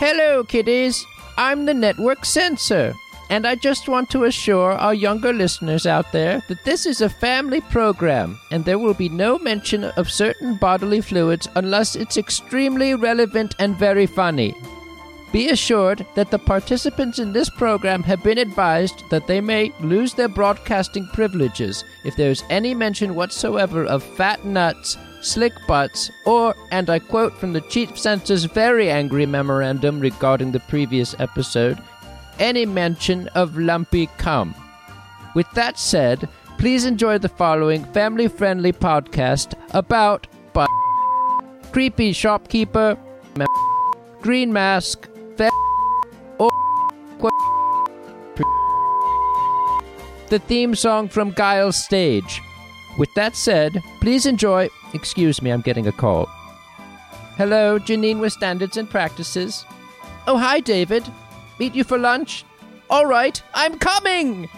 Hello, kiddies. I'm the network censor, and I just want to assure our younger listeners out there that this is a family program, and there will be no mention of certain bodily fluids unless it's extremely relevant and very funny. Be assured that the participants in this program have been advised that they may lose their broadcasting privileges if there is any mention whatsoever of fat nuts, slick butts, or, and I quote from the Chief Censor's very angry memorandum regarding the previous episode, any mention of lumpy cum. With that said, please enjoy the following family friendly podcast about butt, creepy shopkeeper, green mask, or the theme song from Guile's stage. With that said, please enjoy. Excuse me, I'm getting a call. Hello, Janine with Standards and Practices. Oh, hi, David. Meet you for lunch? All right, I'm coming!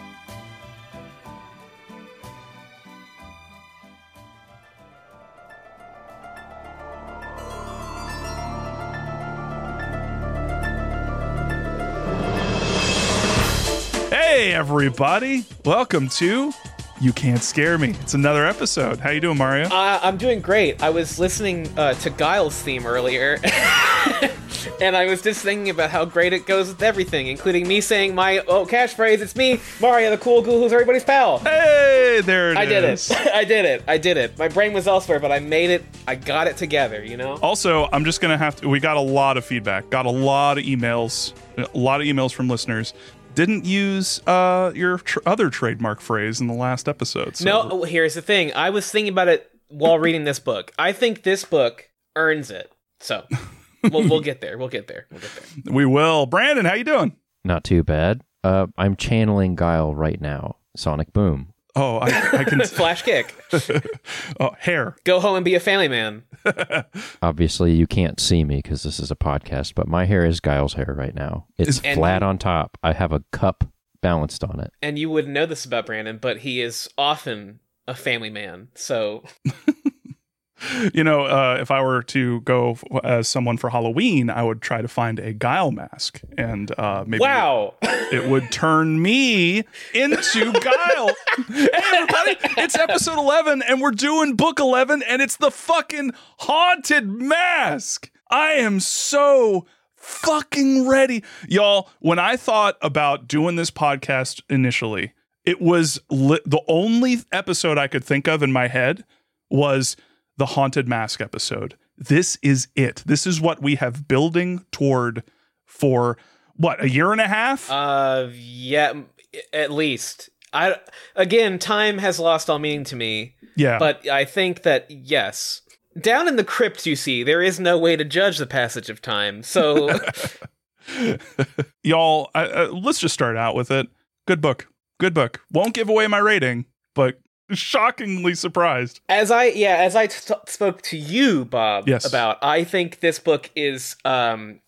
Hey everybody! Welcome to You Can't Scare Me. It's another episode. How you doing, Mario? Uh, I'm doing great. I was listening uh, to Guile's theme earlier, and I was just thinking about how great it goes with everything, including me saying my oh catchphrase. It's me, Mario, the cool ghoul who's everybody's pal. hey, there it I did is. it. I did it. I did it. My brain was elsewhere, but I made it. I got it together. You know. Also, I'm just gonna have to. We got a lot of feedback. Got a lot of emails. A lot of emails from listeners. Didn't use uh, your tr- other trademark phrase in the last episode. So No, oh, here's the thing. I was thinking about it while reading this book. I think this book earns it. So we'll, we'll get there. We'll get there. We'll get there. we will. Brandon, how you doing? Not too bad. Uh, I'm channeling Guile right now. Sonic Boom. Oh, I, I can. Flash kick. oh, hair. Go home and be a family man. Obviously, you can't see me because this is a podcast, but my hair is Guile's hair right now. It's And- flat on top. I have a cup balanced on it. And you wouldn't know this about Brandon, but he is often a family man. So You know, uh, if I were to go f- as someone for Halloween, I would try to find a guile mask, and uh, maybe wow. it would turn me into Guile. hey, everybody, it's episode 11, and we're doing book 11, and it's the fucking haunted mask. I am so fucking ready. Y'all, when I thought about doing this podcast initially, it was li- the only episode I could think of in my head was the haunted mask episode. This is it. This is what we have building toward for what a year and a half. uh yeah, at least. I again, time has lost all meaning to me, yeah, but I think that yes. Down in the crypt, you see, there is no way to judge the passage of time. So y'all, I, uh, let's just start out with it. Good book. Good book. Won't give away my rating, but shockingly surprised. as I yeah, as I t- spoke to you, Bob, Yes. about, I think this book is um.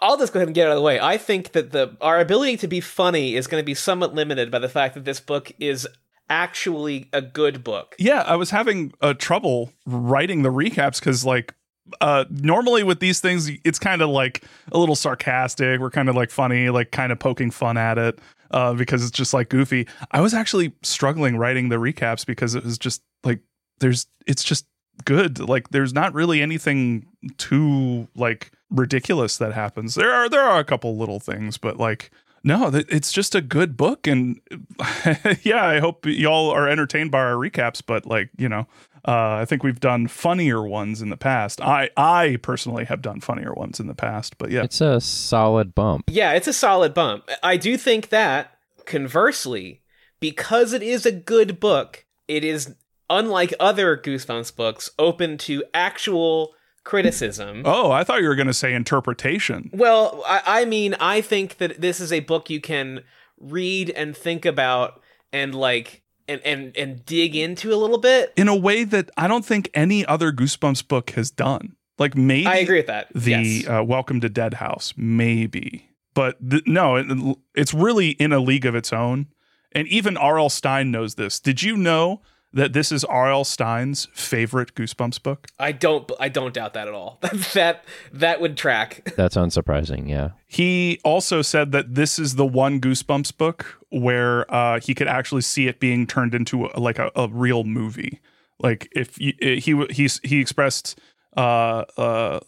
I'll just go ahead and get out of the way. I think that the our ability to be funny is going to be somewhat limited by the fact that this book is actually a good book. Yeah, I was having uh, trouble writing the recaps because, like, uh, normally with these things, it's kind of like a little sarcastic. We're kind of like funny, like kind of poking fun at it uh, because it's just like goofy. I was actually struggling writing the recaps because it was just like there's it's just good. Like there's not really anything too like ridiculous that happens. There are there are a couple little things, but like no, it's just a good book, and yeah, I hope y'all are entertained by our recaps. But like you know, uh, I think we've done funnier ones in the past. I I personally have done funnier ones in the past, but yeah, It's a solid bump. Yeah, it's a solid bump. I do think that, conversely, because it is a good book, it is, unlike other Goosebumps books, open to actual criticism. Oh, I thought you were going to say interpretation. Well, I, I mean, I think that this is a book you can read and think about and, like, and, and, and dig into a little bit. In a way that I don't think any other Goosebumps book has done. Like maybe I agree with that. the yes. uh, Welcome to Dead House, maybe, but th- no, it, it's really in a league of its own. And even R.L. Stine knows this. Did you know that this is R.L. Stine's favorite Goosebumps book? I don't I don't doubt that at all. that that would track. That's unsurprising. Yeah. He also said that this is the one Goosebumps book where uh, he could actually see it being turned into a, like a, a real movie. Like if you, he he he expressed uh, uh,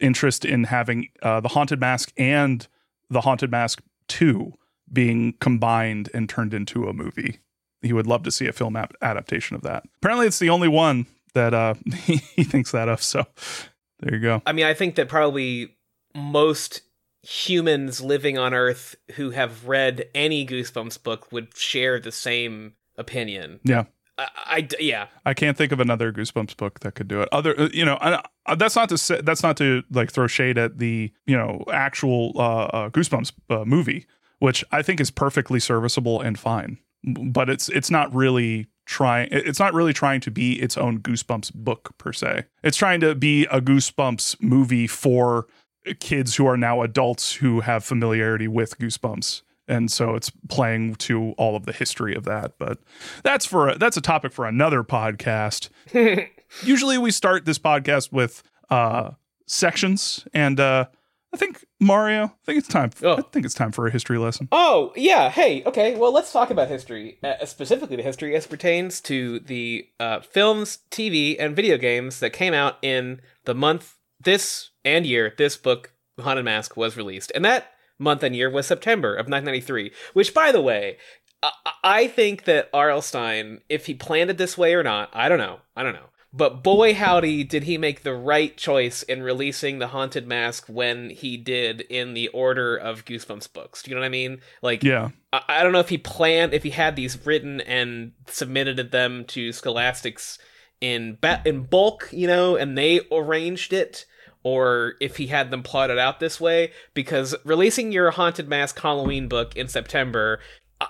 interest in having uh, the Haunted Mask and the Haunted Mask Two being combined and turned into a movie. He would love to see a film ap- adaptation of that. Apparently, it's the only one that uh, he thinks that of. So there you go. I mean, I think that probably most humans living on Earth who have read any Goosebumps book would share the same opinion. Yeah. I, I yeah. I can't think of another Goosebumps book that could do it. Other, uh, you know, I, I, that's not to say that's not to like throw shade at the you know actual uh, uh, Goosebumps uh, movie, which I think is perfectly serviceable and fine. But it's it's not really trying. It's not really trying to be its own Goosebumps book per se. It's trying to be a Goosebumps movie for kids who are now adults who have familiarity with Goosebumps and so it's playing to all of the history of that but that's for a, that's a topic for another podcast usually we start this podcast with uh sections and uh i think mario i think it's time Oh. i think it's time for a history lesson Oh, yeah. Hey, okay. Well, let's talk about history, uh, specifically the history as pertains to the uh, films, TV, and video games that came out in the month this and year this book, Haunted Mask, was released. And that month and year was September of 1993, which, by the way, I, I think that R.L. Stine, if he planned it this way or not, I don't know. I don't know. But boy, howdy, did he make the right choice in releasing the Haunted Mask when he did in the order of Goosebumps books. Do you know what I mean? Like, yeah I, I don't know if he planned, if he had these written and submitted them to Scholastics in ba- in bulk, you know, and they arranged it, or if he had them plotted out this way. Because releasing your Haunted Mask Halloween book in September, uh,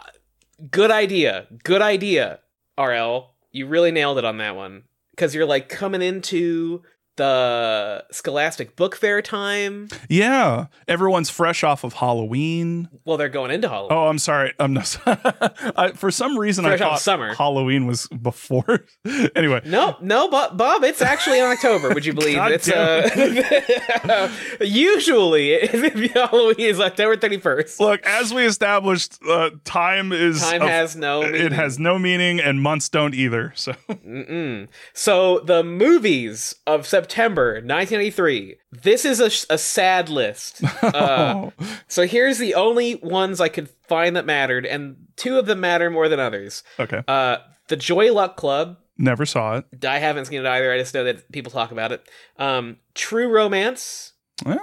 good idea, good idea, RL. You really nailed it on that one. Because you're like coming into the Scholastic Book Fair time. yeah everyone's fresh off of halloween Well, they're going into Halloween. oh i'm sorry i'm not I, for some reason Fresh i thought summer. halloween was before anyway No, no, Bob, Bob, it's actually in October. Would you believe God it's uh, usually Halloween is October thirty first. Look, as we established, uh, time is Time a- has no it meaning. has no meaning, and months don't either. So Mm-mm. So the movies of September 1983. This is a, a sad list. Uh, so here's the only ones I could find that mattered, and two of them matter more than others. okay, Uh, the Joy Luck Club. never saw it. I haven't seen it either. I just know that people talk about it. Um, True Romance. Well,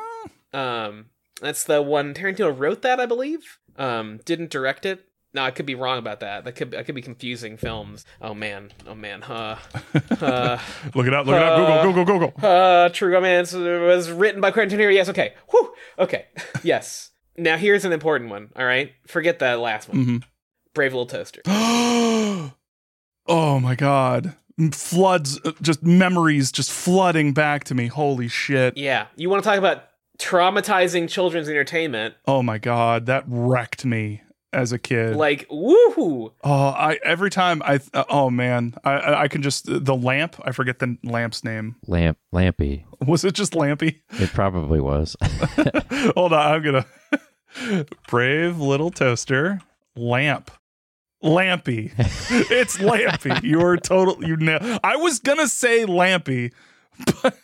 Um, that's the one Tarantino wrote that, I believe. Um, didn't direct it. No, I could be wrong about that. That could I could be confusing films. Oh man, oh man. Uh, uh, look it up. Look it up. Uh, Google. Google. Google. uh, True Romance was written by Quentin Tarantino. Yes. Okay. Whew. Okay. yes. Now here's an important one. All right. Forget that last one. Mhm. Brave Little Toaster. oh my god! Floods, uh, just memories, just flooding back to me. Holy shit! Yeah. You want to talk about traumatizing children's entertainment? Oh my god, that wrecked me as a kid. Like woohoo! oh, I every time I. Uh, oh man, I I I can just the lamp. I forget the lamp's name. Lamp, Lampy. Was it just Lampy? It probably was. Hold on, I'm gonna brave little toaster lamp. Lampy. it's Lampy. You're total you know I was gonna say Lampy, but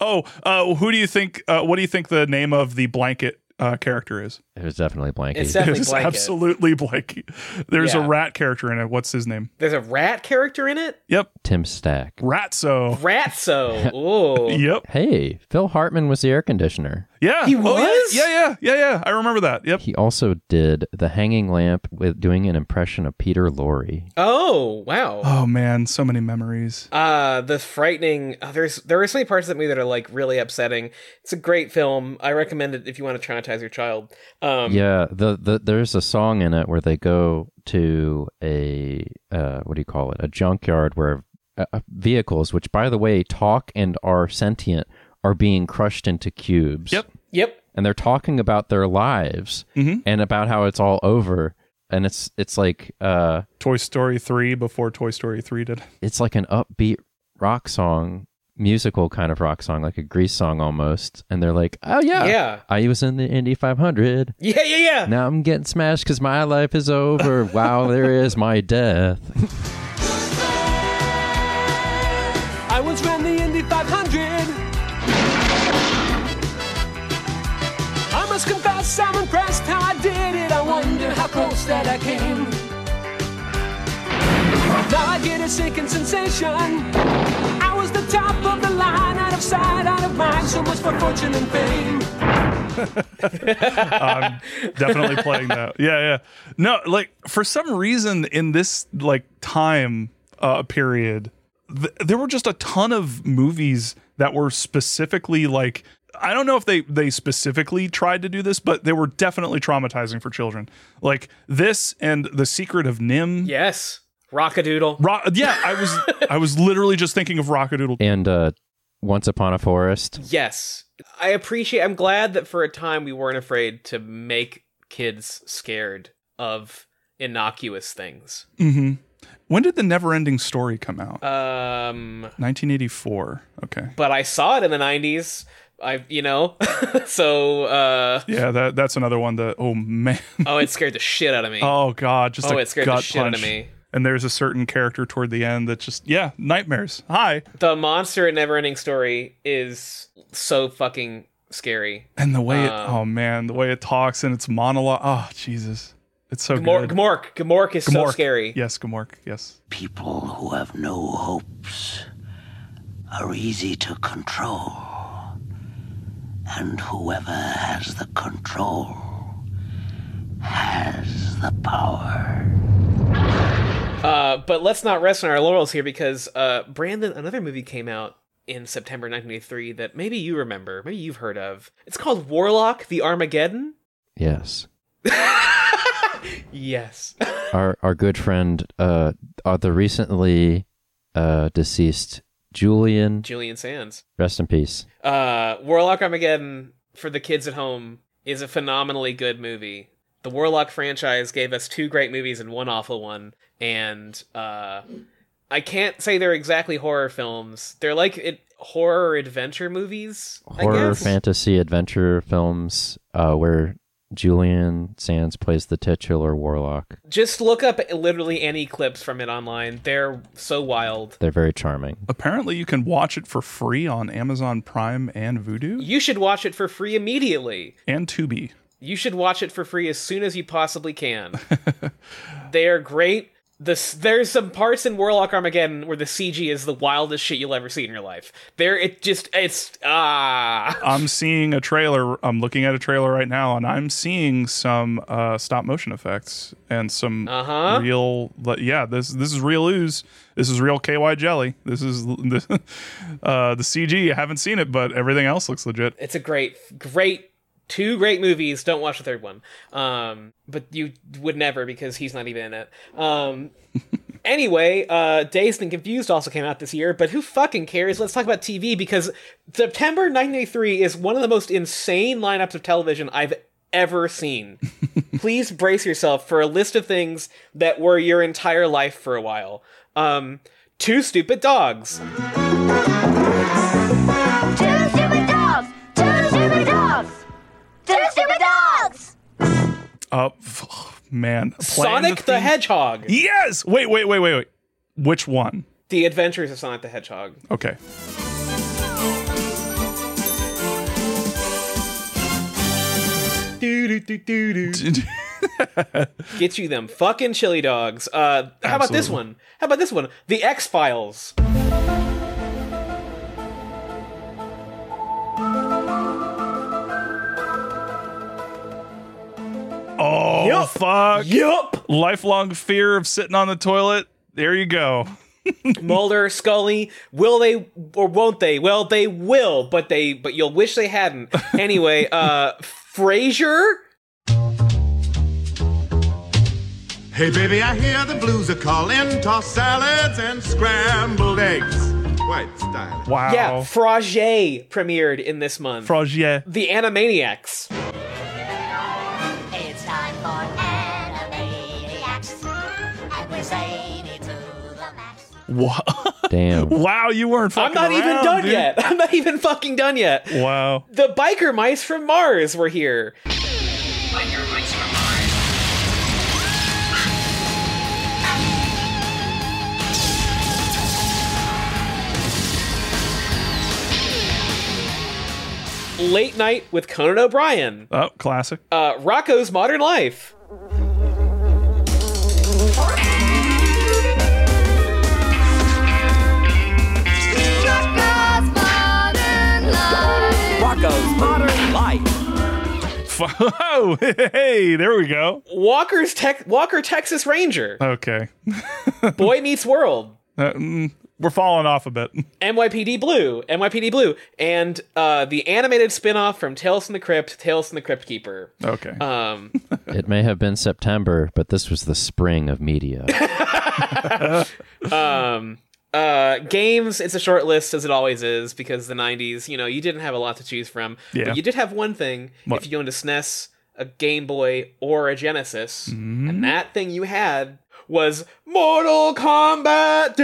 oh, uh, who do you think uh, what do you think the name of the blanket uh, character is? it was definitely Blanky. It's definitely It's Blanket. absolutely Blanky. There's Yeah. a rat character in it. What's his name? There's a rat character in it. Yep. Tim Stack. Ratso. Ratso. Oh. Yep. Hey, Phil Hartman was the air conditioner. Yeah. He Oh, was? yeah, yeah, yeah, yeah, yeah. I remember that. Yep. He also did the hanging lamp with doing an impression of Peter Lorre. Oh wow. Oh man, so many memories. Uh the frightening. Uh, there's there are so many parts of that movie that are like really upsetting. It's a great film. I recommend it if you want to traumatize your child. Um, Yeah, the, the there's a song in it where they go to a uh, what do you call it? A junkyard where uh, uh, vehicles, which by the way talk and are sentient, are being crushed into cubes. Yep. Yep. and they're talking about their lives Mhm. and about how it's all over. and it's it's like uh Toy Story 3 before Toy Story 3 did. it's like an upbeat rock song, musical kind of rock song, like a Grease song almost. And they're like, "Oh yeah, Yeah. I was in the Indy 500. Yeah, yeah, yeah. Now I'm getting smashed because my life is over. wow, there is my death." I once ran the Indy 500. I must confess, I'm impressed how I did it. I wonder how close that I came. Now I get a sinking sensation. I was the top of the line, out of sight, out of mind. So much for fortune and fame. I'm definitely playing that. Yeah, yeah. No, like for some reason in this like time uh, period, th- there were just a ton of movies that were specifically like I don't know if they they specifically tried to do this, but they were definitely traumatizing for children. Like this and The Secret of NIMH. Yes. Rockadoodle. Ro- yeah, I was I was literally just thinking of Rockadoodle. and uh, Once Upon a Forest. Yes. I appreciate I'm glad that for a time we weren't afraid to make kids scared of innocuous things. hmm When did the Neverending Story come out? Um 1984. Okay. but I saw it in the 90s. I you know. so uh Yeah, that that's another one that oh man. oh it scared the shit out of me. Oh god, just Oh, a it scared the gut shit out of me. And there's a certain character toward the end that just yeah, nightmares. Hi. The monster in Neverending Story is so fucking scary. And the way it Um, oh man, the way it talks and its monologue. Oh Jesus. It's so Gamor- good. Gamork. Gamork is so scary. Yes, Gamork. Yes. People who have no hopes are easy to control. And whoever has the control has the power. Uh, but let's not rest on our laurels here because uh, Brandon, another movie came out in September 1983 that maybe you remember, maybe you've heard of. It's called Warlock: The Armageddon. Yes. Yes. our our good friend, uh, the recently uh deceased Julian. Julian Sands. Rest in peace. Uh, Warlock Armageddon for the kids at home is a phenomenally good movie. The Warlock franchise gave us two great movies and one awful one, and uh, I can't say they're exactly horror films. They're like it, horror adventure movies. I Horror, guess. fantasy, adventure films, uh, where Julian Sands plays the titular warlock. Just look up literally any clips from it online. They're so wild. They're very charming. Apparently you can watch it for free on Amazon Prime and Vudu You should watch it for free immediately. and Tubi. You should watch it for free as soon as you possibly can. they are great. This there's some parts in Warlock Armageddon where the CG is the wildest shit you'll ever see in your life. There, it just it's ah. I'm seeing a trailer. I'm looking at a trailer right now, and I'm seeing some uh, stop motion effects and some Uh-huh. real. Yeah, this this is real ooze. This is real KY jelly. This is the, uh, the CG. I haven't seen it, but everything else looks legit. It's a great, great, two great movies. Don't watch the third one. Um, but you would never because he's not even in it. Um, anyway, uh, Dazed and Confused also came out this year, but who fucking cares? Let's talk about TV because September 1983 is one of the most insane lineups of television I've ever seen. Please brace yourself for a list of things that were your entire life for a while. Um, Two Stupid Dogs. Uh, f- man, Sonic the theme- Hedgehog. Yes. Wait, wait, wait, wait, wait. Which one? The Adventures of Sonic the Hedgehog. Okay. Get you them fucking chili dogs. Uh, how about this one? How about this one? The X Files. Yup. fuck! Yup. Lifelong fear of sitting on the toilet. There you go. Mulder, Scully. Will they or won't they? Well, they will, but they but you'll wish they hadn't. Anyway, uh, Frasier. Hey baby, I hear the blues are calling. Toss salads and scrambled eggs. Quite stylish. Wow. Yeah, Frasier premiered in this month. Frasier. the Animaniacs. It's time for Animaniacs. Wow, Damn. wow you weren't I'm fucking not even done dude. yet. I'm not even fucking done yet. Wow. The biker mice from Mars were here. Late Night with Conan O'Brien. Oh, classic. Uh, Rocko's Modern Life. Modern Life. oh, hey, there we go. Walker's Tech Walker Texas Ranger. Okay. Boy Meets World. Uh, mm, we're falling off a bit. NYPD Blue, NYPD Blue, and uh, the animated spin-off from Tales from the Crypt, Tales from the Crypt Keeper. Okay. Um, It may have been September, but this was the spring of media. um, uh, games, it's a short list as it always is because the 90s, you know, you didn't have a lot to choose from. Yeah. But you did have one thing What? if you owned a SNES, a Game Boy, or a Genesis, Mm-hmm. and that thing you had was Mortal Kombat.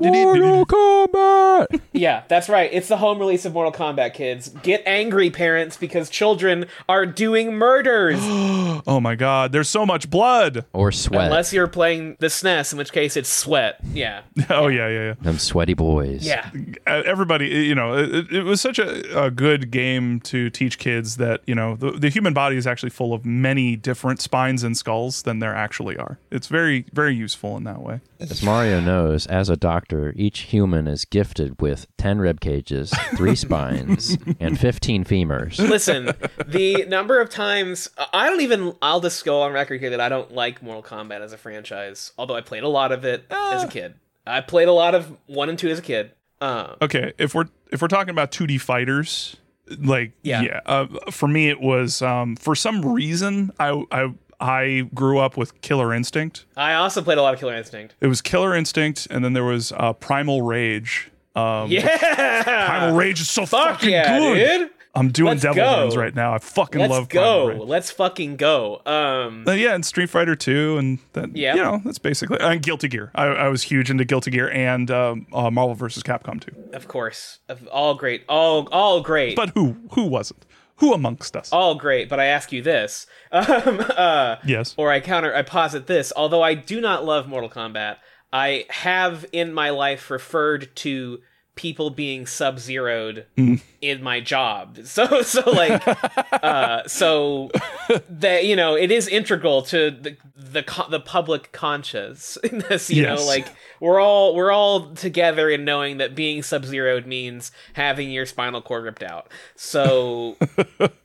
Mortal Kombat! Yeah, that's right. It's the home release of Mortal Kombat, kids. Get angry, parents, because children are doing murders. oh my god, there's so much blood. Or sweat. Unless you're playing the SNES, in which case it's sweat. Yeah. Oh yeah, yeah, yeah. Them sweaty boys. Yeah. Everybody, you know, it, it was such a, a good game to teach kids that you know the, the human body is actually full of many different spines and skulls than there actually are. It's very, very useful in that way. As Mario knows, as a doctor, each human is gifted with 10 rib cages, 3 spines, and 15 femurs. Listen, the number of times I don't even I'll just go on record here that I don't like Mortal Kombat as a franchise, although I played a lot of it as a kid. I played a lot of 1 and 2 as a kid. Um, Okay, if we're if we're talking about 2D fighters, like Yeah. yeah, uh, for me it was um, for some reason I I I grew up with Killer Instinct. I also played a lot of Killer Instinct. It was Killer Instinct, and then there was uh, Primal Rage. Um, Yeah. Primal Rage is so Fuck fucking yeah, good. dude. I'm doing Let's Devil go. Runs right now. I fucking love. Let's love Primal go. Rage. Let's fucking go. Um Uh, yeah, and Street Fighter 2, and that, Yeah. you know, that's basically, and Guilty Gear. I, I was huge into Guilty Gear and um, uh, Marvel vs. Capcom 2. of course. Of all great. All all great. But who who wasn't? Who amongst us? all great, but I ask you this. Um uh yes. or I counter I posit this. Although I do not love Mortal Kombat, I have in my life referred to people being sub-zeroed Mm. in my job. So so like uh so that you know, it is integral to the the co- the public conscience in this, you know, like we're all we're all together in knowing that being sub-zeroed means having your spinal cord ripped out. So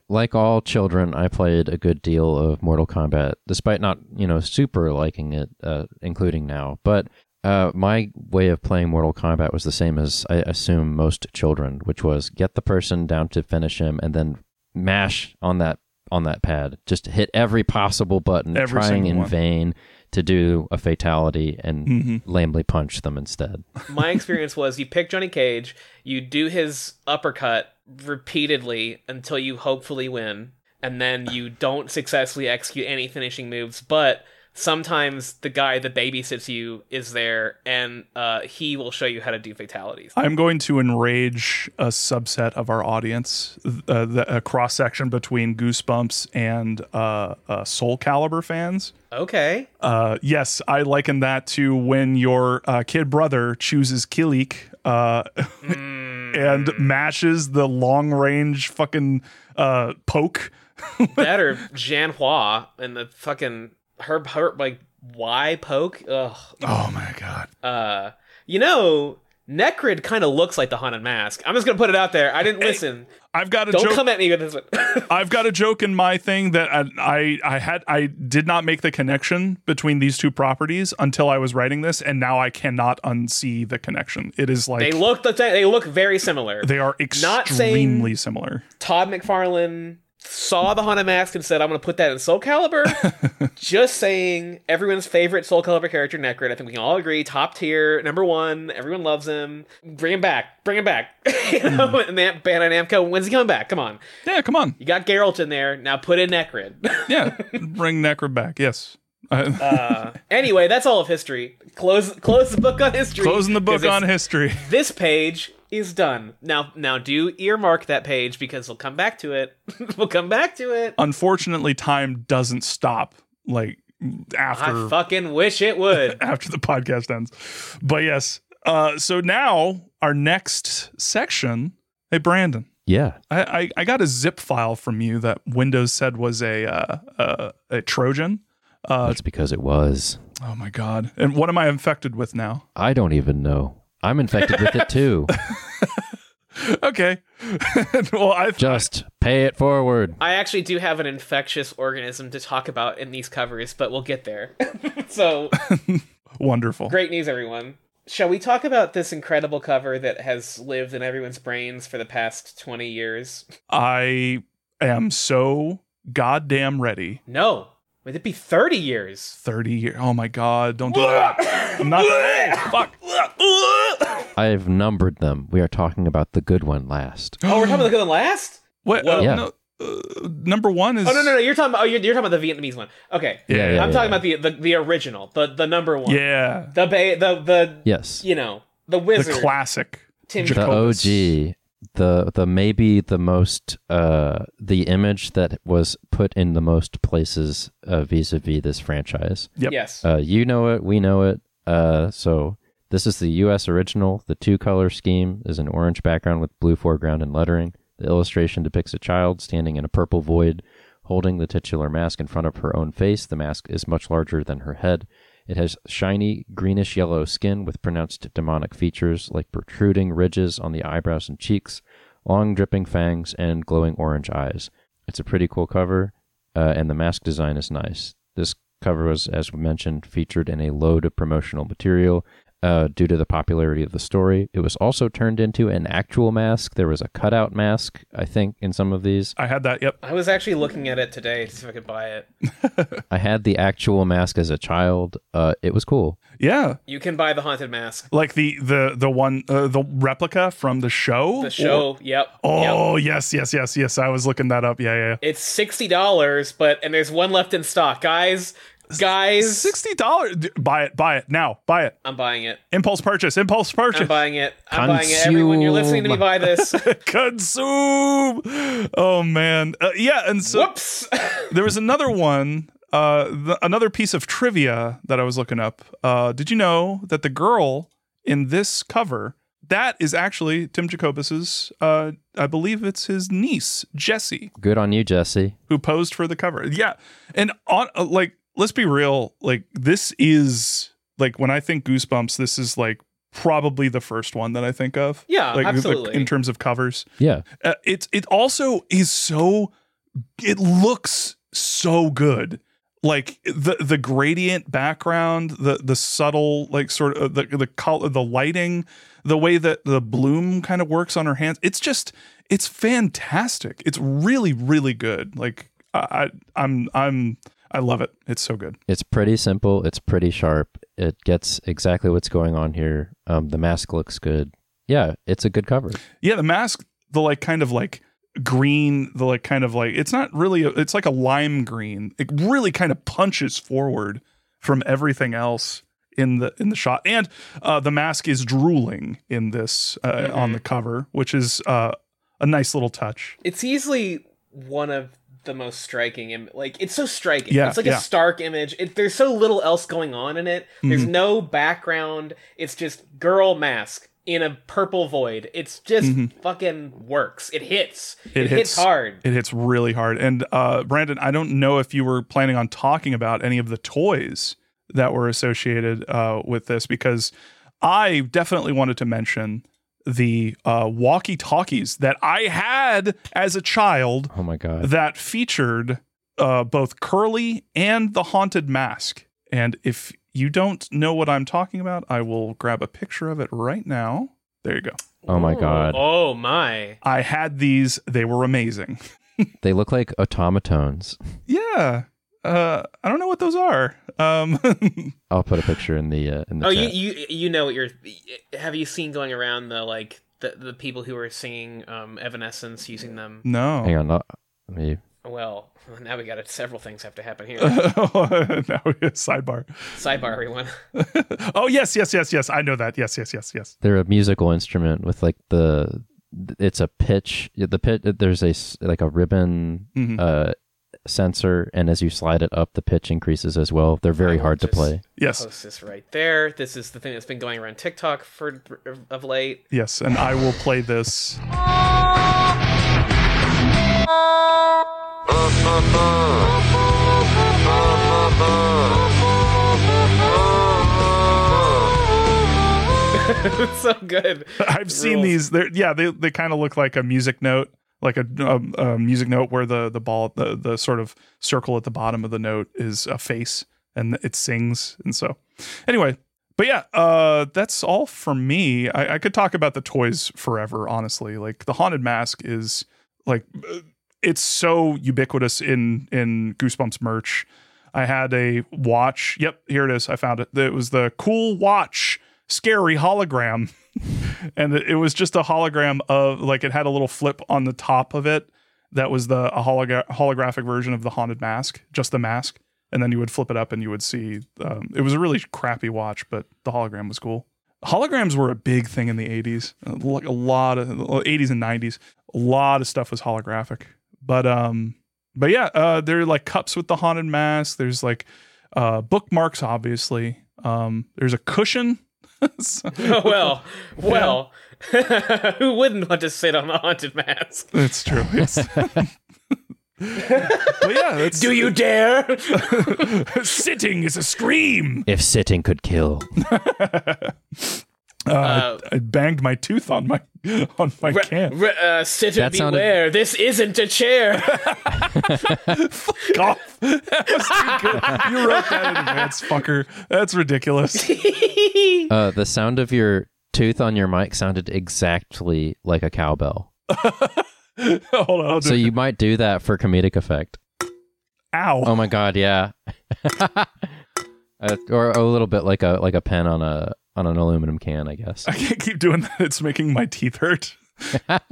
Like all children, I played a good deal of Mortal Kombat, despite not, you know, super liking it, uh, including now. But uh, my way of playing Mortal Kombat was the same as I assume most children, which was get the person down to finish him and then mash on that on that pad, just hit every possible button, Every trying in one. vain to do a fatality and Mhm. lamely punch them instead. my experience was you pick Johnny Cage, you do his uppercut repeatedly until you hopefully win, and then you don't successfully execute any finishing moves, but sometimes the guy that babysits you is there and uh, he will show you how to do fatalities. I'm going to enrage a subset of our audience, uh, the, a cross section between Goosebumps and uh, uh, Soul Calibur fans. Okay. Uh, yes, I liken that to when your uh, kid brother chooses Kilik uh, and mashes the long range fucking uh, poke. that or Xianghua and the fucking her, her like why poke. Ugh. Oh my god. Uh, you know, Necrid kind of looks like the haunted mask. I'm just gonna put it out there. I didn't listen. I've got a Don't joke. come at me with this one. I've got a joke in my thing that I, I I had I did not make the connection between these two properties until I was writing this, and now I cannot unsee the connection. It is like they look the. They look very similar. they are Not saying- extremely similar. Todd McFarlane saw the haunted mask and said, "I'm going to put that in Soul Calibur." Just saying, everyone's favorite Soul Calibur character, Necrid. I think we can all agree, top tier, number one. Everyone loves him. Bring him back. Bring him back. you know, and that Bandai Namco. When's he coming back? Come on. Yeah, come on. You got Geralt in there. Now put in Necrid. Yeah, bring Necro back. Yes, Uh, anyway, that's all of history. Close close the book on history. Closing the book on history. This page is done. Now now do earmark that page because we'll come back to it. we'll come back to it. Unfortunately, time doesn't stop like after. I fucking wish it would. after the podcast ends. But yes. Uh, so now our next section. Hey, Brandon. Yeah. I, I, I got a zip file from you that Windows said was a uh, uh, a Trojan. Uh, That's because it was. oh my god! And what am I infected with now? I don't even know. I'm infected with it too. Okay. well, I Just pay it forward. I actually do have an infectious organism to talk about in these covers, but we'll get there. so wonderful. great news, everyone. Shall we talk about this incredible cover that has lived in everyone's brains for the past 20 years? I am so goddamn ready. No. Would it be 30 years? Thirty years. Oh my god! Don't do that. I'm not. Fuck. I've numbered them. We are talking about the good one last. Oh, we're talking about the good one last? What? Whoa. Uh, Yeah. no, uh, number one is. Oh, no, no, no. You're talking about, oh, you're, you're talking about the Vietnamese one. Okay. Yeah, yeah, I'm yeah, talking yeah. about the, the the original, the the number one. Yeah. The ba- the the Yes. you know, the wizard. The classic. Tim The Jacobus. OG. The the maybe the most uh the image that was put in the most places uh, vis-a-vis this franchise. Yep. Yes. Uh, you know it, we know it. Uh, so this is the U.S. original. The two-color scheme is an orange background with blue foreground and lettering. The illustration depicts a child standing in a purple void, holding the titular mask in front of her own face. The mask is much larger than her head. It has shiny greenish yellow skin with pronounced demonic features like protruding ridges on the eyebrows and cheeks, long dripping fangs, and glowing orange eyes. It's a pretty cool cover, uh, and the mask design is nice. This cover was, as we mentioned, featured in a load of promotional material uh, due to the popularity of the story. It was also turned into an actual mask. There was a cutout mask, I think, in some of these. I had that. Yep. I was actually looking at it today to see if I could buy it. I had the actual mask as a child. Uh, it was cool. Yeah. You can buy the haunted mask. Like the the the one uh, the replica from the show. The show. yep. yep. Oh yes, yes, yes, yes. I was looking that up. Yeah, yeah. It's sixty dollars, but and there's one left in stock, guys. Guys, Sixty dollars. Buy it. Buy it now. Buy it. I'm buying it. Impulse purchase. Impulse I'm purchase. buying it. I'm buying it. Everyone, you're listening to me buy this. Consume. Oh man. Uh, yeah. And so Whoops. there was another one. Uh, the, another piece of trivia that I was looking up. Uh, did you know that the girl in this cover that is actually Tim Jacobus's? Uh, I believe it's his niece Jessie. Good on you, Jesse. who posed for the cover. Yeah. And on uh, like let's be real, like this is like when I think Goosebumps, this is like probably the first one that I think of. Yeah, like, like, absolutely. in terms of covers. Yeah. Uh, it's it also is so it looks so good. Like the the gradient background, the the subtle like sort of the the color, the lighting, the way that the bloom kind of works on her hands. It's just it's fantastic. It's really really good. Like I I- I'm I'm I love it. It's so good. It's pretty simple. It's pretty sharp. It gets exactly what's going on here. Um, the mask looks good. Yeah, it's a good cover. Yeah, the mask, the like kind of like green, the like kind of like it's not really a, it's like a lime green. It really kind of punches forward from everything else in the in the shot. And uh the mask is drooling in this uh, on the cover, which is uh a nice little touch. it's easily one of the most striking Im- like it's so striking. Yeah, it's like yeah. Mm-hmm. a stark image. It, there's so little else going on in it. There's no background. It's just girl mask in a purple void. It's just fucking works. It hits. It, Mm-hmm. It hits, hits- hard. It hits really hard. And uh Brandon, I don't know if you were planning on talking about any of the toys that were associated uh with this because I definitely wanted to mention the uh walkie-talkies that I had as a child Oh my god. that featured uh, both Curly and the Haunted Mask. And if you don't know what I'm talking about, I will grab a picture of it right now. There you go. Oh my god. oh my I had these, they were amazing. They look like Otamatones. Yeah. Uh, I don't know what those are. Um, I'll put a picture in the uh, in the oh you, chat. you you know what you're have you seen going around the like the, the people who are singing um evanescence using them no. Hang on. I'll- Let me. well Well, now we got several things have to happen here. now we have sidebar. Sidebar, everyone. Oh yes, yes, yes, yes. I know that. Yes, yes, yes, yes. They're a musical instrument with like the it's a pitch the pit there's a like a ribbon Mhm. uh sensor and as you slide it up the pitch increases as well they're very will hard to play Yes, Post this right there. This is the thing that's been going around TikTok for of late. yes. And I will play this. it's so good. I've seen Rules. these. They're yeah. They they kind of look like a music note, like a, a, a music note where the the ball the the sort of circle at the bottom of the note is a face and it sings. And so anyway, but yeah, uh, that's all for me. I, I could talk about the toys forever. Honestly, like the haunted mask is like uh, it's so ubiquitous in in Goosebumps merch. I had a watch. Yep, here it is. I found it. It was the cool watch, scary hologram, and it, was just a hologram of like it had a little flip on the top of it. That was the a hologra- holographic version of the haunted mask, just the mask, and then you would flip it up and you would see. Um, it was a really crappy watch, but the hologram was cool. Holograms were a big thing in the '80s. Uh, Like a lot of '80s and '90s, a lot of stuff was holographic. But um, but yeah, uh, there are like cups with the haunted mask. There's like uh, bookmarks, obviously. Um, there's a cushion. So- Oh, well, well. Who wouldn't want to sit on the haunted mask? That's true. Yes. but yeah, that's, Do you dare? sitting is a scream. if sitting could kill Uh, Uh, I, I banged my tooth on my on my can. Re- uh, sitter That sounded- beware. This isn't a chair. Golf. That was too good. You wrote that in advance, fucker. That's ridiculous. uh the sound of your tooth on your mic sounded exactly like a cowbell Hold on. I'll do so you might do that for comedic effect Ow. oh my god yeah uh, or a little bit like a like a pen on a on an aluminum can i guess I can't keep doing that. It's making my teeth hurt.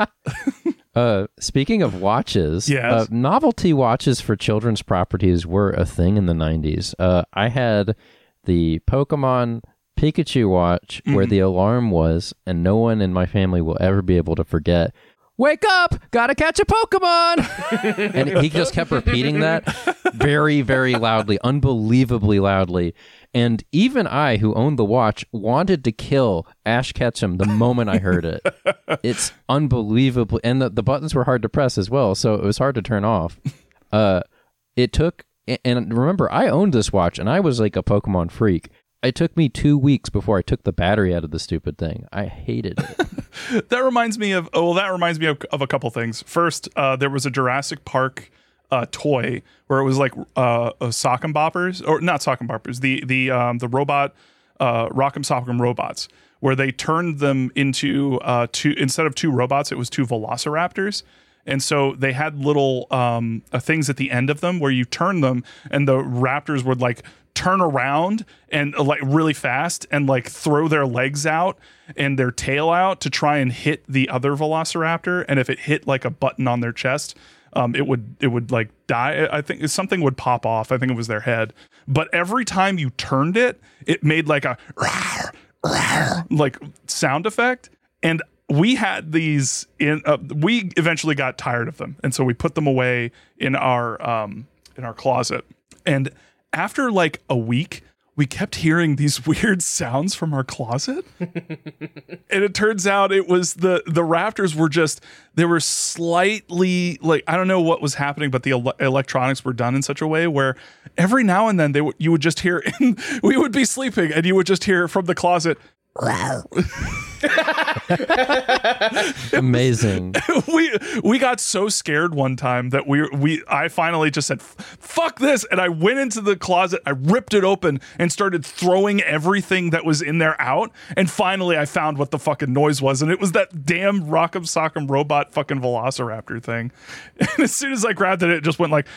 Uh, speaking of watches, Yes. uh, novelty watches for children's properties were a thing in the 90s. Uh, I had the Pokemon Pikachu watch where the alarm was, and no one in my family will ever be able to forget. Wake up! Gotta catch a Pokemon! and he just kept repeating that very, very loudly, unbelievably loudly. And even I, who owned the watch, wanted to kill Ash Ketchum the moment I heard it. it's unbelievable. And the, the buttons were hard to press as well, so it was hard to turn off. Uh, it took, and remember, I owned this watch and I was like a Pokemon freak. It took me two weeks before I took the battery out of the stupid thing. I hated it. That reminds me of oh, well, that reminds me of, of a couple things. First, uh, there was a Jurassic Park uh, toy where it was like uh, sock and boppers or not sock and boppers, the the um, the robot uh, Rock'em Sock'em robots, where they turned them into uh, two instead of two robots, it was two Velociraptors. And so they had little um, uh, things at the end of them where you turn them, and the raptors would like turn around and uh, like really fast and like throw their legs out and their tail out to try and hit the other velociraptor. And if it hit like a button on their chest, um, it would it would like die. I think something would pop off. I think it was their head. But every time you turned it, it made like a like sound effect. And we had these in. Uh, we eventually got tired of them, and so we put them away in our um, in our closet. And after like a week, we kept hearing these weird sounds from our closet. and it turns out it was the the raptors were just they were slightly like I don't know what was happening, but the ele- electronics were done in such a way where every now and then they would you would just hear we would be sleeping and you would just hear from the closet Amazing. we we got so scared one time that we we I finally just said fuck this and I went into the closet I ripped it open and started throwing everything that was in there out and finally I found what the fucking noise was and it was that damn Rock'em Sock'em robot fucking Velociraptor thing. And as soon as I grabbed it it just went like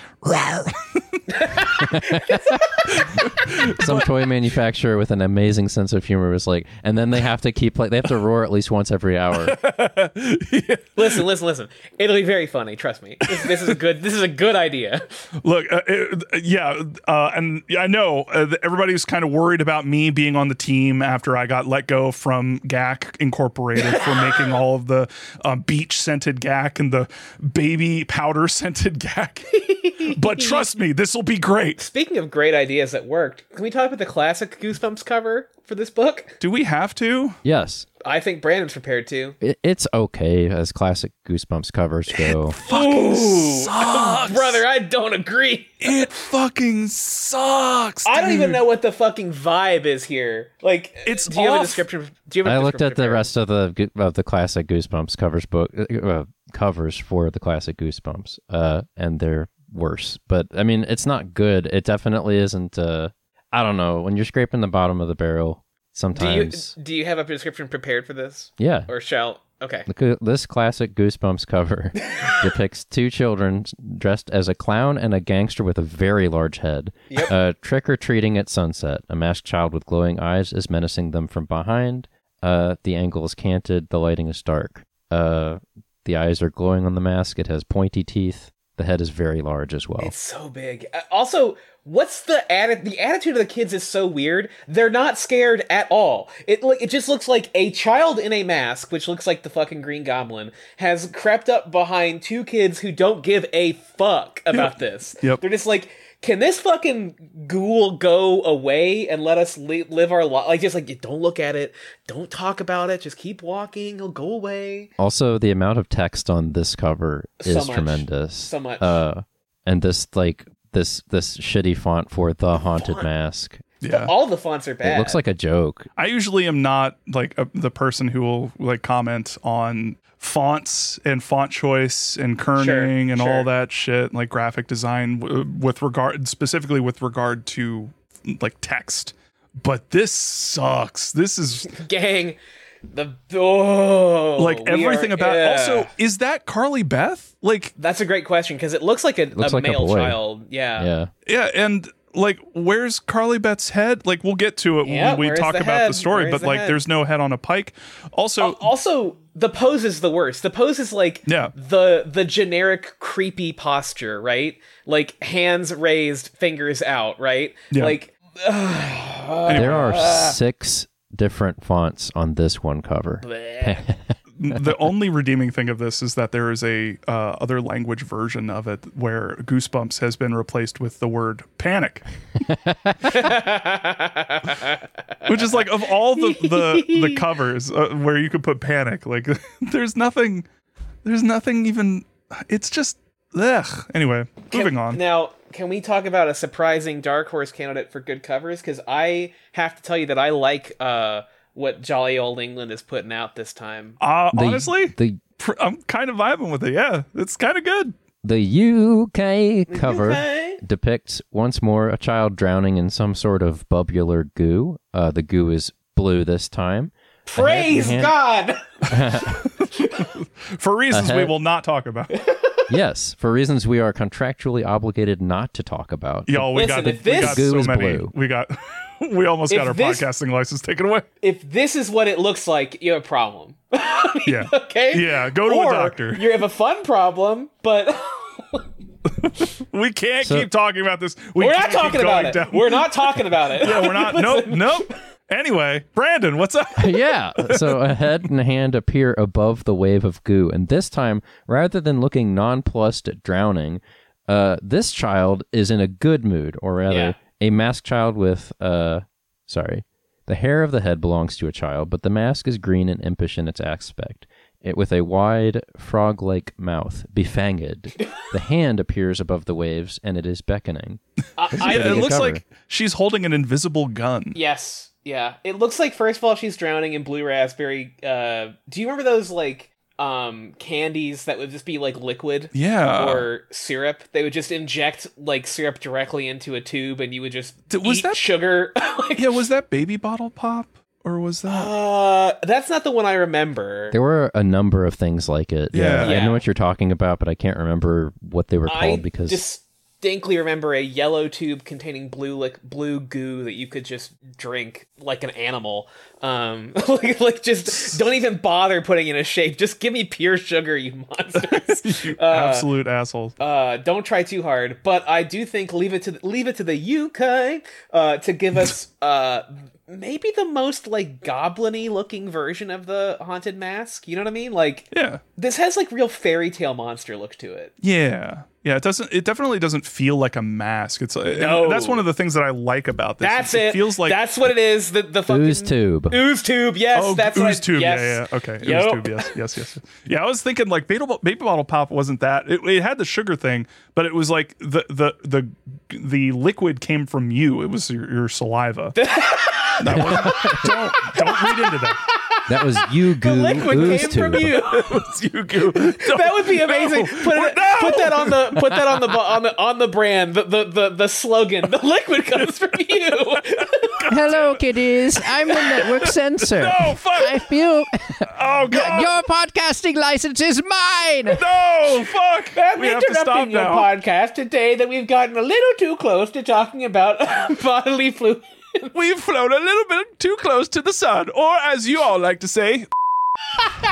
Some toy manufacturer with an amazing sense of humor was like, and then they have to keep like they have to roar at least once every hour. Listen, listen, listen. It'll be very funny. Trust me. This, this is a good. This is a good idea. Look, uh, it, yeah, uh, and I know uh, that everybody was kind of worried about me being on the team after I got let go from Gak Incorporated for making all of the uh, beach scented Gak and the baby powder scented Gak. but trust me, this will be great. Speaking of great ideas that worked, can we talk about the classic Goosebumps cover for this book? Do we have to? Yes, I think Brandon's prepared to. it, it's okay as classic Goosebumps covers go. It fucking sucks. Brother, I don't agree. It fucking sucks. I don't even know what the fucking vibe is here. Like, It's do you have a description? Do you have a I looked description at the rest of the of the classic Goosebumps covers book uh, covers for the classic Goosebumps, uh, and they're worse. But I mean, it's not good. It definitely isn't. Uh, I don't know. When you're scraping the bottom of the barrel, sometimes. Do you do you have a description prepared for this, yeah. or shall? Okay. Look this classic Goosebumps cover depicts two children dressed as a clown and a gangster with a very large head. Yep. Uh, trick or treating at sunset. A masked child with glowing eyes is menacing them from behind. Uh, the angle is canted. The lighting is dark. Uh, the eyes are glowing on the mask. It has pointy teeth. The head is very large as well. It's so big. Uh, also, what's the atti- the attitude of the kids is so weird. They're not scared at all. It like it just looks like a child in a mask, which looks like the fucking Green Goblin, has crept up behind two kids who don't give a fuck about this. Yep. They're just like, can this fucking ghoul go away and let us li- live our life? Like, just like, don't look at it, don't talk about it, just keep walking, it'll go away. Also, the amount of text on this cover So is much. tremendous. So much. Uh, and this like this this shitty font for the haunted font. mask. Yeah. All the fonts are bad. It looks like a joke. I usually am not like a, the person who will like comment on fonts and font choice and kerning and sure. all that shit, like graphic design w- with regard specifically with regard to like text. But this sucks. This is gang. The oh, like everything are- about. yeah. Also, is that Carly Beth? Like, that's a great question because it looks like a, Looks a like male boy. child. Yeah. Yeah. yeah, and like, where's Carly Beth's head? Like, we'll get to it Yeah, when we talk the about the story. Where's But the like, head? there's no head on a pike. Also, Also, the pose is the worst. The pose is like Yeah. the the generic creepy posture, right? Like hands raised, fingers out, right? Yeah. Like There are six different fonts on this one cover. the only redeeming thing of this is that there is a uh, other language version of it where goosebumps has been replaced with the word panic which is like of all the the, the covers uh, where you could put panic like there's nothing there's nothing even it's just ugh. anyway moving on Now, can we talk about a surprising dark horse candidate for good covers? Because I have to tell you that I like uh, what Jolly Old England is putting out this time. uh, The- honestly the pr- i'm kind of vibing with it yeah it's kind of good the UK cover UK? depicts once more a child drowning in some sort of bubular goo. Uh, the goo is blue this time. Praise hand- God! for reasons we will not talk about yes, for reasons we are contractually obligated not to talk about. Y'all, we Listen, got, if we this- got so many. blue. We got, we almost If got our this- podcasting license taken away. if this is what it looks like, you have a problem. Yeah, okay? yeah. Go to or a doctor. You have a fun problem, but We can't So- keep talking about this. We we're can't talking about it. down- We're not talking about it. Yeah, we're not. nope, nope. Anyway, Brandon, what's up? yeah. So a head and a hand appear above the wave of goo, and this time, rather than looking nonplussed at drowning, uh, this child is in a good mood, or rather, Yeah. a masked child with uh, sorry, the hair of the head belongs to a child, but the mask is green and impish in its aspect. It with a wide frog-like mouth, befanged. the hand appears above the waves, and it is beckoning. I, I it looks cover. like she's holding an invisible gun. Yes. Yeah. It looks like first of all she's drowning in blue raspberry. Uh, do you remember those like um candies that would just be like liquid? Yeah. Or syrup. They would just inject like syrup directly into a tube, and you would just Th- was eat that- sugar. like, Yeah, was that baby bottle pop or was that? uh, that's not the one I remember. There were a number of things like it. Yeah. I Yeah. know what you're talking about, but I can't remember what they were I called because dis- distinctly remember a yellow tube containing blue like blue goo that you could just drink like an animal. Um, like, like just don't even bother putting in a shape. Just give me pure sugar, you monsters. You Uh, absolute assholes. uh, don't try too hard, but I do think leave it to the, leave it to the UK uh, to give us uh, maybe the most like goblin-y looking version of the haunted mask. You know what I mean? Like Yeah. this has like real fairy tale monster look to it. Yeah. Yeah, it doesn't. It definitely doesn't feel like a mask. It's uh, and No. that's one of the things that I like about this. That's it. it. feels like that's what it is. The the fucking Ooze tube. Ooze tube. Yes, oh, that's ooze what I, tube. Yes. Yeah, yeah. Okay, Yup. ooze tube. Yes, yes, yes. Yeah, I was thinking like baby, baby bottle pop wasn't that. It, it had the sugar thing, but it was like the the the the liquid came from you. It was your, your saliva. that was, don't don't read into that. That was you The goo liquid ooze came tube. from you. It was you goo. that would be amazing. No, put, it, no. put that on the put that on the bu- on the on the brand. The the the, the slogan. The liquid comes from you. Hello, kiddies. I'm the network censor. No, fuck. I feel Oh god. your podcasting license is mine. no, fuck. I'm we have to stop interrupting your now. podcast today that we've gotten a little too close to talking about bodily fluid. We've flown a little bit too close to the sun, or as you all like to say,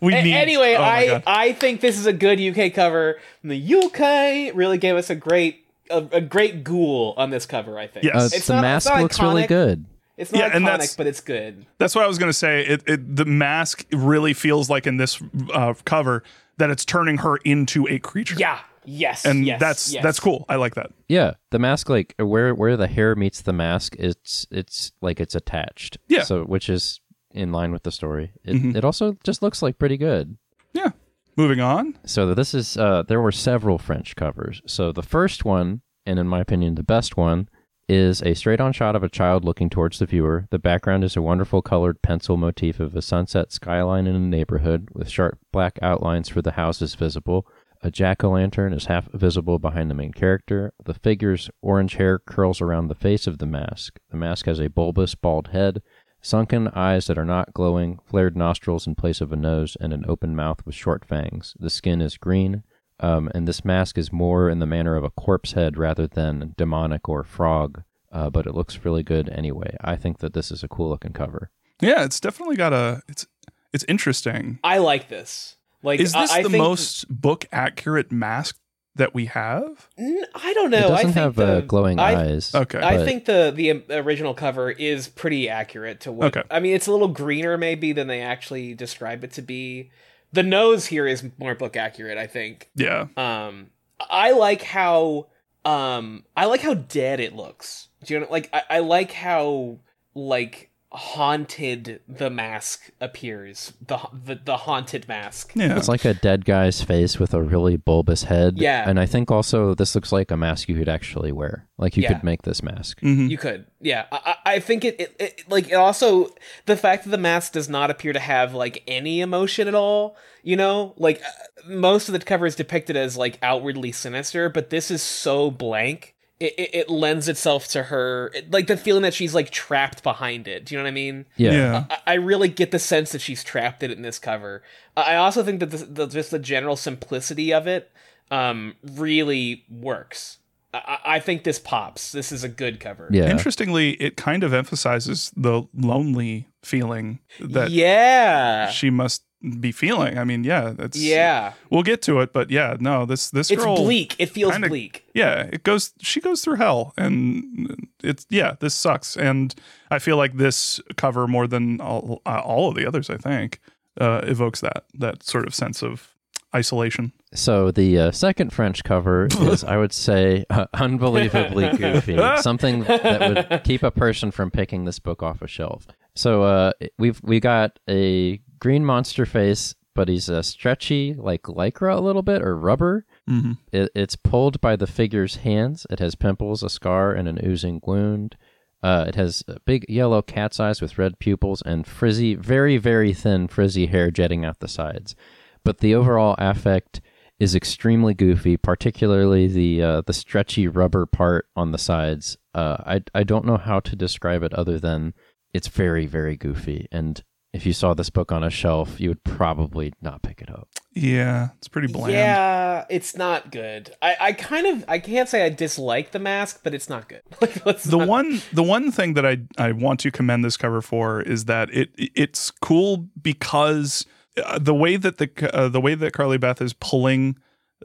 we A- need. anyway, oh I I think this is a good UK cover. The UK really gave us a great a, a great ghoul on this cover. I think. Yes. Uh, It's the not- mask it's not looks really good. It's not Yeah, and iconic, that's- but it's good. That's what I was gonna say. It, it the mask really feels like in this uh, cover that it's turning her into a creature. Yeah. Yes. and yes, that's yes. that's cool. I like that. Yeah, the mask like where where the hair meets the mask, it's it's like it's attached. Yeah. So which is in line with the story. It Mhm. it also just looks like pretty good. Yeah. Moving on. So this is uh there were several French covers. So the first one, and in my opinion the best one, is a straight-on shot of a child looking towards the viewer. The background is a wonderful colored pencil motif of a sunset skyline in a neighborhood with sharp black outlines for the houses visible. A jack o' lantern is half visible behind the main character. The figure's orange hair curls around the face of the mask. The mask has a bulbous, bald head, sunken eyes that are not glowing, flared nostrils in place of a nose, and an open mouth with short fangs. The skin is green, um, and this mask is more in the manner of a corpse head rather than demonic or frog. Uh, but it looks really good anyway. I think that this is a cool looking cover. Yeah, it's definitely got a. It's it's interesting. I like this. Like, Is this I, I the think- most book accurate mask that we have? N- I don't know. it I doesn't think have the, uh, glowing I, eyes. Okay. I but- think the the um, original cover is pretty accurate to what. Okay. I mean, it's a little greener maybe than they actually describe it to be. The nose here is more book accurate, I think. Yeah. Um, I like how um I like how dead it looks. Do you know? Like I, I like how like haunted the mask appears. The the, the haunted mask. Yeah. It's like a dead guy's face with a really bulbous head. Yeah. And I think also this looks like a mask you could actually wear. Like you Yeah. could make this mask. Mhm. You could, yeah. I, I I think it, it, it, like it also the fact that the mask does not appear to have like any emotion at all. You know, like uh, most of the cover is depicted as like outwardly sinister, but this is so blank. It, it, it lends itself to her, it- like the feeling that she's like trapped behind it. Do you know what I mean? Yeah. Yeah. I, I really get the sense that she's trapped in it in this cover. I I also think that the, the, just the general simplicity of it um, really works. I, I I think this pops. This is a good cover. Yeah. Interestingly, it kind of emphasizes the lonely feeling that yeah. she must be feeling. I mean, yeah, that's Yeah. We'll get to it, but yeah, no, this this It's girl bleak. It feels kinda- bleak. yeah, it goes. She goes through hell, and it's yeah, this sucks. And I feel like this cover more than all, uh, all of the others, I think, uh, evokes that that sort of sense of isolation. So the uh, second French cover is, I would say, uh, unbelievably goofy. Something that would keep a person from picking this book off a shelf. So uh, we've we got a green monster face, but he's a stretchy, like lycra a little bit or rubber. Mm-hmm. It, it's pulled by the figure's hands. It has pimples, a scar, and an oozing wound. Uh, it has uh, big yellow cat's eyes with red pupils and frizzy, very, very thin, frizzy hair jetting out the sides. But the overall affect is extremely goofy, particularly the uh, the stretchy rubber part on the sides. Uh, I I don't know how to describe it other than it's very, very goofy. And if you saw this book on a shelf, you would probably not pick it up. Yeah, it's pretty bland. Yeah, it's not good. I, I kind of I can't say I dislike the mask, but it's not good. Like, let's the not- one the one thing that I I want to commend this cover for is that it it's cool because uh, the way that the uh, the way that Carly Beth is pulling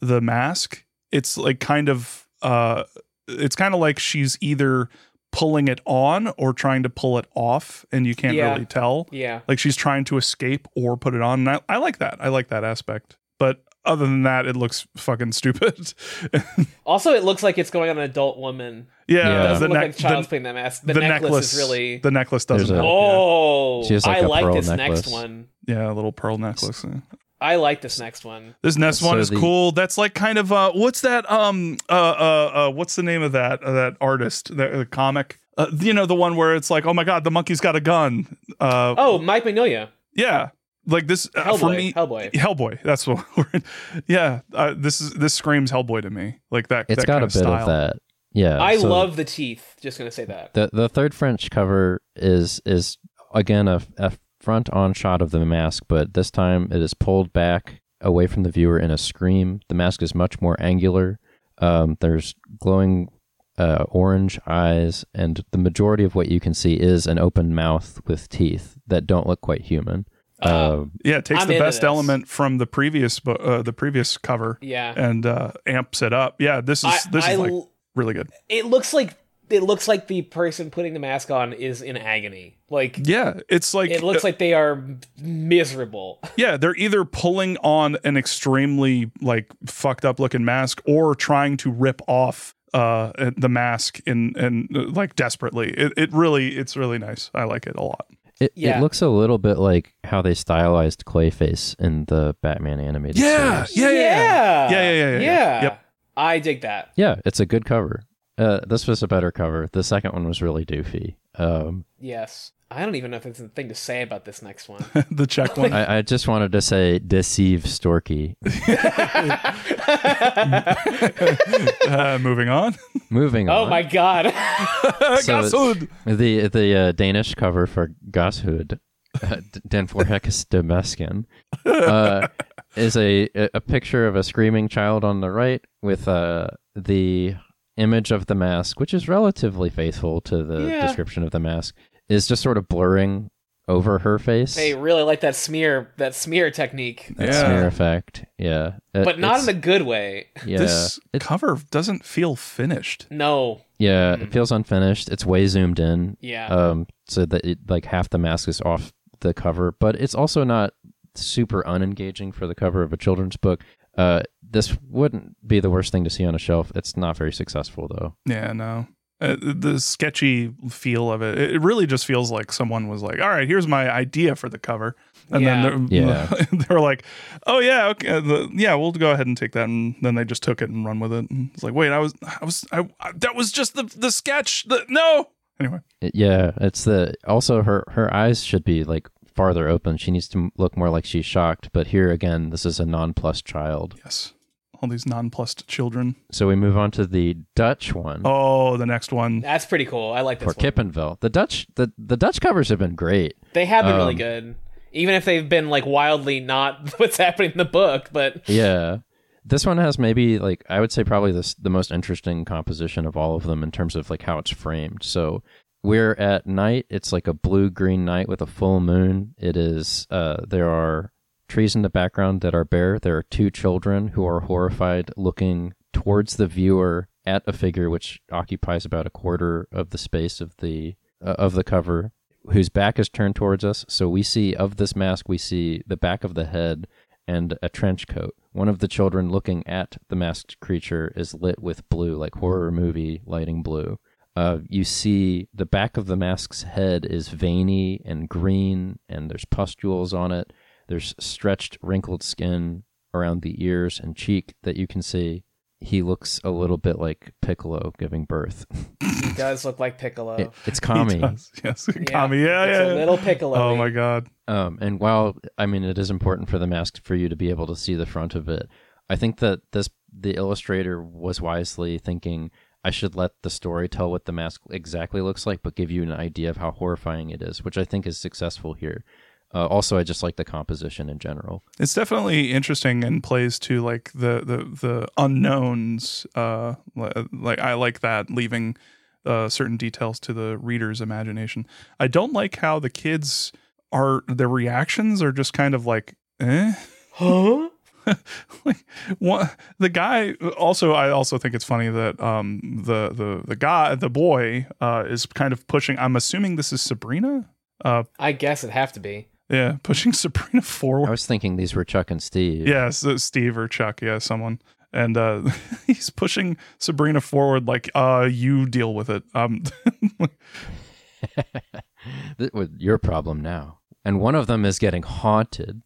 the mask, it's like kind of uh it's kind of like she's either pulling it on or trying to pull it off and you can't Yeah. really tell. Yeah. Like she's trying to escape or put it on. And I, I like that. I like that aspect. But other than that, it looks fucking stupid. Also, it looks like it's going on an adult woman. yeah, Yeah. It doesn't the, look neck- like a child's the, playing that mask. The, the necklace, necklace is really. the necklace doesn't There's a- help. oh, She has, like, I a like pearl this necklace. next one. Yeah, a little pearl necklace. I like this next one. This next So one is the- cool. That's like kind of uh, what's that? Um, uh, uh, uh what's the name of that uh, that artist? The, the comic. Uh, you know the one where it's like, oh my god, the monkey's got a gun. Uh, Oh, Mike Mignola. yeah, like this uh, for Hellboy. me. Hellboy. Hellboy. That's what. We're, yeah, uh, this is this screams Hellboy to me. Like that. It's that got kind a of bit style. of that. Yeah. I so love the teeth. Just gonna say that. the the third French cover is is again a, a front on shot of the mask, but this time it is pulled back away from the viewer in a scream. The mask is much more angular. Um, there's glowing uh, orange eyes, and the majority of what you can see is an open mouth with teeth that don't look quite human. Uh, Um, Yeah, it takes I'm the best this. element from the previous bo- uh, the previous cover Yeah. and uh, amps it up. Yeah, this is I, this I is like l- really good. it looks like it looks like the person putting the mask on is in agony. Like Yeah, it's like it looks like they are miserable. Yeah, they're either pulling on an extremely like fucked up looking mask or trying to rip off uh the mask in and uh, like desperately. It it really it's really nice. I like it a lot. it, Yeah. it looks a little bit like how they stylized Clayface in the Batman animated Yeah, series. yeah, yeah, yeah, yeah, yeah, yeah, yeah, yeah. Yep. I dig that. Yeah, it's a good cover. Uh, this was a better cover. The second one was really doofy. Um, Yes. I don't even know if there's a thing to say about this next one. the check one. I, I just wanted to say deceive Storky. uh, moving on. Moving on. oh my god. So Gasud. the the uh, Danish cover for Gåsehud, uh, D- Den Vorhekes de Mesken, uh, is a a picture of a screaming child on the right with uh, the image of the mask, which is relatively faithful to the Yeah. description of the mask, is just sort of blurring over her face. they really like that smear that smear technique. that Yeah. smear effect, yeah, It- But not in a good way. yeah. This It- cover doesn't feel finished. No. Yeah, Mm. it feels unfinished. It's way zoomed in. Yeah. Um, so that it, like half the mask is off the cover, but it's also not super unengaging for the cover of a children's book. Uh, this wouldn't be the worst thing to see on a shelf. It's not very successful though. Yeah, no. Uh, the sketchy feel of it, it really just feels like someone was like, "All right, here's my idea for the cover," and Yeah. then they're, Yeah. they were like, "Oh yeah, okay, uh, the, yeah, we'll go ahead and take that," and then they just took it and run with it. And it's like, wait, I was, I was, I, I- that was just the the sketch. The, no, anyway, yeah, it's the also her her eyes should be like farther open. She needs to look more like she's shocked. But here again, this is a nonplussed child. yes, all these nonplussed children. So we move on to the Dutch one. Oh, the next one. That's pretty cool. I like this for one. Kippenvel. The Dutch the, the Dutch covers have been great. They have been really Um, good. Even if they've been like wildly not what's happening in the book, but Yeah. This one has maybe like I would say probably this the most interesting composition of all of them in terms of like how it's framed. So we're at night. It's like a blue green night with a full moon. It is uh there are trees in the background that are bare. There are two children who are horrified looking towards the viewer at a figure which occupies about a quarter of the space of the uh, of the cover whose back is turned towards us. So we see of this mask we see the back of the head and a trench coat. One of the children looking at the masked creature is lit with blue, like horror movie lighting blue. Uh, you see the back of the mask's head is veiny and green, and there's pustules on it. There's stretched, wrinkled skin around the ears and cheek that you can see. He looks a little bit like Piccolo giving birth. he does look like Piccolo. It- it's He Kami. does, Yes, Kami. Yeah, it's yeah. a yeah. little Piccolo. Oh my god. Um, and while I mean it is important for the mask for you to be able to see the front of it, I think that this the illustrator was wisely thinking I should let the story tell what the mask exactly looks like, but give you an idea of how horrifying it is, which I think is successful here. Uh, also, I just like the composition in general. It's definitely interesting and plays to like the the the unknowns. Uh, like I like that leaving uh, certain details to the reader's imagination. I don't like how the kids are their reactions are just kind of like, eh. Huh? like one, the guy also I also think it's funny that um the the the guy the boy uh is kind of pushing I'm assuming this is Sabrina uh I guess it'd have to be. Yeah pushing Sabrina forward. I was thinking these were Chuck and Steve. yeah so Steve or Chuck yeah someone and uh he's pushing Sabrina forward like uh you deal with it um with your problem now. And one of them is getting haunted.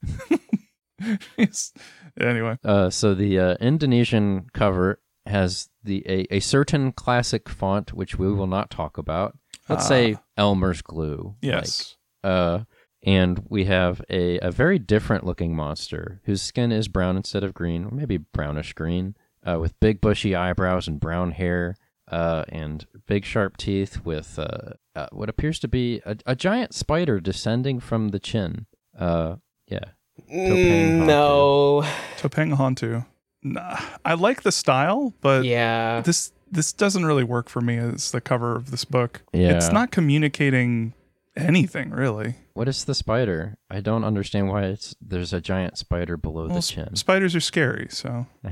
anyway Uh, so the uh, Indonesian cover has the a, a certain classic font which we will not talk about. Let's say Elmer's glue. yes like, uh, and we have a, a very different looking monster whose skin is brown instead of green, or maybe brownish green, uh, with big bushy eyebrows and brown hair, uh, and big sharp teeth with uh, uh, what appears to be a, a giant spider descending from the chin. Uh, yeah. Topeng Mm, no. Topeng Hantu nah, I like the style but Yeah. this this doesn't really work for me as the cover of this book. Yeah. It's not communicating anything really. What is the spider? I don't understand why it's there's a giant spider below Well, the sp- chin. spiders are scary, so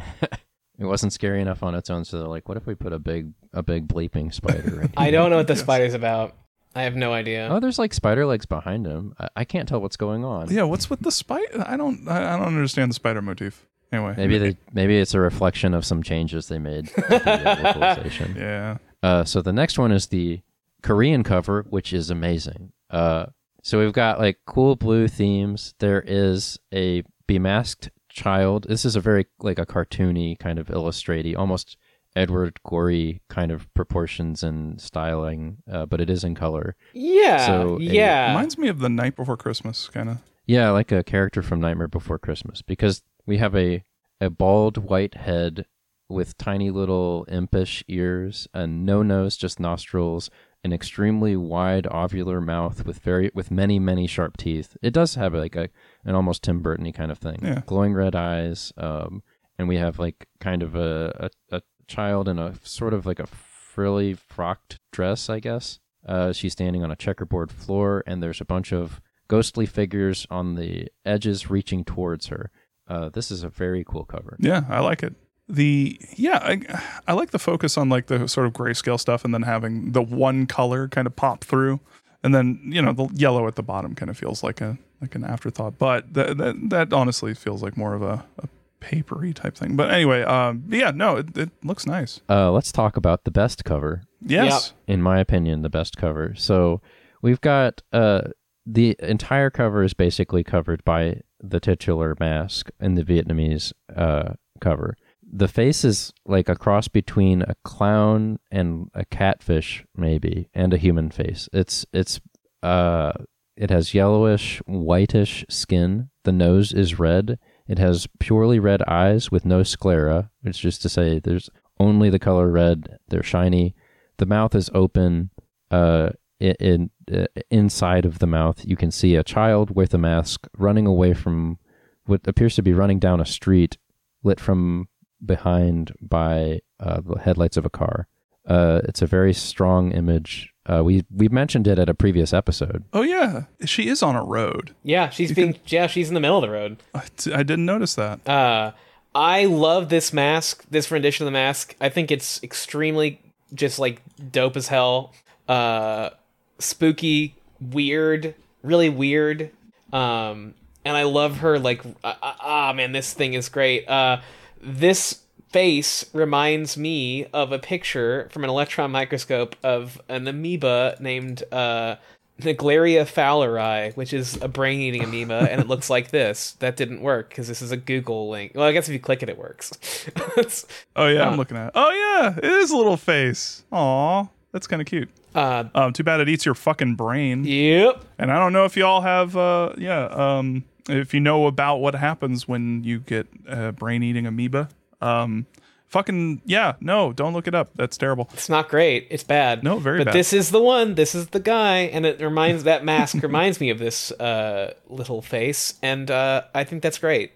It wasn't scary enough on its own, so they're like, "What if we put a big, a big bleeping spider?" Right I don't know what the Yes. spider's about. I have no idea. Oh, there's like spider legs behind him. I, I can't tell what's going on. yeah. What's with the spider? I don't I I don't understand the spider motif. Anyway, Maybe they, maybe it's a reflection of some changes they made to the uh, localization. yeah. Uh, so the next one is the Korean cover, which is amazing. Uh, so we've got like cool blue themes. There is a bemasked child. This is a very like a cartoony kind of illustratey, almost Edward Gorey kind of proportions and styling, uh, but it is in color. yeah. So, a- yeah. Reminds me of the night before Christmas, kind of. Yeah, like a character from Nightmare Before Christmas because we have a a bald white head with tiny little impish ears and no nose, just nostrils, an extremely wide ovular mouth with very with many many sharp teeth. It does have like a an almost Tim Burton kind of thing. Yeah. Glowing red eyes, um, and we have like kind of a, a a child in a sort of like a frilly frocked dress, I guess. Uh, she's standing on a checkerboard floor, and there's a bunch of ghostly figures on the edges reaching towards her. Uh, this is a very cool cover. Yeah, I like it. The yeah, I I like the focus on like the sort of grayscale stuff, and then having the one color kind of pop through, and then you know the yellow at the bottom kind of feels like a like an afterthought. But that that, that honestly feels like more of a, a papery type thing. But anyway, um, yeah, no, it, it looks nice. Uh, let's talk about the best cover. Yes, in my opinion, the best cover. So we've got uh, the entire cover is basically covered by the titular mask in the Vietnamese uh, cover. The face is like a cross between a clown and a catfish, maybe, and a human face. It's it's uh, it has yellowish, whitish skin. The nose is red. It has purely red eyes with no sclera, which is just to say there's only the color red. They're shiny the mouth is open. Uh, in, in uh, inside of the mouth, you can see a child with a mask running away from what appears to be running down a street, lit from behind by uh, the headlights of a car. Uh, it's a very strong image. Uh, we we mentioned it at a previous episode. Oh yeah, she is on a road. yeah, she's being yeah, she's in the middle of the road. I, I didn't notice that. Uh I love this mask, this rendition of the mask. I think it's extremely just like dope as hell. Uh spooky, weird, really weird. Um and I love her like ah uh, uh, man, this thing is great. Uh this face reminds me of a picture from an electron microscope of an amoeba named uh Naegleria fowleri, which is a brain-eating amoeba, and it looks like this. That didn't work because this is a Google link. Well, I guess if you click it, it works. Oh yeah, Uh, I'm looking at. It. Oh yeah, it is a little face. Aw, that's kind of cute. uh, Um, too bad it eats your fucking brain. yep. And I don't know if y'all have, uh, yeah, um, if you know about what happens when you get a brain eating amoeba. Um, fucking yeah, no, don't look it up. That's terrible. It's not great. It's bad. No, very but bad. this is the one. This is the guy, and it reminds that mask reminds me of this uh, little face, and uh, I think that's great.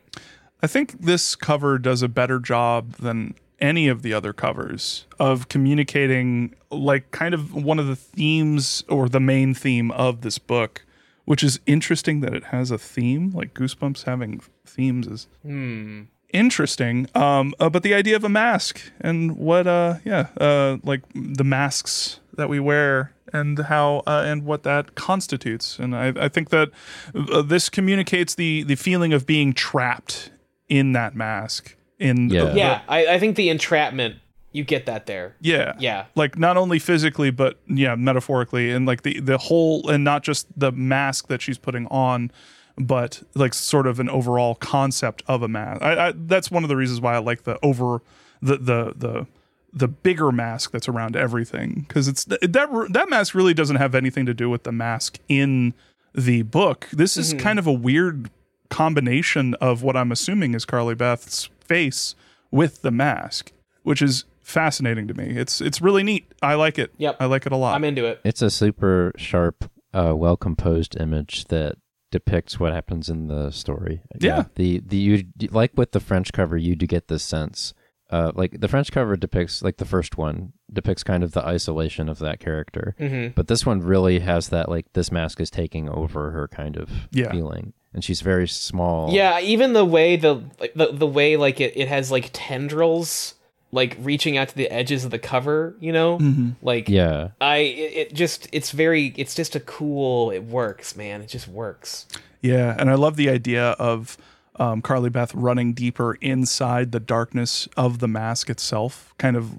I think this cover does a better job than any of the other covers of communicating like kind of one of the themes or the main theme of this book, which is interesting that it has a theme. Like Goosebumps having themes is interesting. Um, uh, but the idea of a mask and what, uh, yeah, uh, like the masks that we wear and how uh, and what that constitutes. And I, I think that uh, this communicates the the feeling of being trapped in that mask. In Yeah. the- Yeah, I, I think the entrapment you get that there. yeah. Yeah. Like not only physically, but yeah, metaphorically, and like the the whole, and not just the mask that she's putting on, but like sort of an overall concept of a mask. I, I that's one of the reasons why I like the over the the the the bigger mask that's around everything because it's that that mask really doesn't have anything to do with the mask in the book. This is mm-hmm. kind of a weird combination of what I'm assuming is Carly Beth's face with the mask, which is fascinating to me. It's it's really neat. I like it. Yep. I like it a lot. I'm into it. It's a super sharp, uh, well composed image that depicts what happens in the story. Yeah. The the you like with the French cover, you do get this sense. Uh, like the French cover depicts, like the first one depicts kind of the isolation of that character, Mm-hmm. but this one really has that like this mask is taking over her kind of Yeah. feeling, and she's very small. Yeah, even the way the like, the the way like it, it has like tendrils like reaching out to the edges of the cover, you know? Like yeah. I it, it just it's very it's just a cool it works, man. It just works. Yeah, and I love the idea of um, Carly Beth running deeper inside the darkness of the mask itself, kind of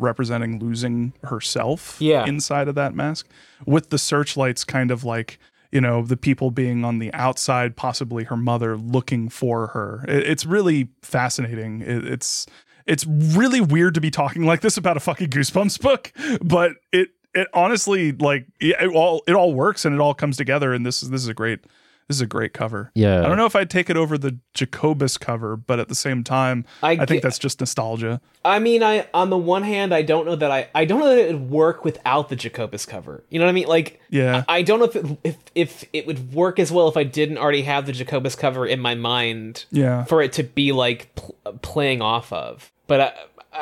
representing losing herself Yeah. inside of that mask, with the searchlights kind of like, you know, the people being on the outside, possibly her mother looking for her. It, it's really fascinating. It, it's it's really weird to be talking like this about a fucking Goosebumps book, but it it honestly like it all it all works and it all comes together and this is this is a great this is a great cover. Yeah. I don't know if I'd take it over the Jacobus cover, but at the same time, I I, think get- that's just nostalgia. I mean, I on the one hand, I don't know that I I don't know that it would work without the Jacobus cover. You know what I mean? Like, Yeah. I, I don't know if it, if if it would work as well if I didn't already have the Jacobus cover in my mind. Yeah. For it to be like pl- playing off of, but I,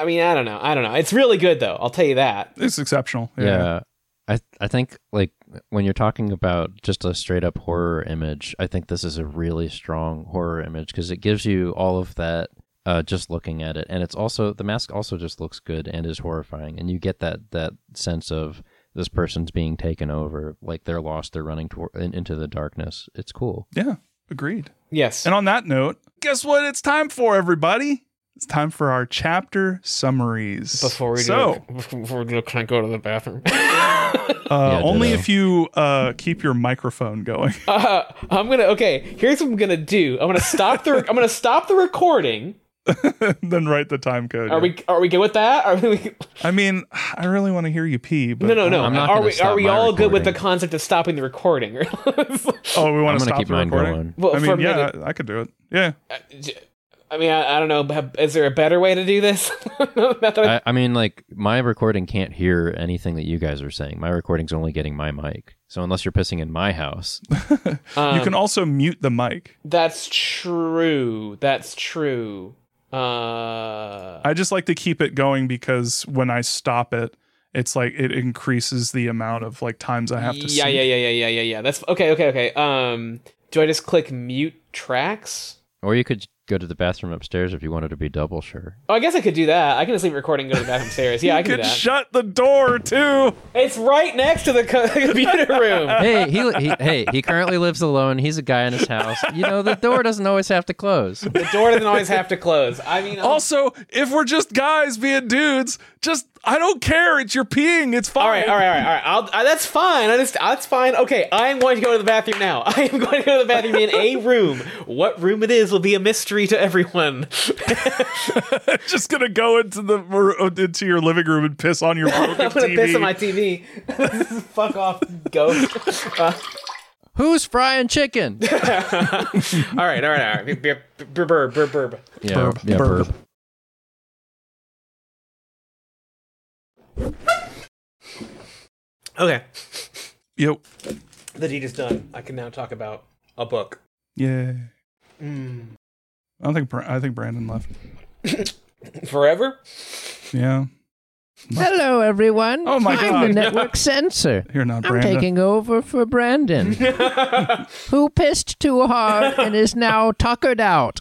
I mean, I don't know. I don't know. It's really good though. I'll tell you that. It's exceptional. yeah. I I think like when you're talking about just a straight up horror image, I think this is a really strong horror image because it gives you all of that uh, just looking at it, and it's also the mask also just looks good and is horrifying, and you get that that sense of this person's being taken over, like they're lost, they're running toward, in, into the darkness. It's cool. Yeah. Agreed. Yes. And on that note, guess what it's time for, everybody? It's time for our chapter summaries. Before we so, do, before we do, can I go to the bathroom? uh, Yeah, only ditto. if you uh, keep your microphone going. uh, I'm gonna. Okay, here's what I'm gonna do. I'm gonna stop the. I'm gonna stop the recording. then write the time code. Are yeah. we? Are we good with that? Are we? I mean, I really want to hear you pee, but No, no, no. I'm not Are we? Are we my all good with the concept of stopping the recording? Oh, we want I'm to gonna stop keep the mine recording. going. Well, I mean, yeah, minute. I, I could do it. Yeah. I mean, I, I don't know. Is there a better way to do this? I- I, I mean, like my recording can't hear anything that you guys are saying. My recording's only getting my mic. So unless you're pissing in my house, you Um, can also mute the mic. that's true. That's true. Uh, I just like to keep it going because when I stop it, it's like it increases the amount of like times I have to. yeah, sync. yeah, yeah, yeah, yeah, yeah, yeah. That's okay, okay, okay. Um, do I just click mute tracks? or you could go to the bathroom upstairs if you wanted to be double sure. Oh, I guess I could do that. I can just leave recording and go to the bathroom upstairs. Yeah, I You can do could that. shut the door too. it's right next to the co- computer room. hey, he, he hey he currently lives alone. He's a guy in his house. You know the door doesn't always have to close. The door doesn't always have to close. I mean, um, Also, if we're just guys being dudes, just I don't care. It's your peeing. It's fine. All right, all right, all right, all right. I'll, uh, that's fine. I just, that's fine. Okay, I am going to go to the bathroom now. I am going to go to the bathroom in a room. What room it is will be a mystery to everyone. just gonna go into the into your living room and piss on your broken I'm gonna TV. piss on my TV. Fuck off, ghost. Uh, Who's frying chicken? all right, all right, all right. Burb, burb, burb, burb. Yeah, Burp, yeah, burp. burp. Okay, Yep. the deed is done. I can now talk about a book. Yeah. Hmm. I don't think Bra- I think Brandon left. Forever? Yeah. Hello, everyone. Oh my I'm God. the network censor. Here not I'm Brandon. taking over for Brandon, who pissed too hard and is now tuckered out.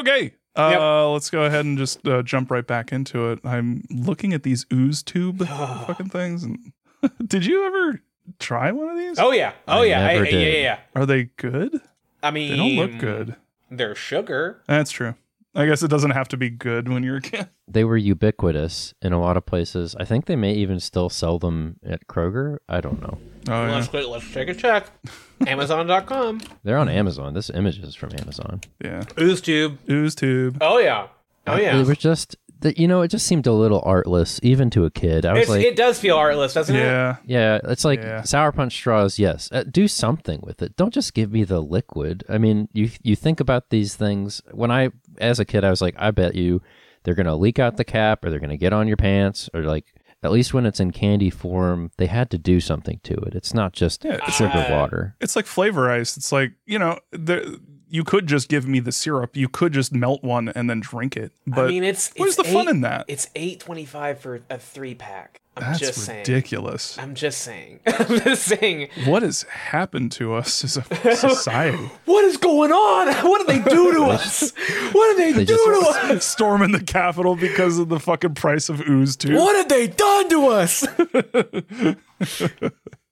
Okay. Uh, let's go ahead and just uh, jump right back into it. I'm looking at these ooze tube fucking things, and did you ever try one of these? Oh yeah. Oh I yeah. I, never yeah, did. yeah, yeah. Are they good? I mean, They don't look good. They're sugar. That's true. I guess it doesn't have to be good when you're a kid. They were ubiquitous in a lot of places. I think they may even still sell them at Kroger. I don't know. Oh yeah. Let's go, let's take a check. Amazon.com. They're on Amazon. This image is from Amazon. Yeah. Ooze tube. Ooze tube. Oh yeah. Oh yeah. It was just that you know, it just seemed a little artless, even to a kid. I was It's, like, it does feel artless, doesn't it? Yeah. yeah, it's like Yeah. sour punch straws. Yes, uh, do something with it. Don't just give me the liquid. I mean, you you think about these things. When I, as a kid, I was like, I bet you they're gonna leak out the cap, or they're gonna get on your pants, or like at least when it's in candy form, they had to do something to it. It's not just Yeah, it's- sugar Uh, water. It's like flavor ice. It's like you know, there, you could just give me the syrup. You could just melt one and then drink it. But I mean, it's where's it's the fun in that? It's eight twenty five for a three pack. I'm That's just saying. ridiculous. I'm just saying. I'm just saying. What has happened to us as a society? What is going on? What did they do to us? What did they, They do to us? Storming the Capitol because of the fucking price of ooze too. What have they done to us?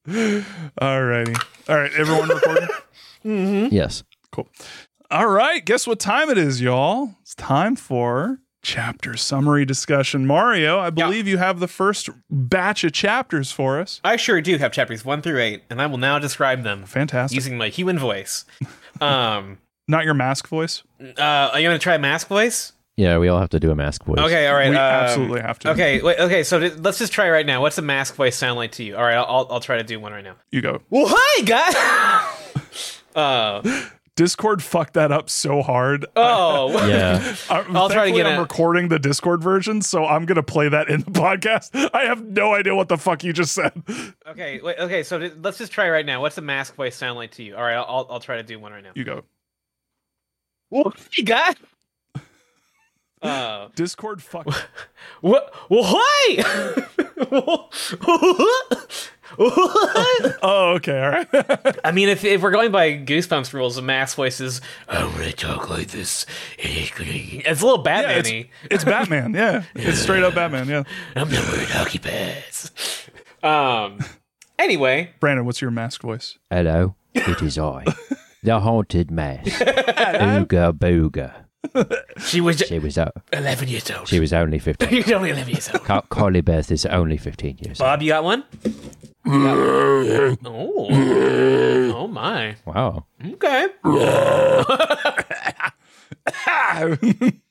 Alrighty. All right, everyone recording? Yes. cool. All right, guess what time it is, y'all? It's time for chapter summary discussion. Mario, I believe you have the first batch of chapters for us. I sure do have chapters one through eight, and I will now describe them Fantastic. using my human voice. Um, Not your mask voice. uh, are you gonna try mask voice? Yeah, we all have to do a mask voice. Okay, all right. We um, absolutely have to. Okay, wait, okay. So th- let's just try right now. What's the mask voice sound like to you? All right, I'll I'll try to do one right now. You go. Well, hi guys. uh, Discord fucked that up so hard. oh, Yeah. Uh, I'll try to thankfully get I'm a- recording the Discord version, so I'm gonna play that in the podcast. I have no idea what the fuck you just said. okay, wait, okay. So th- let's just try right now. What's the mask voice sound like to you? All right, I'll I'll try to do one right now. You go. Well, hi guys. Uh, Discord fucked. what? Well, hi. Oh, okay, all right. I mean, if, if we're going by Goosebumps rules, the mask voice is, I'm gonna talk like this. It's a little yeah, Batman-y. it's, it's Batman. Yeah, it's straight up Batman. Yeah. I'm not wearing hockey pads. Um. Anyway, Brandon, what's your mask voice? Hello, it is I, the haunted mask. Ooga booga. she was She was uh, 11 years old. she was only fifteen. You're only 11 years old. Ca- Carly Beth is only fifteen years old. Bob, you got one? Oh. Oh my. Wow. Okay.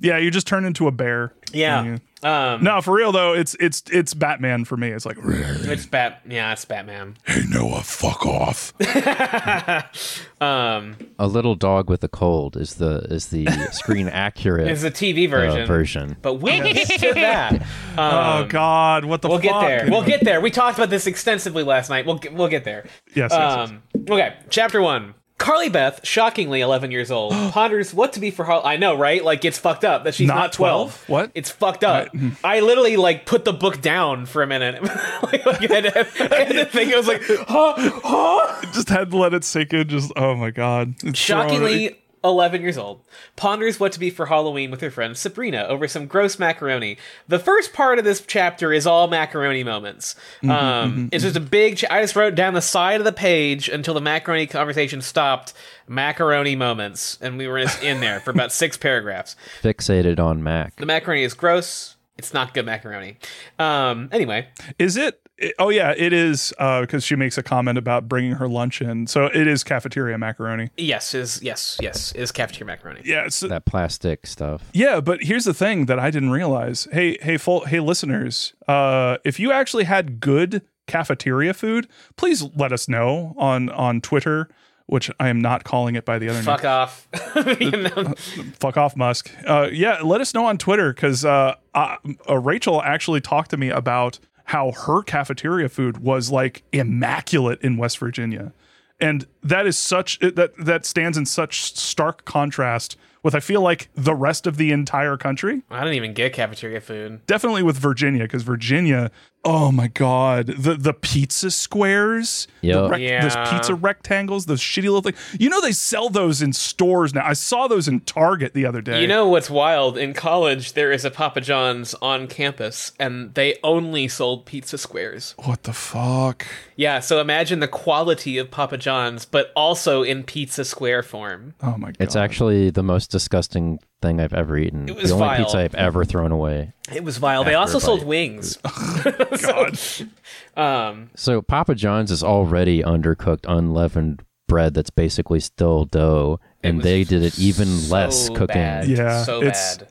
yeah, you just turn into a bear. Yeah. Um. No, for real though, it's it's it's Batman for me. It's like, It's Bat. Yeah, it's Batman. hey Noah, fuck off. Um. A little dog with a cold is the is the screen accurate It's the TV version. uh, version. But we'll get to that. oh Um, God, what the We'll fuck? get there. We'll get there. We talked about this extensively last night. We'll get, we'll get there. Yes, yes, yes. Um, okay, chapter one. Carly Beth, shockingly 11 years old, ponders what to be for Hall. I know, right? Like it's fucked up that she's Not not, 12. 12? What? It's fucked up. Mm-hmm. I literally like put the book down for a minute. like, like, I, had to, I had to think. I was like, huh, huh? just had to let it sink in. Just oh my God, It's Shockingly 11 years old, ponders what to be for Halloween with her friend Sabrina over some gross macaroni. The first part of this chapter is all macaroni moments. um, it's just a big. Ch- I just wrote down the side of the page until the macaroni conversation stopped. Macaroni moments, and we were just in there for about six paragraphs. Fixated on Mac. The macaroni is gross. It's not good macaroni. Um, anyway, Is it? It- oh yeah, it is because she makes a comment about bringing her lunch in. So it is cafeteria macaroni. yes, is yes, yes, is cafeteria macaroni. Yeah, it's, That plastic stuff. yeah. But here's the thing that I didn't realize. Hey, hey, full, hey, listeners. Uh, if you actually had good cafeteria food, please let us know on on Twitter. Which I am not calling it by the other name. Fuck off. You know? fuck off musk uh yeah let us know on twitter because uh, uh, uh rachel actually talked to me about how her cafeteria food was like immaculate in West Virginia. And that is such that that stands in such stark contrast with I feel like the rest of the entire country. I don't even get cafeteria food. Definitely with Virginia because Virginia, oh my god, the the pizza squares, the rec- Yeah. those pizza rectangles, those shitty little things. You know they sell those in stores now. I saw those in Target the other day. You know what's wild? In college, there is a Papa John's on campus, and they only sold pizza squares. what the fuck? Yeah, so imagine the quality of Papa John's, but also in pizza square form. Oh my god! It's actually the most disgusting thing I've ever eaten. It was the only vile. pizza I've ever thrown away. It was vile. They also a sold bite. wings. God. Um, So Papa John's is already undercooked, unleavened bread that's basically still dough, and they did it even less cooking. bad. Yeah, so it's- bad.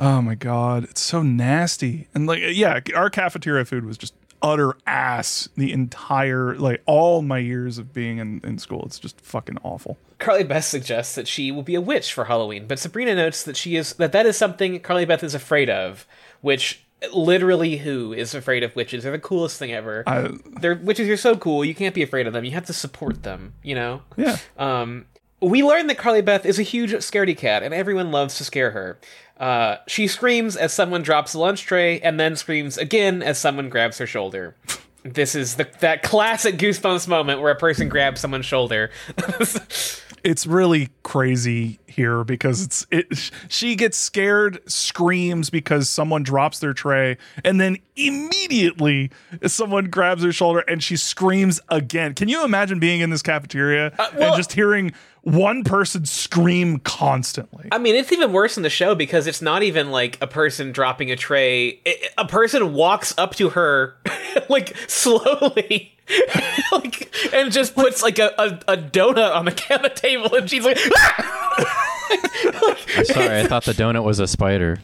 Oh my god, it's so nasty. And like yeah, our cafeteria food was just utter ass the entire like all my years of being in, in school. It's just fucking awful. Carly Beth suggests that she will be a witch for Halloween, but Sabrina notes that she is that that is something Carly Beth is afraid of, which literally who is afraid of witches? They're the coolest thing ever. I They're witches are so cool. You can't be afraid of them. You have to support them, you know? yeah. Um, we learn that Carly Beth is a huge scaredy cat, and everyone loves to scare her. Uh, she screams as someone drops a lunch tray, and then screams again as someone grabs her shoulder. This is the, that classic Goosebumps moment where a person grabs someone's shoulder. it's really crazy here because it's it she gets scared screams because someone drops their tray and then immediately someone grabs her shoulder and she screams again can you imagine being in this cafeteria Uh, well- and just hearing one person scream constantly I mean, it's even worse in the show because it's not even like a person dropping a tray. It, a person walks up to her, like slowly, like, and just puts like a, a, a donut on the counter table, and she's like, ah! Sorry, I thought the donut was a spider.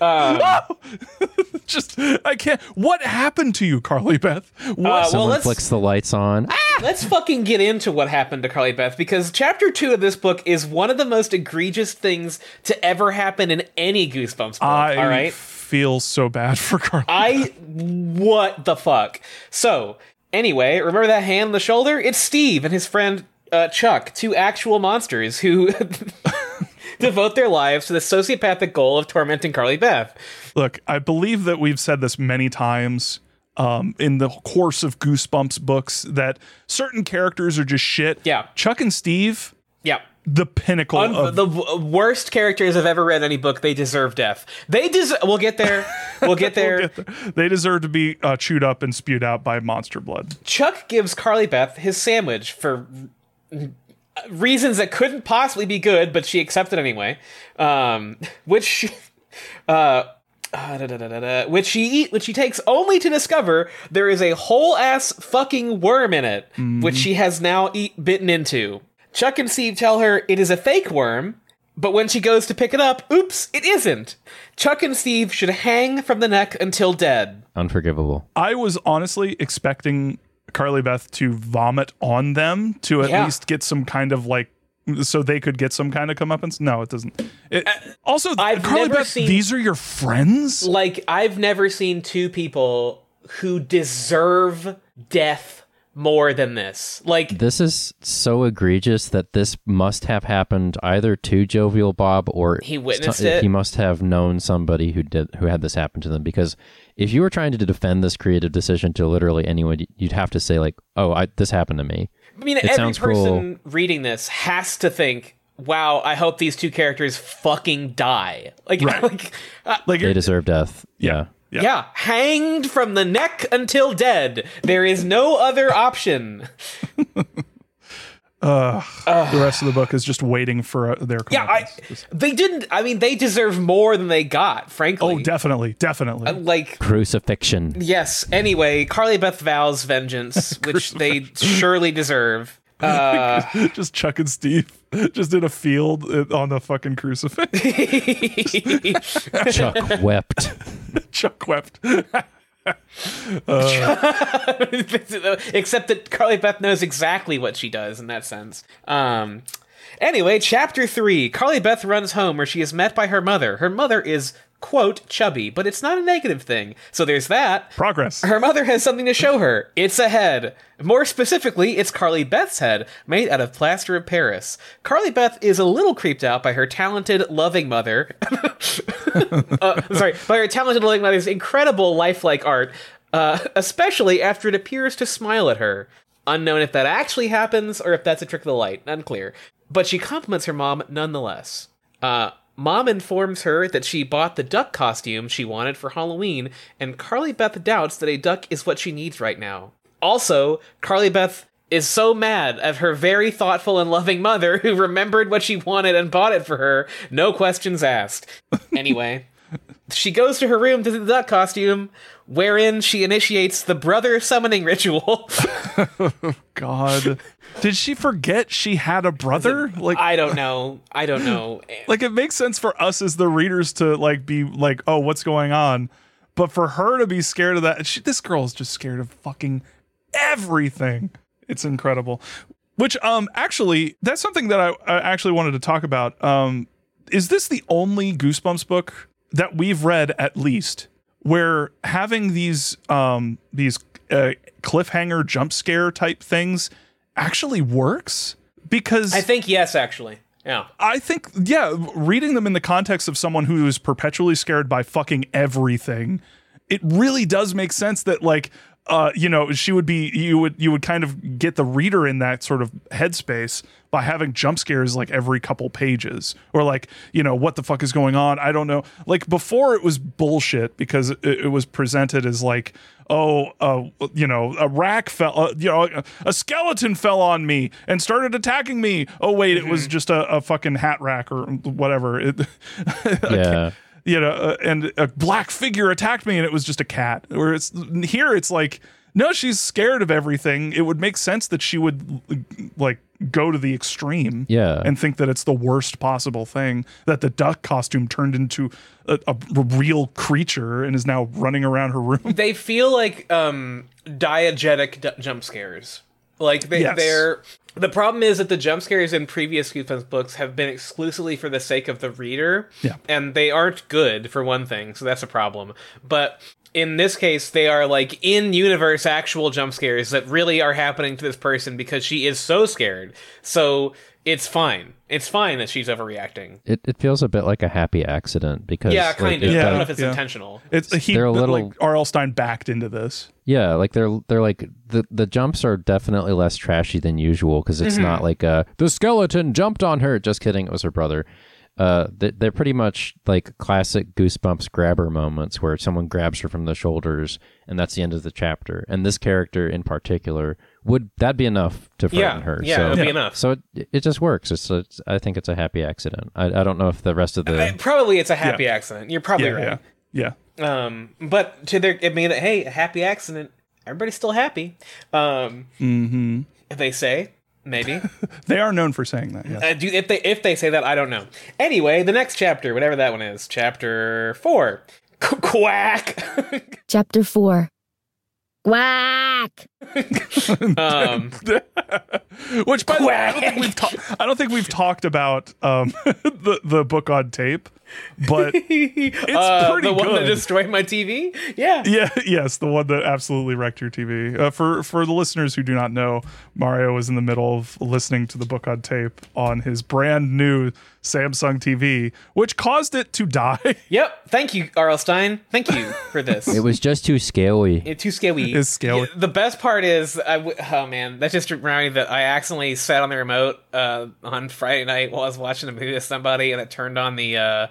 just i can't what happened to you carly beth what Uh, well, Someone let's flicks the lights on. let's fucking get into what happened to Carly Beth because chapter two of this book is one of the most egregious things to ever happen in any Goosebumps book. i all right, feel so bad for carly I what the fuck? So anyway, remember that hand on the shoulder? It's Steve and his friend uh, Chuck, two actual monsters who devote their lives to the sociopathic goal of tormenting Carly Beth. Look, I believe that we've said this many times um, in the course of Goosebumps books that certain characters are just shit. Yeah. Chuck and Steve, Yeah. the pinnacle Un- of the w- worst characters I've ever read any book. They deserve death. They deserve. We'll get there. We'll get there. they deserve to be uh, chewed up and spewed out by monster blood. Chuck gives Carly Beth his sandwich for reasons that couldn't possibly be good, but she accepted anyway. Um, which, she, uh, uh, da, da, da, da, da, which she eat, which she takes only to discover there is a whole ass fucking worm in it, which she has now eat bitten into. Chuck and Steve tell her it is a fake worm, but when she goes to pick it up, oops, it isn't. Chuck and Steve should hang from the neck until dead. Unforgivable. I was honestly expecting Carly Beth to vomit on them to at Yeah. least get some kind of like so they could get some kind of comeuppance. No, it doesn't. It, also, Uh, I've Carly never Beth, seen- these are your friends. like I've never seen two people who deserve death more than this. Like This is so egregious that this must have happened either to Jovial Bob or He witnessed so- it? He must have known somebody who did who had this happen to them. Because if you were trying to defend this creative decision to literally anyone, you'd have to say like, "Oh, I, this happened to me." I mean, It every sounds person reading this has to think, "Wow, I hope these two characters fucking die." Like, like, uh, like They deserve death. Yeah. Yeah. yeah. hanged from the neck until dead. There is no other option. the rest of the book is just waiting for uh, their Yeah, I, they didn't. I mean, they deserve more than they got. Frankly, oh, definitely, definitely. like Crucifixion. Yes. Anyway, Carly Beth vows vengeance, which they surely deserve. Uh, just Chuck and Steve, just in a field uh, on the fucking crucifix. Chuck wept. Chuck wept. except that Carly Beth knows exactly what she does in that sense. Um. Anyway, chapter three. Carly Beth runs home where she is met by her mother. Her mother is quote, chubby, but it's not a negative thing. So there's that. Progress. Her mother has something to show her. It's a head. More specifically, it's Carly Beth's head, made out of plaster of Paris. Carly Beth is a little creeped out by her talented, loving mother. uh, sorry, by her talented, loving mother's incredible lifelike art, uh, especially after it appears to smile at her. Unknown if that actually happens or if that's a trick of the light, unclear. But she compliments her mom nonetheless. Uh, Mom informs her that she bought the duck costume she wanted for Halloween, and Carly Beth doubts that a duck is what she needs right now. Also, Carly Beth is so mad at her very thoughtful and loving mother who remembered what she wanted and bought it for her, no questions asked. Anyway, she goes to her room to do the duck costume, wherein she initiates the brother summoning ritual. God. Did she forget she had a brother? Like I don't know. I don't know. like it makes sense for us as the readers to like be like, "Oh, what's going on?" But for her to be scared of that, she, this girl is just scared of fucking everything. It's incredible. Which um actually that's something that I, I actually wanted to talk about. Um is this the only Goosebumps book that we've read at least where having these um these uh, cliffhanger jump scare type things actually works? Because I think yes, actually. Yeah. I think, yeah, reading them in the context of someone who is perpetually scared by fucking everything, it really does make sense that like, uh, you know, she would be, you would, you would kind of get the reader in that sort of headspace by having jump scares like every couple pages, or like, you know, what the fuck is going on? I don't know. Like before, it was bullshit because it, it was presented as like, oh, uh, you know, a rack fell, uh, you know, a, a skeleton fell on me and started attacking me. Oh wait, it was just a, a fucking hat rack or whatever. It, Yeah. You know, uh, and a black figure attacked me and it was just a cat. Where it's here, it's like, no, she's scared of everything. It would make sense that she would like go to the extreme, Yeah. and think that it's the worst possible thing. That the duck costume turned into a, a real creature and is now running around her room. they feel like um diegetic d- jump scares. Like they, Yes. they're the problem is that the jump scares in previous Goosebumps books have been exclusively for the sake of the reader, Yeah. and they aren't good for one thing, so that's a problem. But in this case, they are like in universe actual jump scares that really are happening to this person because she is so scared. So it's fine. It's fine that she's overreacting. It, it feels a bit like a happy accident because Yeah, like, kind it of. I don't know if it's Yeah. intentional. It's he, They're a little- like R.L. Stine backed into this. Yeah, like they're they're like the the jumps are definitely less trashy than usual because it's not like uh the skeleton jumped on her. Just kidding, it was her brother. Uh, they- they're pretty much like classic Goosebumps grabber moments where someone grabs her from the shoulders, and that's the end of the chapter. And this character in particular would that be enough to frighten Yeah, her? yeah, so, it'll be enough. So it, it just works. It's, it's I think it's a happy accident. I, I don't know if the rest of the Uh, Probably it's a happy accident. You're probably Yeah, right. yeah, yeah. Um, but to their, I mean, hey, a happy accident. Everybody's still happy. Um, Mm-hmm. they say maybe. They are known for saying that. Yes. uh, do, if they if they say that, I don't know. Anyway, the next chapter, whatever that one is, chapter four. Quack. Chapter 4 Quack! um, Which, by the way, I don't think we've ta- I don't think we've talked about um, the the book on tape, but it's uh, pretty the one that destroyed my TV. Yeah. yeah, yes, the one that absolutely wrecked your TV. Uh, for for the listeners who do not know, Mario was in the middle of listening to the book on tape on his brand new Samsung TV, which caused it to die. Yep. Thank you, R.L. Stine. Thank you for this. it was just too scaly. Yeah, too scary. It's scary. Yeah, the best part is, I w- oh man, that just reminded me that I accidentally sat on the remote uh, on Friday night while I was watching a movie with somebody, and it turned on the uh,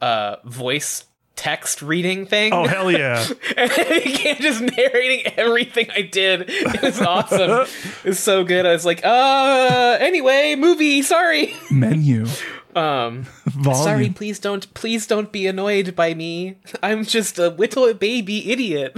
uh, voice text reading thing. Oh hell yeah! and it began just narrating everything I did. It was awesome. it was so good. I was like, uh, anyway, movie. Sorry. Menu Um, volume. sorry. Please don't. Please don't be annoyed by me. I'm just a little baby idiot.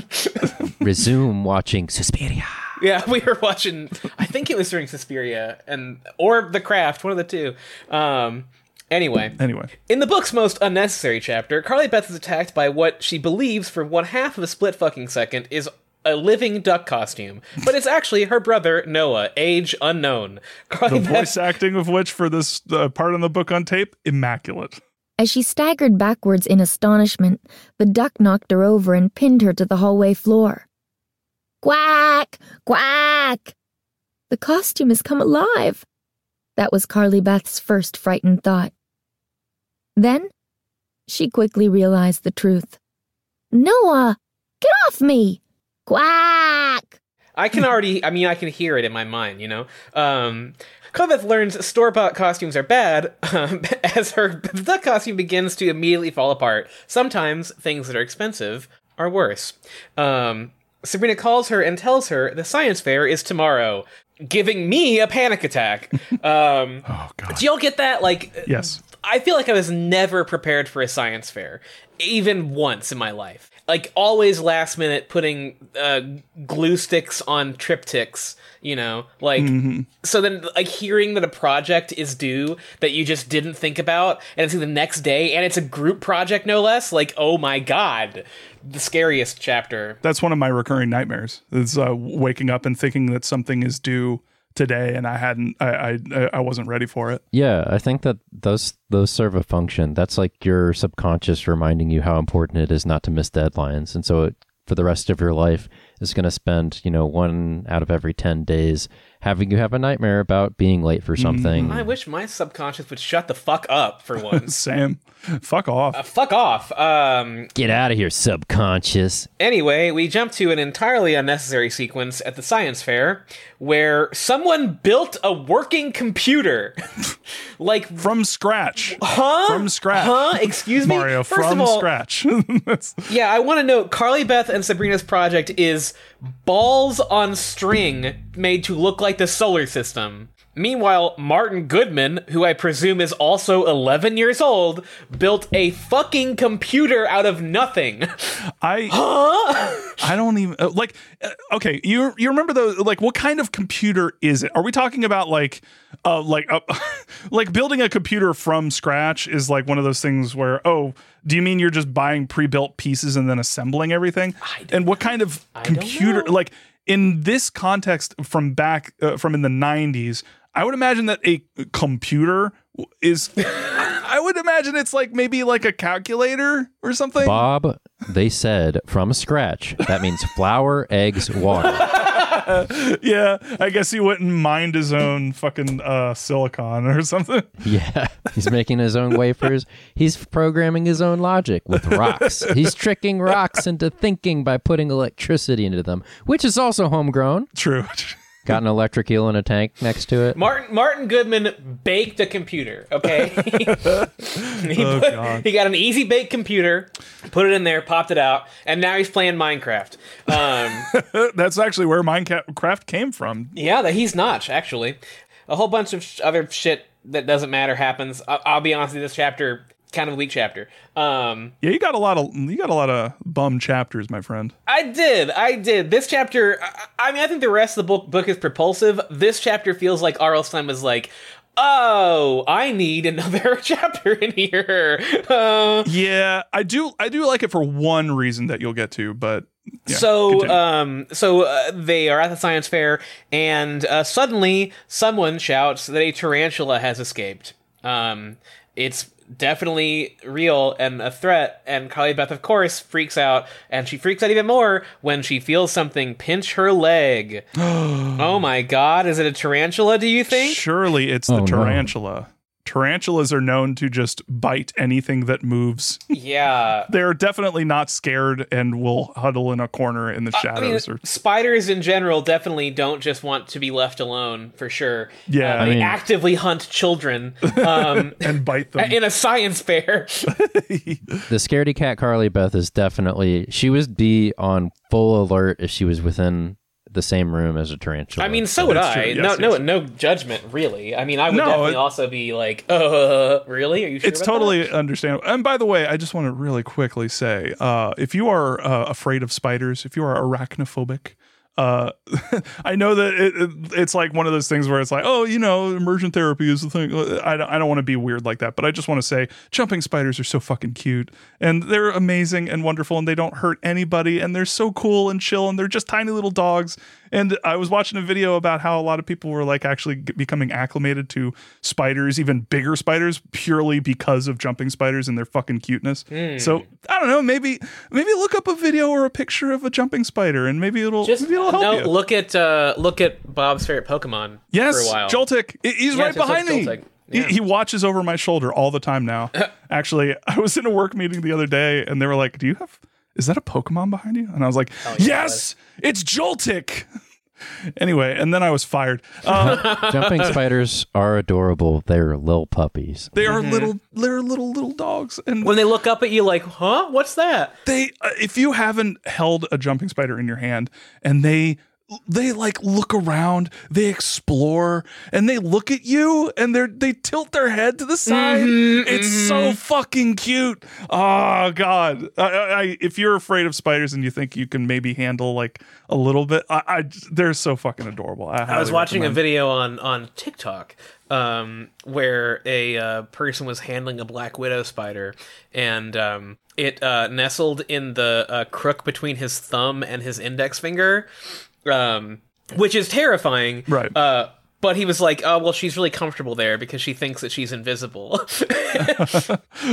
Resume watching Suspiria. Yeah, we were watching. I think it was during Suspiria and or The Craft, one of the two. Um. Anyway, Anyway, in the book's most unnecessary chapter, Carly Beth is attacked by what she believes, for one half of a split fucking second, is a living duck costume, but it's actually her brother Noah, age unknown. Carly the Beth voice acting of which for this uh, part in the book on tape, immaculate. As she staggered backwards in astonishment, the duck knocked her over and pinned her to the hallway floor. Quack! Quack! The costume has come alive. That was Carly Beth's first frightened thought. Then she quickly realized the truth. Noah, get off me! Quack! I can already, I mean, I can hear it in my mind, you know? Um, Koveth learns store bought costumes are bad um, as her the costume begins to immediately fall apart. Sometimes things that are expensive are worse. Um, Sabrina calls her and tells her the science fair is tomorrow, giving me a panic attack. Um, Oh god. do y'all get that? Like, Yes. I feel like I was never prepared for a science fair, even once in my life. Like always last minute putting uh, glue sticks on triptychs, you know, like so then like hearing that a project is due that you just didn't think about and it's the next day and it's a group project no less, like oh my god, the scariest chapter. That's one of my recurring nightmares. Is uh, waking up and thinking that something is due today, and I hadn't, I, I, I wasn't ready for it. Yeah, I think that those those serve a function. That's like your subconscious reminding you how important it is not to miss deadlines, and so it, for the rest of your life is going to spend you know one out of every ten days having you have a nightmare about being late for something. I wish my subconscious would shut the fuck up for once. Sam, fuck off. Uh, fuck off. Um, Get out of here, subconscious. Anyway, we jump to an entirely unnecessary sequence at the science fair where someone built a working computer. like, from scratch. huh? From scratch. Huh? Excuse me? Mario, First from of all, scratch. Yeah, I want to note Carly Beth and Sabrina's project is balls on string made to look like the solar system. Meanwhile, Martin Goodman, who I presume is also 11 years old, built a fucking computer out of nothing. I I don't even uh, like. Uh, okay, you you remember those? Like, what kind of computer is it? Are we talking about like, uh, like, uh, like building a computer from scratch is like one of those things where oh, do you mean you're just buying pre-built pieces and then assembling everything? and what kind of computer? Like in this context, from back uh, from in the '90s, I would imagine that a computer is. I would imagine it's like maybe like a calculator or something. Bob, they said from scratch. That means flour, eggs, water. yeah, I guess he wouldn't mind his own fucking uh, silicon or something. Yeah, he's making his own wafers. He's programming his own logic with rocks. He's tricking rocks into thinking by putting electricity into them, which is also homegrown. True. Got an electric eel in a tank next to it. Martin Martin Goodman baked a computer. Okay, he, Oh, put- God. he got an easy bake computer, put it in there, popped it out, and now he's playing Minecraft. Um, That's actually where Minecraft came from. yeah, that he's notch actually. A whole bunch of sh- other shit that doesn't matter happens. I- I'll be honest with you, this chapter kind of a weak chapter. Um, Yeah, you got a lot of you got a lot of bum chapters, my friend. I did. I did. This chapter, I, I mean, I think the rest of the book, book is propulsive. This chapter feels like R.L. Stine was like, oh, I need another chapter in here. Uh, Yeah, I do. I do like it for one reason that you'll get to, but yeah, so, continue. um, so uh, they are at the science fair, and uh, suddenly someone shouts that a tarantula has escaped. Um, it's definitely real and a threat, and Carly Beth, of course, freaks out, and she freaks out even more when she feels something pinch her leg. oh my god, is it a tarantula, do you think? surely it's Oh, the no. tarantula. Tarantulas are known to just bite anything that moves. Yeah. They're definitely not scared and will huddle in a corner in the I mean, shadows. or spiders in general definitely don't just want to be left alone, for sure. Yeah. Uh, I they mean- actively hunt children um, and bite them. in a science fair. The scaredy cat Carly Beth is definitely she would be on full alert if she was within the same room as a tarantula. I mean, so would I. Yes, no, yes. no, no judgment, really. I mean, I would No, definitely it- also be like, uh, really? Are you sure? it's about totally understandable. And by the way, I just want to really quickly say, uh, if you are uh, afraid of spiders, if you are arachnophobic, uh, I know that it, it, it's like one of those things where it's like, oh, you know, immersion therapy is the thing. I I don't want to be weird like that, but I just want to say, jumping spiders are so fucking cute, and they're amazing and wonderful, and they don't hurt anybody, and they're so cool and chill, and they're just tiny little dogs, And I was watching a video about how a lot of people were like actually becoming acclimated to spiders, even bigger spiders, purely because of jumping spiders and their fucking cuteness. Hmm. So I don't know, maybe maybe look up a video or a picture of a jumping spider, and maybe it'll Just maybe it'll help no, you. look at uh, look at Bob's favorite Pokemon Yes, for a while. Joltik. He's Yeah, right behind me. Joltik. He, he watches over my shoulder all the time now. Actually, I was in a work meeting the other day, and they were like, "Do you have? Is that a Pokemon behind you?" And I was like, Oh, yeah, "Yes, it's Joltik." Anyway, and then I was fired. Uh, Jumping spiders are adorable. They're little puppies. they are little, they're little, little dogs, and When they look up at you, like, huh? What's that? they uh, if you haven't held a jumping spider in your hand and they they like look around they explore and they look at you and they're they tilt their head to the side. It's so fucking cute. Oh god. I, I, I- if you're afraid of spiders and you think you can maybe handle like a little bit i, I they're so fucking adorable. I, I was highly watching a video on on TikTok um, where a uh, person was handling a black widow spider, and um, it uh, nestled in the uh, crook between his thumb and his index finger, um, which is terrifying. Right. Uh, but he was like, "Oh well, she's really comfortable there because she thinks that she's invisible."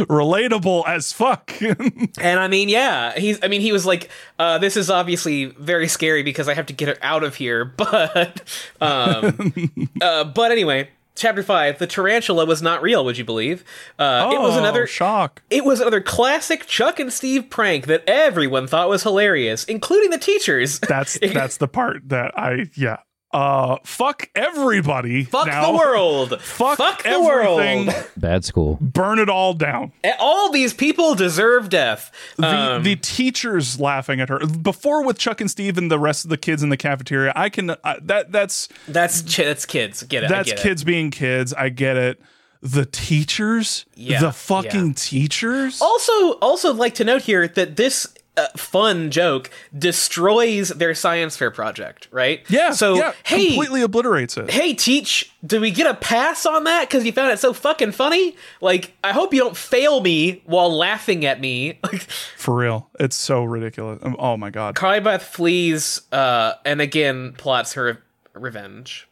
relatable as fuck And I mean, yeah, he's. I mean, he was like, uh, "This is obviously very scary because I have to get her out of here." But, um, uh, but anyway, chapter five: the tarantula was not real. Would you believe? Uh, it was Oh, another shock It was another classic Chuck and Steve prank that everyone thought was hilarious, including the teachers. that's that's the part that i yeah uh fuck everybody Fuck now. the world. Fuck, Fuck the everything. world. Bad school. Burn it all down. All these people deserve death. The, Um, the teachers laughing at her before with Chuck and Steve and the rest of the kids in the cafeteria. I can uh, that that's that's ch- that's kids. Get it? That's get it. kids being kids. I get it. The teachers, Yeah, the fucking yeah. teachers. Also, also like to note here that this uh, fun joke destroys their science fair project, right? yeah. So yeah, hey, completely obliterates it. hey, teach, do we get a pass on that because you found it so fucking funny? Like, I hope you don't fail me while laughing at me. For real, it's so ridiculous. Um, Oh my god. Carly Beth flees, uh, and again plots her revenge.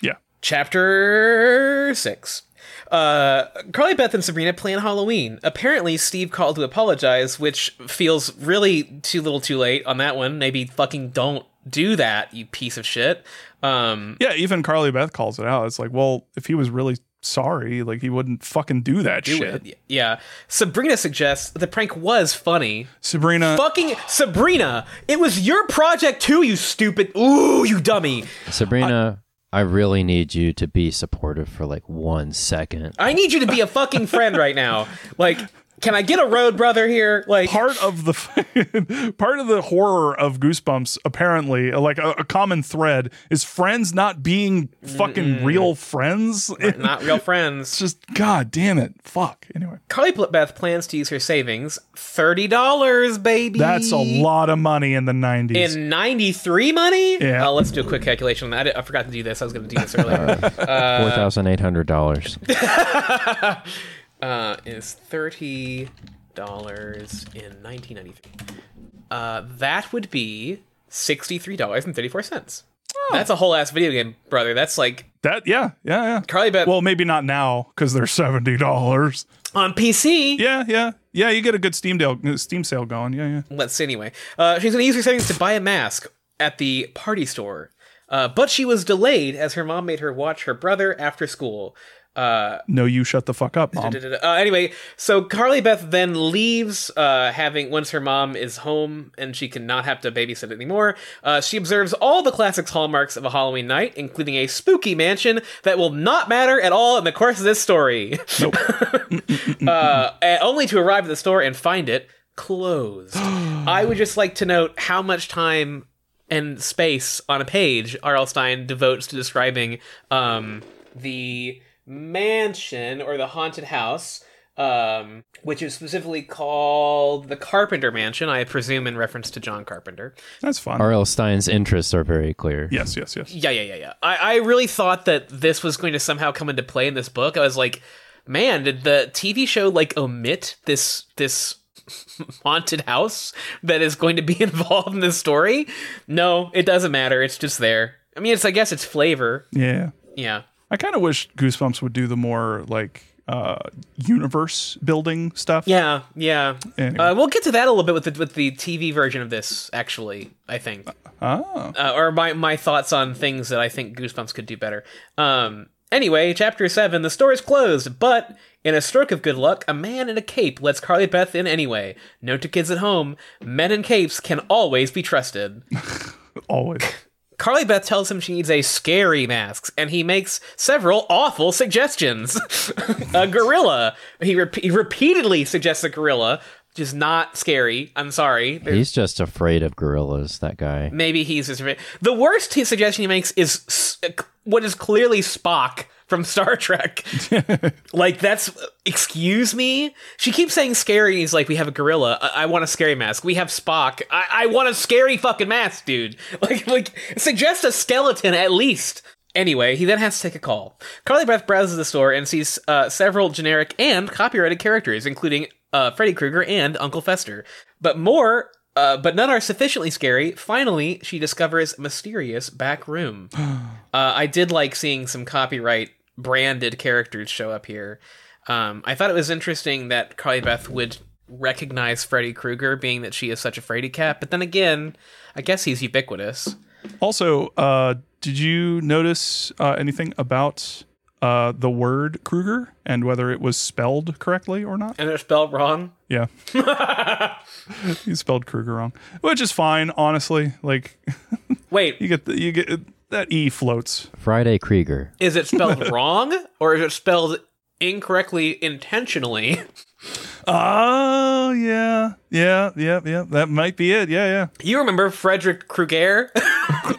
Yeah. Chapter six. Uh, Carly Beth and Sabrina plan Halloween. Apparently, Steve called to apologize, which feels really too little too late on that one. Maybe fucking don't do that, you piece of shit. Um, Yeah, even Carly Beth calls it out. It's like, well, if he was really sorry, like he wouldn't fucking do that do shit. it. Yeah. Sabrina suggests the prank was funny. Sabrina Fucking Sabrina, it was your project too, you stupid. Ooh, you dummy. Sabrina, I really need you to be supportive for like one second. I need you to be a fucking friend right now. Like, can I get a road brother here? Like, part of the part of the horror of Goosebumps, apparently, like a, a common thread, is friends not being fucking real friends. not real friends. It's just God damn it, fuck. Anyway, Carly Beth plans to use her savings, thirty dollars, baby. that's a lot of money in the nineties. in ninety-three money. Yeah. Uh, let's do a quick calculation on that. I, did- I forgot to do this. I was going to do this earlier. Four thousand eight hundred dollars. Uh, is thirty dollars in nineteen ninety-three. Uh, that would be sixty-three dollars and thirty-four cents. That's a whole ass video game, brother. That's like that, yeah, yeah, yeah. Carly Beth Well, maybe not now because they're seventy dollars. on PC. Yeah, yeah, yeah. You get a good Steam deal, Steam sale going. Yeah, yeah. Let's see anyway. Uh, she's going to use her savings to buy a mask at the party store. Uh, but she was delayed as her mom made her watch her brother after school. Uh, No, you shut the fuck up, mom. uh, anyway, so Carly Beth then leaves, uh, having once her mom is home and she cannot have to babysit anymore. Uh, she observes all the classic hallmarks of a Halloween night, including a spooky mansion that will not matter at all in the course of this story. Nope. uh, only to arrive at the store and find it closed. I would just like to note how much time and space on a page R.L. Stine devotes to describing um, the mansion or the haunted house, um, which is specifically called the Carpenter Mansion, I presume in reference to John Carpenter. That's fun. R.L. Stine's interests are very clear. Yes, yes, yes. Yeah, yeah, yeah, yeah. I, I really thought that this was going to somehow come into play in this book. I was like, man, did the TV show like omit this this haunted house that is going to be involved in this story. No, it doesn't matter. It's just there. I mean, it's I guess it's flavor. Yeah. Yeah. I kind of wish Goosebumps would do the more like uh universe building stuff. Yeah, yeah. Anyway. Uh, we'll get to that a little bit with the with the TV version of this. Actually, I think, Oh. uh, or my my thoughts on things that I think Goosebumps could do better. Um. Anyway, chapter seven. The store is closed, but in a stroke of good luck, a man in a cape lets Carly Beth in anyway. Note to kids at home: men in capes can always be trusted. Always. Carly Beth tells him she needs a scary mask, and he makes several awful suggestions. a gorilla. He, rep- he repeatedly suggests a gorilla, which is not scary. I'm sorry. There's- He's just afraid of gorillas, that guy. Maybe he's just the worst suggestion he makes is s- what is clearly Spock from Star Trek. like that's excuse me. She keeps saying scary. He's like, we have a gorilla. I, I want a scary mask. We have Spock. I-, I want a scary fucking mask, dude. Like like suggest a skeleton at least. Anyway, he then has to take a call. Carly Beth browses the store and sees uh, several generic and copyrighted characters, including uh, Freddy Krueger and Uncle Fester. But more, uh, but none are sufficiently scary. Finally, she discovers mysterious back room. uh, I did like seeing some copyright branded characters show up here. Um, I thought it was interesting that Carly Beth would recognize Freddy Krueger, being that she is such a Freddy cat. But then again, I guess he's ubiquitous. Also, uh, did you notice uh, anything about uh, the word Krueger and whether it was spelled correctly or not? And it's spelled wrong. Yeah. you spelled Krueger wrong, which is fine, honestly. Like Wait, you get the, you get that e floats. Friday Krieger. is it spelled wrong or is it spelled incorrectly intentionally? Oh yeah, yeah, yeah, yeah. That might be it. Yeah, yeah. You remember Frederick Krueger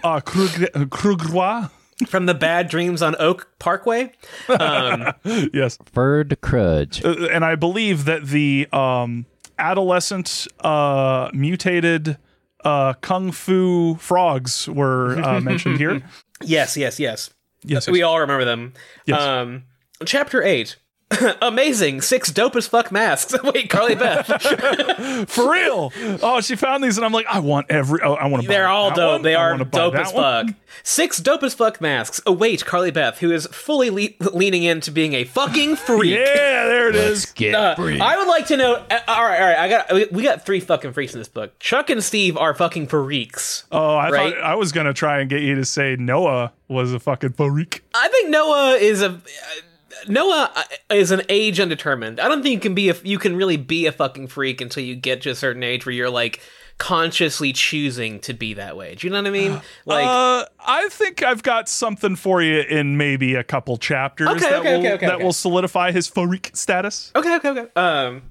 Uh, Krug- uh, Krugrois. from the Bad Dreams on Oak Parkway? Um, Yes, Ferd Crudge. Uh, and I believe that the um, adolescent uh, mutated uh, kung fu frogs were uh, mentioned here. yes, yes, yes. Yes, We all remember them. Yes. Um, chapter 8. Amazing. Six dope as fuck masks. Wait, Carly Beth. for real. Oh, she found these, and I'm like, I want every. Oh, I want to. They're all dope. They are dope as fuck. fuck. Six dope as fuck masks await Carly Beth, who is fully le- leaning into being a fucking freak. Yeah, there it is. Get Uh, free. I would like to know. uh, all right, all right. I got. we- We got three fucking freaks in this book. Chuck and Steve are fucking freaks. Oh, I Right? thought I was gonna try and get you to say Noah was a fucking freak. I think Noah is a. Uh, Noah uh, is an age undetermined. I don't think you can be a. You can really be a fucking freak until you get to a certain age where you're like consciously choosing to be that way. Do you know what I mean? Like. uh, I think I've got something for you in maybe a couple chapters Okay, that okay, will okay, okay, that will solidify his freak status. Okay, okay, okay. Um,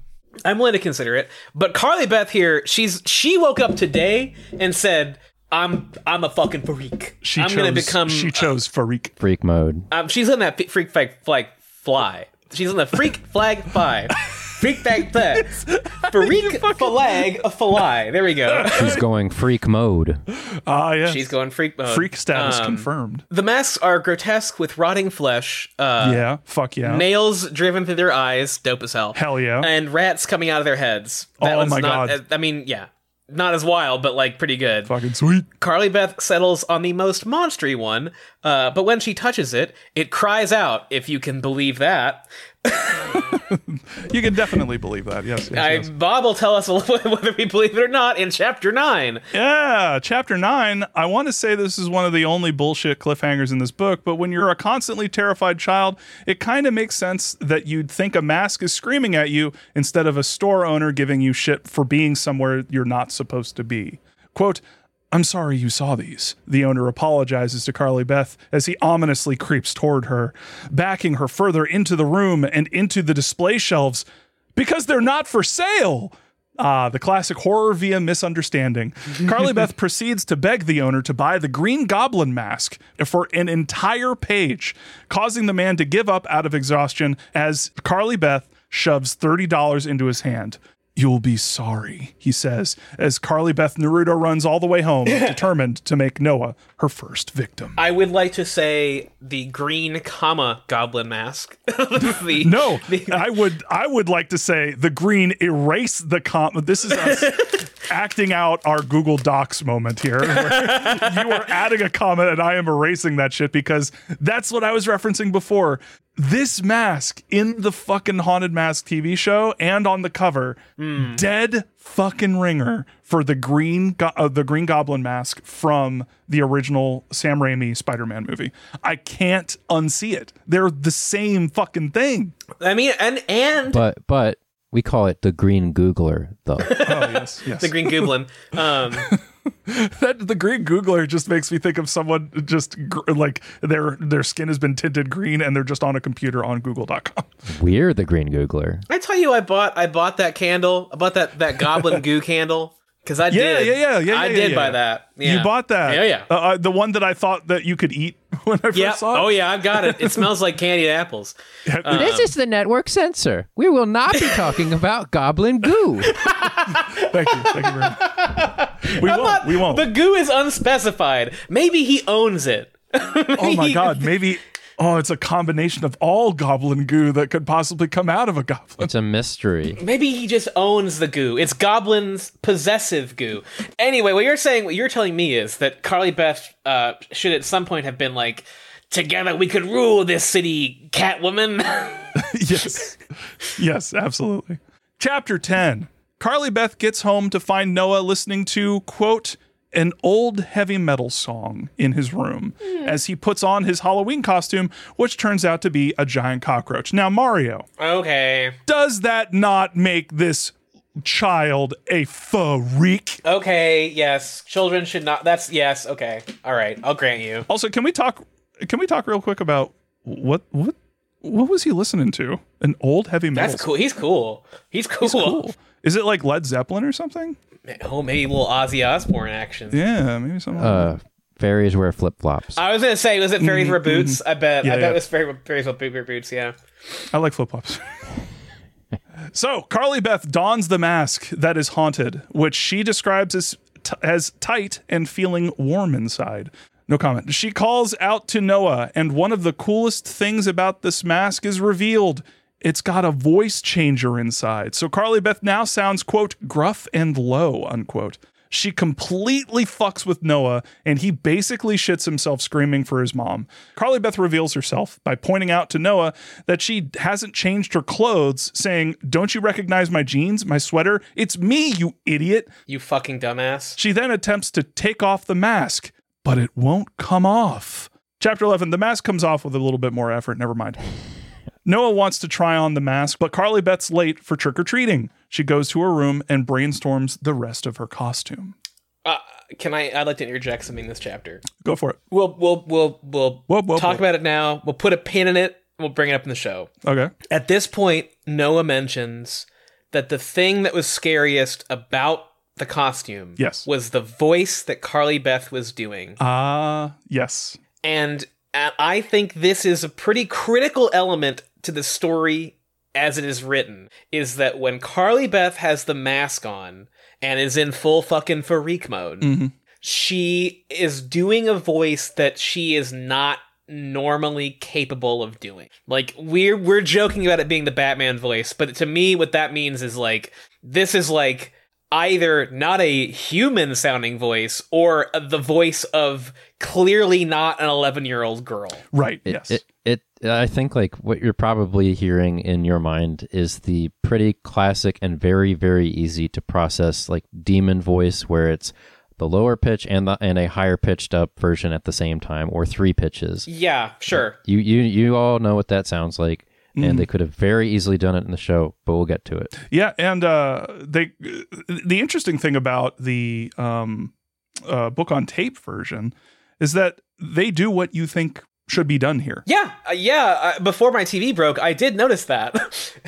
I'm willing to consider it. But Carly Beth here, she's she woke up today and said, "I'm I'm a fucking freak. She I'm chose, gonna become. She chose freak. Freak mode. um, she's in that freak flag flag fly. She's in the freak flag fly. Freak flag flag. Freak flag fly. There we go. She's going freak mode. Ah, yes. She's going freak mode. freak status Um, confirmed. The masks are grotesque with rotting flesh. Uh, yeah, fuck yeah. Nails driven through their eyes, dope as hell. Hell yeah. And rats coming out of their heads. That Oh my not, God. I mean, yeah, not as wild, but like pretty good. fucking sweet. Carly Beth settles on the most monstery one, uh, but when she touches it, it cries out. If you can believe that, You can definitely believe that. Yes. yes, I, yes. Bob will tell us a little bit whether we believe it or not in chapter nine. Yeah, chapter nine. I want to say this is one of the only bullshit cliffhangers in this book, but when you're a constantly terrified child, it kind of makes sense that you'd think a mask is screaming at you instead of a store owner giving you shit for being somewhere you're not supposed to be. Quote, I'm sorry you saw these. The owner apologizes to Carly Beth as he ominously creeps toward her, backing her further into the room and into the display shelves because they're not for sale. Ah, the classic horror via misunderstanding. Carly Beth proceeds to beg the owner to buy the Green Goblin mask for an entire page, causing the man to give up out of exhaustion as Carly Beth shoves $30 into his hand. You'll be sorry, he says, as Carly Beth Naruto runs all the way home, determined to make Noah her first victim. I would like to say the green comma goblin mask. The- No, the- I would I would like to say the green erase the com. This is us acting out our Google Docs moment here. you are adding a comment and I am erasing that shit because that's what I was referencing before. This mask in the fucking haunted mask TV show and on the cover, dead fucking ringer for the green go- uh, the green goblin mask from the original Sam Raimi Spider-Man movie. I can't unsee it. They're the same fucking thing. I mean, and and But but we call it the green Googler though. Oh yes, yes. the green goblin. Um, that the green Googler just makes me think of someone just gr- like their their skin has been tinted green and they're just on a computer on Google.com. We're the green Googler. I tell you, I bought I bought that candle. I bought that that goblin goo candle because I Yeah, did. yeah, yeah, yeah, I yeah, did yeah, buy yeah. that. Yeah. You bought that? Yeah, yeah. Uh, uh, the one that I thought that you could eat when I first Yeah. saw oh, it. Oh yeah, I've got it. It smells like candied apples. Um, this is the network censor. We will not be talking about goblin goo. Thank you, thank you very much. We I'm won't. not- we won't. The goo is unspecified. Maybe he owns it. oh my god, maybe. Oh, it's a combination of all goblin goo that could possibly come out of a goblin. It's a mystery. Maybe he just owns the goo. It's Goblin's possessive goo. Anyway, what you're saying, what you're telling me is that Carly Beth uh, should at some point have been like, "Together we could rule this city, Catwoman." yes. Yes, absolutely. Chapter 10. Carly Beth gets home to find Noah listening to, quote, an old heavy metal song in his room hmm. as he puts on his Halloween costume, which turns out to be a giant cockroach. Now, Mario, okay, does that not make this child a freak? okay, yes. Children should not. That's yes. Okay, all right. I'll grant you. Also, can we talk can we talk real quick about what what what was he listening to? An old heavy metal That's cool. He's cool. He's cool. He's Cool. Is it like Led Zeppelin or something? Oh, maybe a little Ozzy Osbourne action. Yeah, maybe something. Uh, fairies wear flip flops. I was gonna say, was it fairies wear boots? I bet. Mm-hmm, Yeah, I bet yeah. it was fairy, fairies wear boots. Yeah. I like flip flops. so Carly Beth dons the mask that is haunted, which she describes as t- as tight and feeling warm inside. No comment. She calls out to Noah, and one of the coolest things about this mask is revealed. It's got a voice changer inside. So Carly Beth now sounds, quote, gruff and low, unquote. She completely fucks with Noah, and he basically shits himself screaming for his mom. Carly Beth reveals herself by pointing out to Noah that she hasn't changed her clothes, saying, Don't you recognize my jeans, my sweater? It's me, you idiot. You fucking dumbass. She then attempts to take off the mask, but it won't come off. Chapter 11 The mask comes off with a little bit more effort. Never mind. Noah wants to try on the mask, but Carly Beth's late for trick or treating. She goes to her room and brainstorms the rest of her costume. Uh, can I? I'd like to interject something in this chapter. Go for it. We'll we'll we'll we'll Whoa, whoa, talk whoa. about it now. We'll put a pin in it. We'll bring it up in the show. Okay. At this point, Noah mentions that the thing that was scariest about the costume Yes. was the voice that Carly Beth was doing. Ah, yes. And uh, I think this is a pretty critical element to the story as it is written is that when Carly Beth has the mask on and is in full fucking freak mode, she is doing a voice that she is not normally capable of doing. Like we're we're joking about it being the Batman voice, but to me what that means is like this is like either not a human sounding voice or the voice of clearly not an 11 year old girl. Right. It, yes. It, it, I think like what you're probably hearing in your mind is the pretty classic and very, very easy to process like demon voice where it's the lower pitch and the, and a higher pitched up version at the same time or three pitches. Yeah, sure. You, you, you all know what that sounds like. Mm. And they could have very easily done it in the show, but we'll get to it. Yeah, and uh, they the interesting thing about the um, uh, book on tape version is that they do what you think should be done here. Yeah, uh, yeah. Uh, before my TV broke, I did notice that.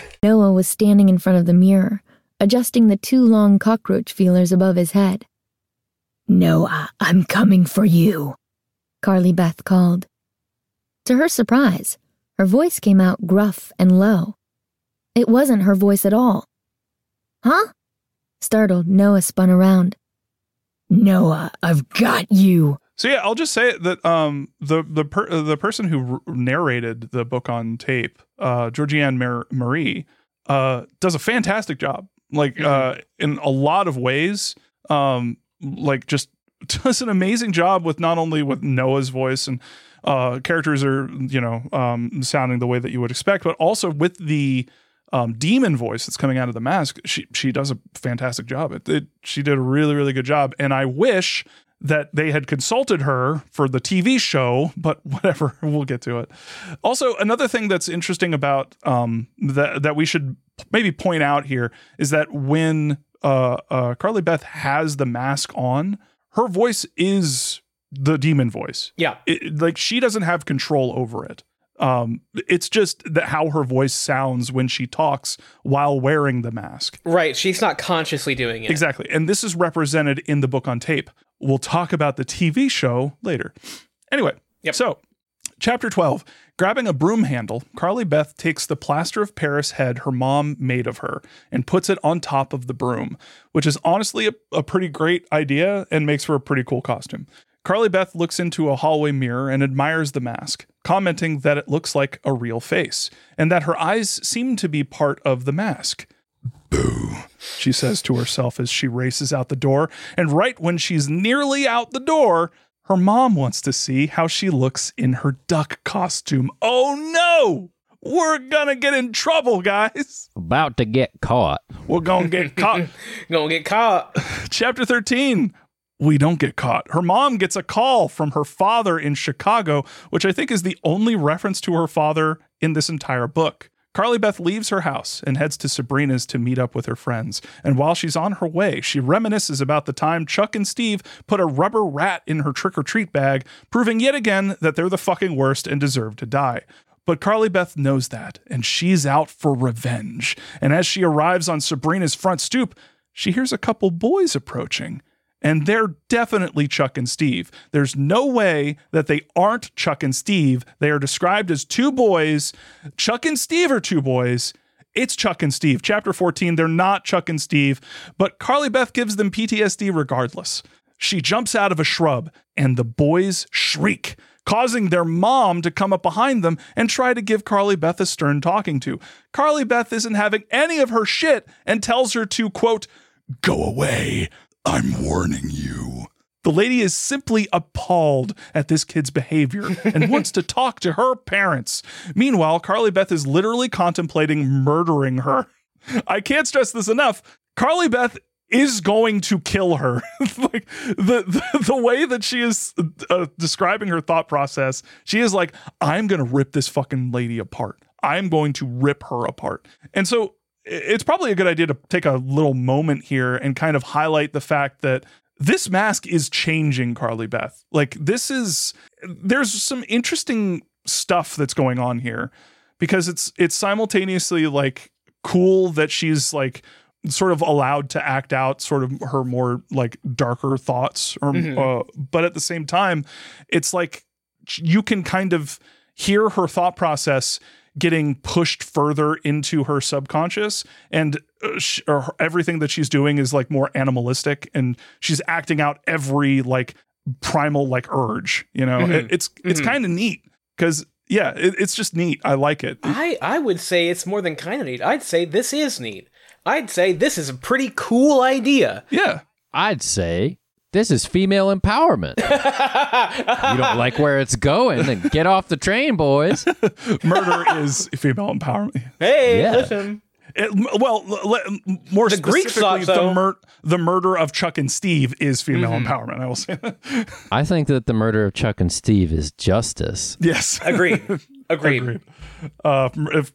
Noah was standing in front of the mirror, adjusting the two long cockroach feelers above his head. Noah, I'm coming for you, Carly Beth called. To her surprise, her voice came out gruff and low. It wasn't her voice at all. Huh? Startled, Noah spun around. Noah, I've got you. So yeah, I'll just say that um, the the per- uh, the person who r- narrated the book on tape, uh, Georgianne Mar- Marie, uh, does a fantastic job. Like uh, in a lot of ways, um, like just does an amazing job with not only with Noah's voice and uh, characters are you know um, sounding the way that you would expect, but also with the um, demon voice that's coming out of the mask. She she does a fantastic job. It, it she did a really really good job, and I wish that they had consulted her for the TV show, but whatever, we'll get to it. Also, another thing that's interesting about um, that that we should maybe point out here is that when uh, uh, Carly Beth has the mask on, her voice is the demon voice. Yeah. It, like she doesn't have control over it. Um, it's just that how her voice sounds when she talks while wearing the mask. Right. She's not consciously doing it. Exactly. And this is represented in the book on tape. We'll talk about the TV show later. Anyway, so chapter 12 Grabbing a broom handle, Carly Beth takes the plaster of Paris head her mom made of her and puts it on top of the broom, which is honestly a, a pretty great idea and makes for a pretty cool costume. Carly Beth looks into a hallway mirror and admires the mask, commenting that it looks like a real face and that her eyes seem to be part of the mask. Boo, she says to herself as she races out the door. And right when she's nearly out the door, her mom wants to see how she looks in her duck costume. Oh no! We're gonna get in trouble, guys. About to get caught. We're gonna get caught. gonna get caught. Chapter 13. We don't get caught. Her mom gets a call from her father in Chicago, which I think is the only reference to her father in this entire book. Carly Beth leaves her house and heads to Sabrina's to meet up with her friends. And while she's on her way, she reminisces about the time Chuck and Steve put a rubber rat in her trick or treat bag, proving yet again that they're the fucking worst and deserve to die. But Carly Beth knows that, and she's out for revenge. And as she arrives on Sabrina's front stoop, she hears a couple boys approaching. And they're definitely Chuck and Steve. There's no way that they aren't Chuck and Steve. They are described as two boys. Chuck and Steve are two boys. It's Chuck and Steve. Chapter 14, they're not Chuck and Steve, but Carly Beth gives them PTSD regardless. She jumps out of a shrub, and the boys shriek, causing their mom to come up behind them and try to give Carly Beth a stern talking to. Carly Beth isn't having any of her shit and tells her to, quote, go away. I'm warning you. The lady is simply appalled at this kid's behavior and wants to talk to her parents. Meanwhile, Carly Beth is literally contemplating murdering her. I can't stress this enough. Carly Beth is going to kill her. like the, the the way that she is uh, describing her thought process, she is like, "I'm going to rip this fucking lady apart. I'm going to rip her apart." And so it's probably a good idea to take a little moment here and kind of highlight the fact that this mask is changing Carly Beth. Like this is there's some interesting stuff that's going on here because it's it's simultaneously like cool that she's like sort of allowed to act out sort of her more like darker thoughts or Mhm. uh, but at the same time it's like you can kind of hear her thought process getting pushed further into her subconscious and uh, sh- or everything that she's doing is like more animalistic and she's acting out every like primal like urge you know Mhm. It- it's it's Mhm. kind of neat because yeah it, it's just neat i like it I I would say it's more than kind of neat. I'd say this is neat. I'd say this is a pretty cool idea. Yeah. I'd say this is female empowerment. you don't like where it's going, then get off the train, boys. murder is female empowerment Hey, Yeah. listen. It- well, l- l- more The Greeks specifically, thought so. the, mur- the murder of Chuck and Steve is female Mhm. empowerment. I will say that. I think that the murder of Chuck and Steve is justice. yes, Agreed. Agreed. Uh, if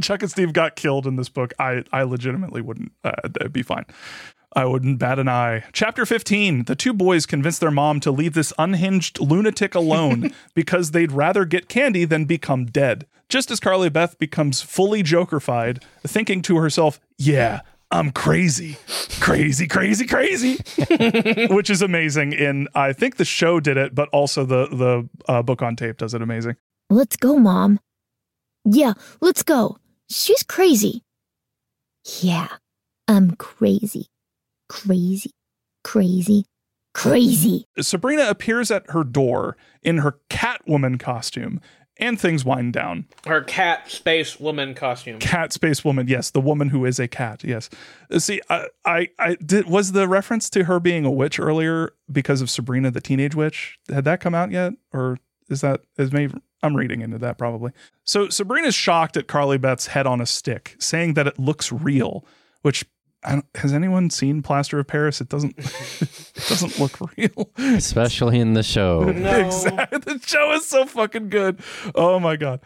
Chuck and Steve got killed in this book, I I legitimately wouldn't. Uh, that'd be fine. I wouldn't bat an eye. Chapter 15. The two boys convince their mom to leave this unhinged lunatic alone because they'd rather get candy than become dead. Just as Carly Beth becomes fully jokerfied, thinking to herself, yeah, I'm crazy. Crazy, crazy, crazy. Which is amazing. And I think the show did it, but also the, the uh, book on tape does it amazing. Let's go, Mom. Yeah, let's go. She's crazy. Yeah. I'm crazy. Crazy. Crazy. Crazy. Sabrina appears at her door in her Catwoman costume, and things wind down. Her cat space woman costume. Cat space woman, yes, the woman who is a cat, yes. Uh, See, I, I, I did. Was the reference to her being a witch earlier because of Sabrina the teenage witch? Had that come out yet, or is that is maybe I'm reading into that probably. So Sabrina's shocked at Carly Beth's head on a stick, saying that it looks real. Which I don't, has anyone seen Plaster of Paris? It doesn't. it doesn't look real. Especially in the show. Exactly. The show is so fucking good. Oh my god.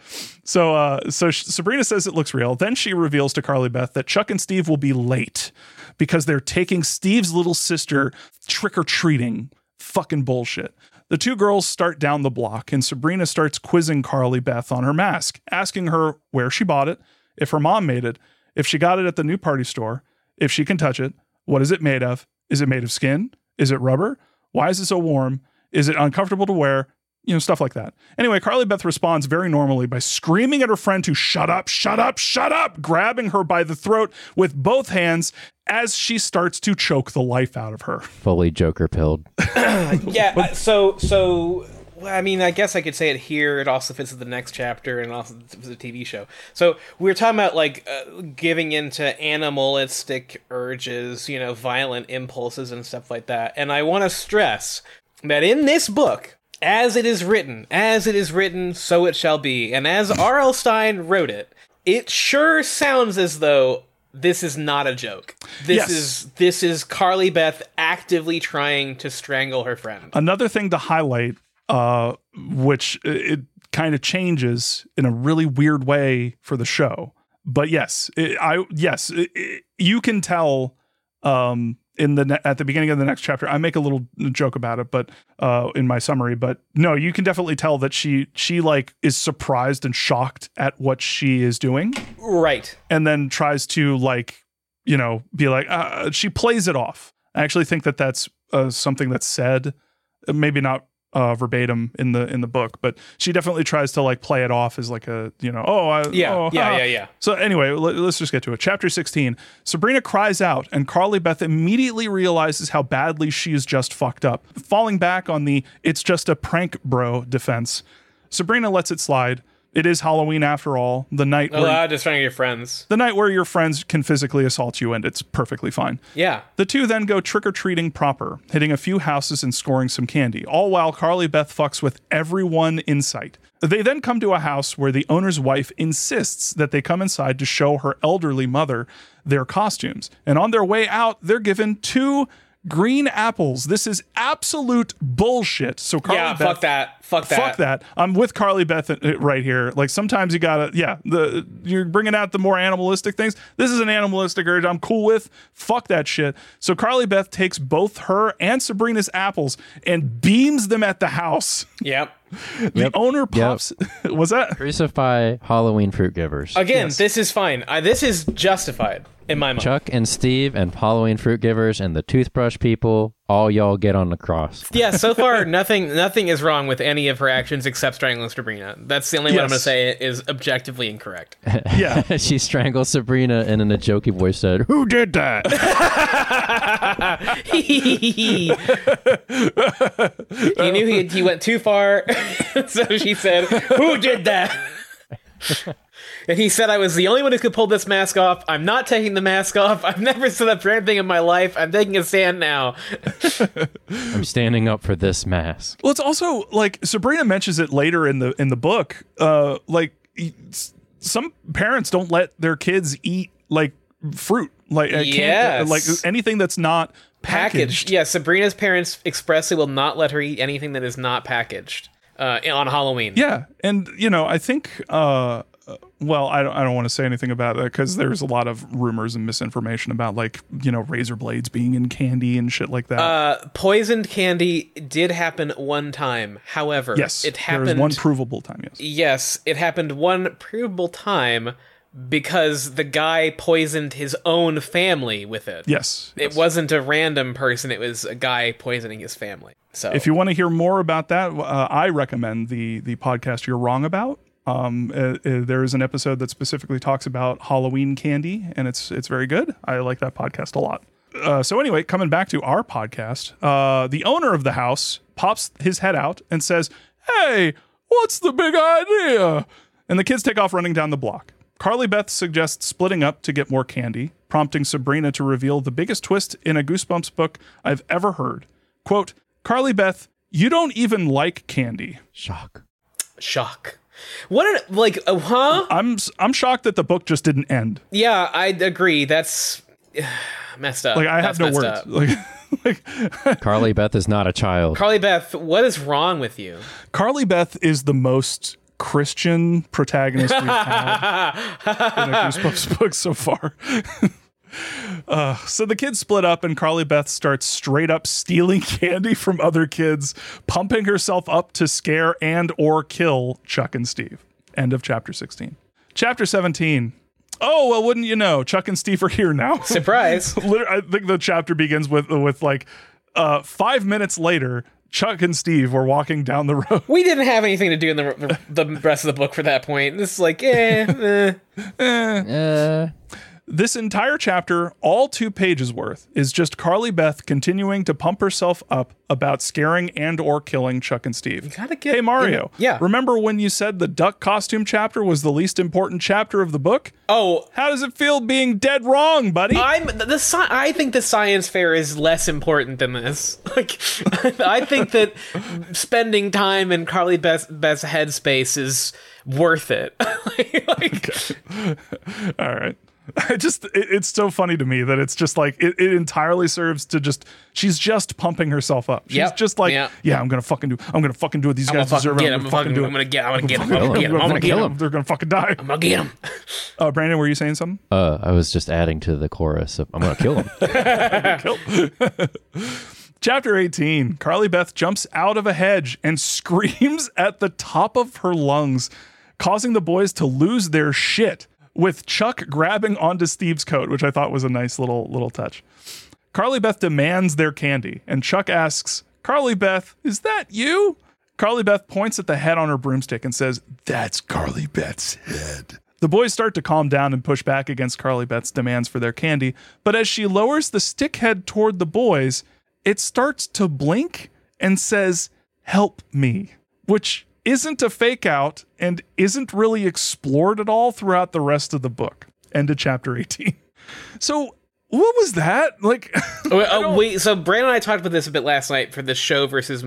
So uh so Sh- Sabrina says it looks real. Then she reveals to Carly Beth that Chuck and Steve will be late because they're taking Steve's little sister trick or treating. Fucking bullshit. The two girls start down the block and Sabrina starts quizzing Carly Beth on her mask, asking her where she bought it, if her mom made it, if she got it at the new party store, if she can touch it, what is it made of? Is it made of skin? Is it rubber? Why is it so warm? Is it uncomfortable to wear? You know, stuff like that. Anyway, Carly Beth responds very normally by screaming at her friend to shut up, shut up, shut up, grabbing her by the throat with both hands as she starts to choke the life out of her. Fully Joker pilled. yeah. uh, So so. Well, I mean, I guess I could say it here. It also fits with the next chapter, and also the TV show. So we were talking about like uh, giving into animalistic urges, you know, violent impulses and stuff like that. And I want to stress that in this book, as it is written, as it is written, so it shall be, and as R.L. Stine wrote it, it sure sounds as though this is not a joke. This Yes. is this is Carly Beth actively trying to strangle her friend. Another thing to highlight, uh, which it kind of changes in a really weird way for the show. But yes, it, I yes, it, it- you can tell um, in the ne- at the beginning of the next chapter. I make a little joke about it, but uh, in my summary. But no, you can definitely tell that she she like is surprised and shocked at what she is doing, Right. and then tries to like you know be like uh, she plays it off. I actually think that that's uh, something that's said, maybe not uh, verbatim in the in the book, but she definitely tries to like play it off as like a you know oh I, Yeah, oh, yeah, yeah, yeah. So anyway, let, us just get to it. Chapter 16. Sabrina cries out, and Carly Beth immediately realizes how badly she is just fucked up. Falling back on the "it's just a prank, bro" defense, Sabrina lets it slide. It is Halloween after all. The night where Allowed to strangle your friends. the night where your friends can physically assault you, and it's perfectly fine. Yeah. The two then go trick or treating proper, hitting a few houses and scoring some candy, all while Carly Beth fucks with everyone in sight. They then come to a house where the owner's wife insists that they come inside to show her elderly mother their costumes. And on their way out, they're given two green apples. This is absolute bullshit. So Carly yeah, Beth, fuck that. Fuck that. Fuck that. I'm with Carly Beth uh, right here. Like sometimes you gotta, yeah, the you're bringing out the more animalistic things. This is an animalistic urge I'm cool with. Fuck that shit. So Carly Beth takes both her and Sabrina's apples and beams them at the house. Yep. The owner pops. Was that? Crucify Halloween fruit givers. Again, this is fine. Uh, this is justified in my mind. Chuck and Steve and Halloween fruit givers and the toothbrush people, all y'all get on the cross. yeah, so far nothing nothing is wrong with any of her actions except strangling Sabrina. That's the only one I'm going to say is objectively incorrect. Yeah. she strangled Sabrina and in a jokey voice said, Who did that? he knew he, he went too far, so she said, "Who did that?" And he said, "I was the only one who could pull this mask off. I'm not taking the mask off. I've never stood up for anything in my life. I'm taking a stand now." I'm standing up for this mask. Well, it's also like Sabrina mentions it later in the in the book. Uh, like some parents don't let their kids eat like fruit, like uh, can't- Yes. like anything that's not Packaged. packaged. Yeah, Sabrina's parents expressly will not let her eat anything that is not packaged uh, on Halloween. Yeah, and you know, I think. Uh, well, I don't. I don't want to say anything about that because there's a lot of rumors and misinformation about like you know razor blades being in candy and shit like that. Uh, poisoned candy did happen one time. However, yes, it happened one provable time. Yes. Yes, it happened one provable time because the guy poisoned his own family with it. Yes. It wasn't a random person, it was a guy poisoning his family. So If you want to hear more about that, uh, I recommend the the podcast "You're Wrong About." Um, uh, uh, there is an episode that specifically talks about Halloween candy, and it's it's very good. I like that podcast a lot. Uh, so anyway, coming back to our podcast, uh, the owner of the house pops his head out and says, "Hey, what's the big idea?" And the kids take off running down the block. Carly Beth suggests splitting up to get more candy, prompting Sabrina to reveal the biggest twist in a Goosebumps book I've ever heard. Quote, Carly Beth, you don't even like candy. Shock. Shock. What an like, uh, huh? I'm I'm shocked that the book just didn't end. Yeah, I agree. That's messed up. Like I That's have no words. up. Like like Carly Beth is not a child. Carly Beth, what is wrong with you? Carly Beth is the most Christian protagonist we've had in a Goosebumps book so far. Uh, so the kids split up, and Carly Beth starts straight up stealing candy from other kids, pumping herself up to scare and or kill Chuck and Steve. End of chapter 16. Chapter 17. Oh well, wouldn't you know? Chuck and Steve are here now. Surprise. Liter- I think the chapter begins with with like uh, five minutes later. Chuck and Steve were walking down the road. we didn't have anything to do in the the rest of the book for that point. This is like, eh, eh. Uh, This entire chapter, all two pages worth, is just Carly Beth continuing to pump herself up about scaring and or killing Chuck and Steve. gotta get- hey Mario, yeah. Remember when you said the duck costume chapter was the least important chapter of the book? Oh, How does it feel being dead wrong, buddy? I'm the, the sci- I think the science fair is less important than this. Like, I think that spending time in Carly Beth's, Beth's headspace is worth it. like, All right. I just it, it's so funny to me that it's just like it, it entirely serves to just she's just pumping herself up. She's Yep. just like, Yep. yeah, I'm gonna fucking do I'm gonna fucking do what these I'm gonna guys fucking deserve. get I'm him. gonna fucking do it. I'm gonna get. I'm gonna get him. I'm I'm gonna get him. I'm gonna kill them. They're gonna fucking die. I'm gonna get him. Uh, Brandon, were you saying something? uh, I was just adding to the chorus of I'm gonna kill them. Chapter 18 Carly Beth jumps out of a hedge and screams at the top of her lungs, causing the boys to lose their shit, with Chuck grabbing onto Steve's coat, which I thought was a nice little little touch. Carly Beth demands their candy, and Chuck asks, Carly Beth, is that you? Carly Beth points at the head on her broomstick and says, That's Carly Beth's head. The boys start to calm down and push back against Carly Beth's demands for their candy, but as she lowers the stick head toward the boys, it starts to blink and says, Help me, which isn't a fake out and isn't really explored at all throughout the rest of the book. End of chapter 18. So, what was that? Like, oh, Wait, oh, wait, so Brandon and I talked about this a bit last night for the show versus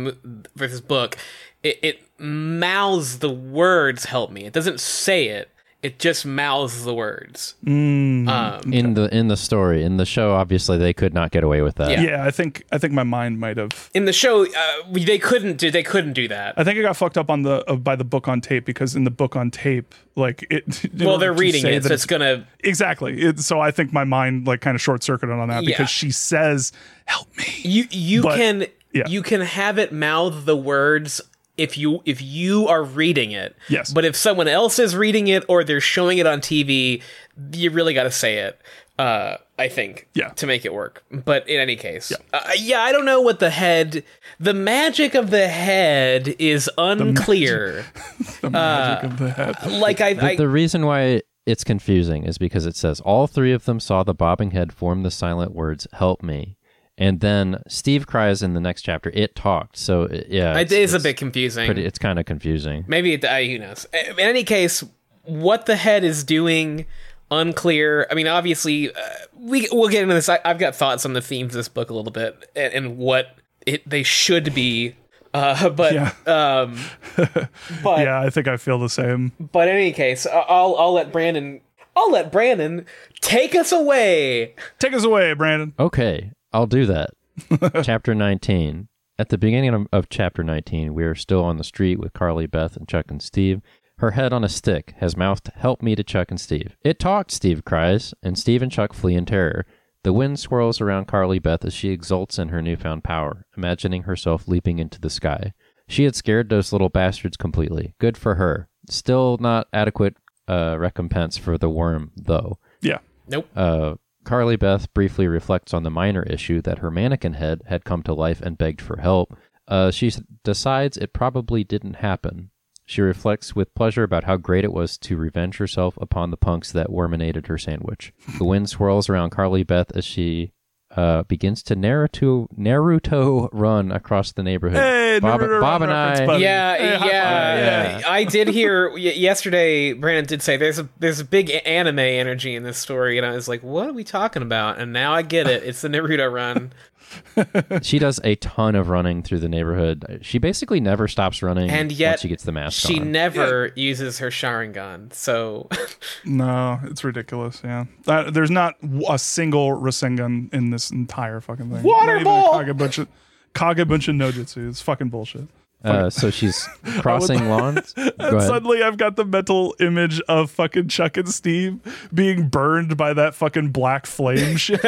versus book. It, it mouths the words "help me." It doesn't say it. It just mouths the words. Um, in the in the story in the show obviously they could not get away with that Yeah. yeah, I think I think my mind might have. in the show, uh, we- they couldn't do. They couldn't do that. I think I got fucked up on the uh, by the book on tape because in the book on tape, like it. well, they're reading it, so it's gonna. exactly. It, so I think my mind like kind of short circuited on that Yeah. because she says, "Help me." You you But- can yeah. you can have it mouth the words if you if you are reading it. Yes. But if someone else is reading it or they're showing it on TV, you really got to say it. Uh, I think. Yeah. To make it work. But in any case, yeah. Uh, yeah, I don't know what the head. The magic of the head is unclear. The magic of the head. like I, the, I the reason why it's confusing is because it says all three of them saw the bobbing head form the silent words "help me," and then Steve cries in the next chapter. It talked, so it, yeah, it it's, is a bit confusing. Pretty, it's kind of confusing. Maybe it, uh, who knows. In any case, what the head is doing, unclear. I mean, obviously, uh, we we'll get into this. I, I've got thoughts on the themes of this book a little bit and, and what it they should be. Uh, but Yeah. um, but Yeah, I think I feel the same. but in any case, I'll I'll let Brandon. I'll let Brandon take us away. Take us away, Brandon. Okay, I'll do that. chapter 19. At the beginning of, of chapter 19, we are still on the street with Carly, Beth, and Chuck and Steve. Her head on a stick has mouthed, Help me to Chuck and Steve. It talked, Steve cries, and Steve and Chuck flee in terror. The wind swirls around Carly Beth as she exults in her newfound power, imagining herself leaping into the sky. She had scared those little bastards completely. Good for her. Still not adequate uh, recompense for the worm, though. Yeah. Nope. Uh, Carly Beth briefly reflects on the minor issue that her mannequin head had come to life and begged for help. Uh, she decides it probably didn't happen. She reflects with pleasure about how great it was to revenge herself upon the punks that worminated her sandwich. The wind swirls around Carly Beth as she uh, begins to Naruto Naruto run across the neighborhood. Hey, Bob, Naruto Bob and I. buddy. Yeah, Hey, high yeah, five. I did hear yesterday. Brandon did say there's a there's a big anime energy in this story, and I was like, "What are we talking about?" And now I get it. It's the Naruto run, She does a ton of running through the neighborhood. She basically never stops running and yet once she gets the mask she on. never uses her Sharingan. So No, it's ridiculous. Yeah, uh, there's not a single Rasengan in this entire fucking thing. Water Not even a ball! Kagebunshin, Kagebunshin no Jutsu. It's fucking bullshit. Uh, so she's crossing lawns. And suddenly I've got the mental image of fucking Chuck and Steve being burned by that fucking black flame shit.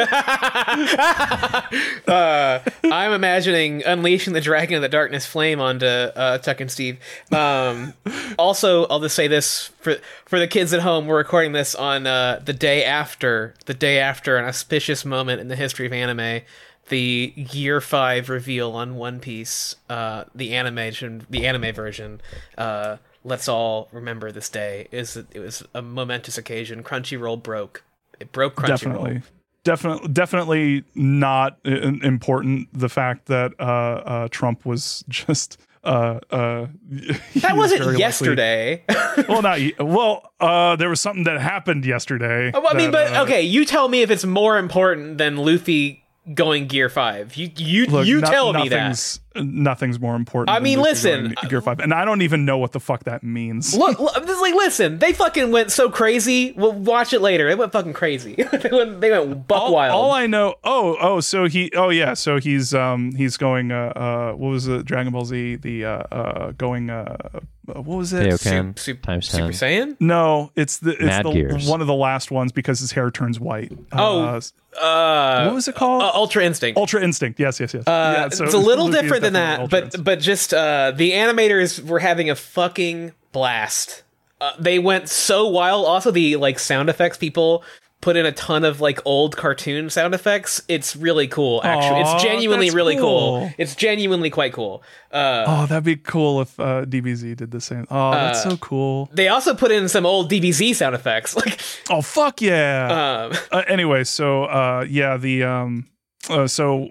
uh, I'm imagining unleashing the dragon of the darkness flame onto uh, Tuck and Steve. Um, also, I'll just say this for for the kids at home: we're recording this on uh, the day after the day after an auspicious moment in the history of anime. The year five reveal on One Piece, uh, the animation, the anime version. Uh, let's all remember this day. Is it was a momentous occasion. Crunchyroll broke. It broke Crunchyroll. definitely. Definitely, definitely not important. The fact that uh, uh, Trump was just uh, uh, That was wasn't yesterday. well, not well. Uh, there was something that happened yesterday. Oh, I mean, that, but uh, okay, you tell me if it's more important than Luffy going Gear Five. You you Look, you no- tell me that. Nothing's- Nothing's more important. I mean, Luffy listen, going Gear Five, and I don't even know what the fuck that means. Look, look, I'm just like, listen, they fucking went so crazy. We'll watch it later. They went fucking crazy. they went, they went buck all, wild. all I know. Oh, oh, so he. Oh, yeah. So he's um he's going. Uh, uh what was it? Dragon Ball Z. The uh, uh going. Uh, uh, what was it? Kaioken Sup- times Super 10. Saiyan? No, it's the it's Mad the Gears. one of the last ones because his hair turns white. Oh, Uh, Uh, what was it called? uh, Ultra Instinct. Ultra Instinct. Yes, yes, yes. Uh, yeah, so it's a little different than that, but but just uh, the animators were having a fucking blast. Uh, they went so wild. Also, the like sound effects people put in a ton of like old cartoon sound effects. It's really cool. Actually, Aw, it's genuinely really cool. cool. It's genuinely quite cool. Uh, Oh, that'd be cool if uh, DBZ did the same. Oh, that's Uh, so cool. they also put in some old DBZ sound effects. Like, Oh, fuck yeah. um, uh, anyway, so uh, yeah, the um, uh, so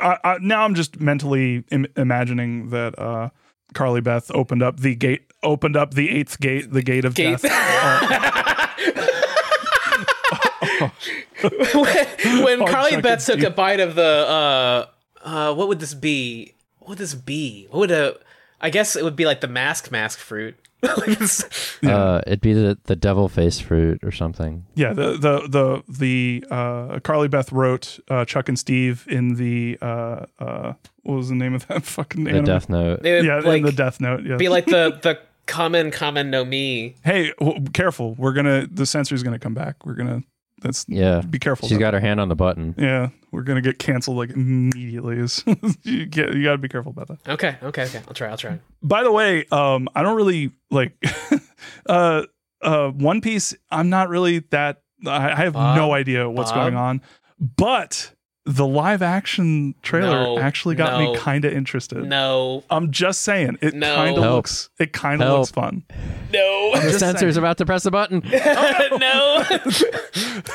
I, I, now I'm just mentally Im- imagining that uh, Carly Beth opened up the gate, opened up the eighth gate, the gate of Gate. death. when, when Oh, Carly Beth took a bite of the uh uh what would this be? What would this be? What would a I guess it would be like the mask mask fruit. Like Uh, it'd be the, the devil face fruit or something. yeah, the the the the uh, Carly Beth wrote uh, Chuck and Steve in the uh, uh, what was the name of that fucking name? The anime? Death Note. Yeah, like in the Death Note. Yeah. be like the the common common no me. hey, w- careful. We're gonna the censor's gonna come back. We're gonna that's Yeah. Be careful. She's about got her hand on the button. Yeah, we're gonna get canceled like immediately. you get, you got to be careful about that. Okay, okay, okay. I'll try. I'll try. By the way, um, I don't really like uh, uh, One Piece. I'm not really that. I, I have Bob? no idea what's Bob? going on, but the live action trailer No, actually got no, me kind of interested. No, I'm just saying, it No. kind of looks. It kind of looks fun. no, The Just censor's saying. about to press the button. no.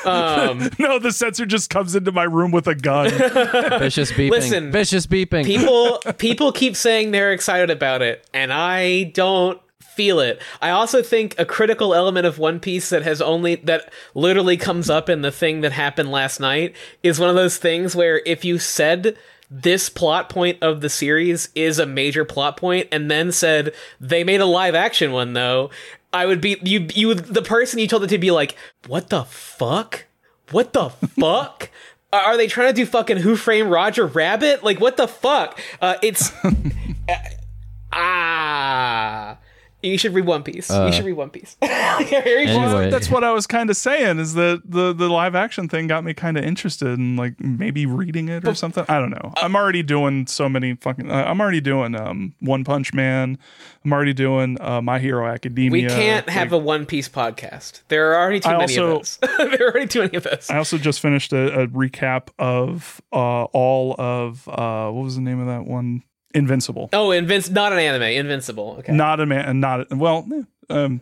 um, No, the censor just comes into my room with a gun. Vicious beeping. Listen, Vicious beeping. people people keep saying they're excited about it and i don't feel it i also think a critical element of one piece that has only that literally comes up in the thing that happened last night is one of those things where if you said this plot point of the series is a major plot point and then said they made a live action one though i would be you you would the person you told it to be like what the fuck what the fuck are they trying to do fucking Who Framed Roger Rabbit? Like what the fuck? Uh, it's ah. You should read One Piece. Uh, you should read One Piece. Anyway. Potter. That's what I was kind of saying. Is that the the live action thing got me kind of interested in like maybe reading it or something. I don't know. I'm already doing so many fucking. Uh, I'm already doing um One Punch Man. I'm already doing uh, My Hero Academia. We can't have a One Piece podcast. There are already too I many also- of those. there are already too many of those. I also just finished a, a recap of uh, all of uh, what was the name of that one Invincible. Oh, Invinci- not an anime. Invincible. Okay. Not a man. Not a, well. Um,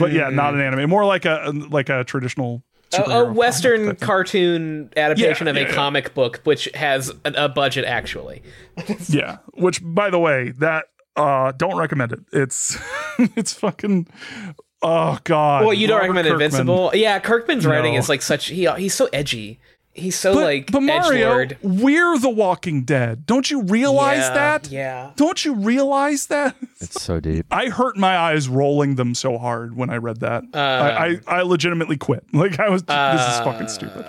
but yeah, not an anime. More like a like a traditional. a, a Western cartoon adaptation Yeah, of a yeah, yeah. comic book, which has a, a budget actually. Yeah. Which, by the way, that uh don't recommend it. It's it's fucking. Oh God. Well, you don't Robert recommend Kirkman. Invincible? Yeah, Kirkman's writing is like such. He he's so edgy. He's so But, like but Mario, edgelord. we're the Walking Dead. Don't you realize Yeah, that? Yeah. Don't you realize that? It's so deep. I hurt my eyes rolling them so hard when I read that. Uh, I, I I legitimately quit. Like I was. this is fucking stupid.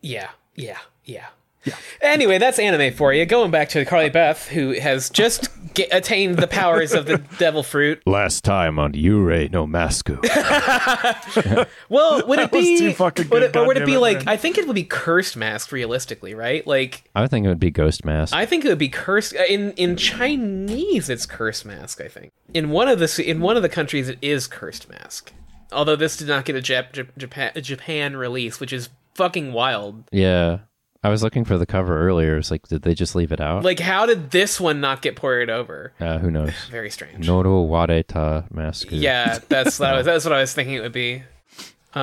Yeah, yeah, yeah. Yeah. Anyway, that's anime for you. Going back to Carly Beth, who has just get, attained the powers of the devil fruit. Last time on Urei no Masku. Well, would it be? too fucking would it, or would it goddammit, be like? man. I think it would be cursed mask, realistically, right? Like, I would think it would be Ghost Mask. I think it would be cursed uh, in in Chinese. It's cursed mask. I think in one of the in one of the countries it is cursed mask. Although this did not get a Jap- Jap- Japan Japan release, which is fucking wild. yeah. I was looking for the cover earlier. It's like, did they just leave it out? Like, how did this one not get poured over? uh, who knows? Very strange. Noro Wadeta mask. Yeah, that's that was, that's what I was thinking it would be.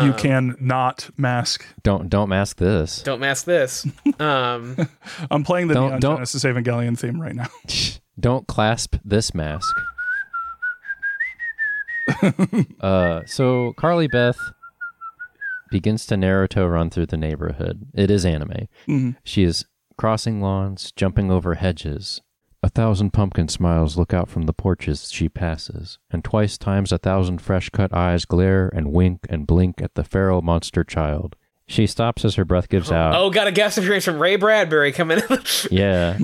you can not mask. Don't don't mask this. Don't mask this. Um, I'm playing the Don't- Neon don't- Genesis Evangelion theme right now. Don't clasp this mask. uh, so Carly Beth begins to Naruto run through the neighborhood. It is anime. She is crossing lawns, jumping over hedges. A thousand pumpkin smiles look out from the porches she passes, and twice times a thousand fresh cut eyes glare and wink and blink at the feral monster child. She stops as her breath gives out. oh, got a guest appearance from Ray Bradbury coming in. Yeah.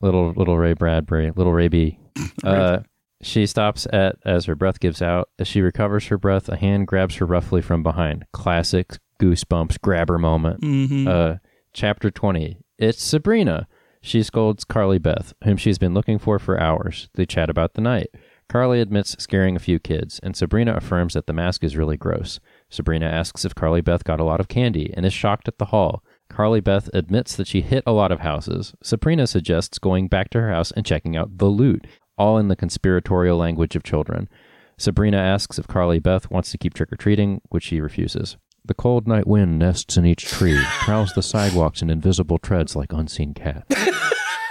little little Ray Bradbury, little Ray B. Uh, she stops at as her breath gives out. As she recovers her breath, a hand grabs her roughly from behind. Classic goosebumps grabber moment. Uh, chapter twenty. It's Sabrina. She scolds Carly Beth, whom she's been looking for for hours. They chat about the night. Carly admits scaring a few kids, and Sabrina affirms that the mask is really gross. Sabrina asks if Carly Beth got a lot of candy and is shocked at the haul. Carly Beth admits that she hit a lot of houses. Sabrina suggests going back to her house and checking out the loot, all in the conspiratorial language of children. Sabrina asks if Carly Beth wants to keep trick or treating, which she refuses. The cold night wind nests in each tree, prowls the sidewalks in invisible treads like unseen cats.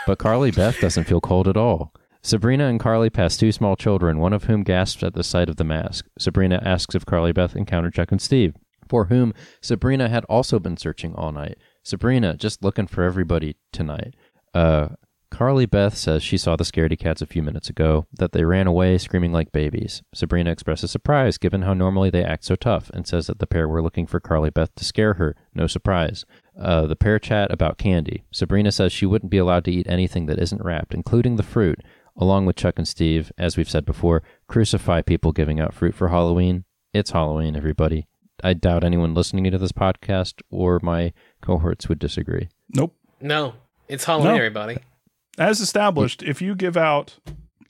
But Carly Beth doesn't feel cold at all. Sabrina and Carly pass two small children, one of whom gasps at the sight of the mask. Sabrina asks if Carly Beth encountered Chuck and Steve, for whom Sabrina had also been searching all night. Sabrina just looking for everybody tonight. Uh, Carly Beth says she saw the scaredy cats a few minutes ago, that they ran away screaming like babies. Sabrina expresses surprise given how normally they act so tough and says that the pair were looking for Carly Beth to scare her. No surprise. Uh, the pair chat about candy. Sabrina says she wouldn't be allowed to eat anything that isn't wrapped, including the fruit. Along with Chuck and Steve, as we've said before, crucify people giving out fruit for Halloween. It's Halloween, everybody. I doubt anyone listening to this podcast or my cohorts would disagree. Nope. no, it's Halloween, No. everybody. As established, if you give out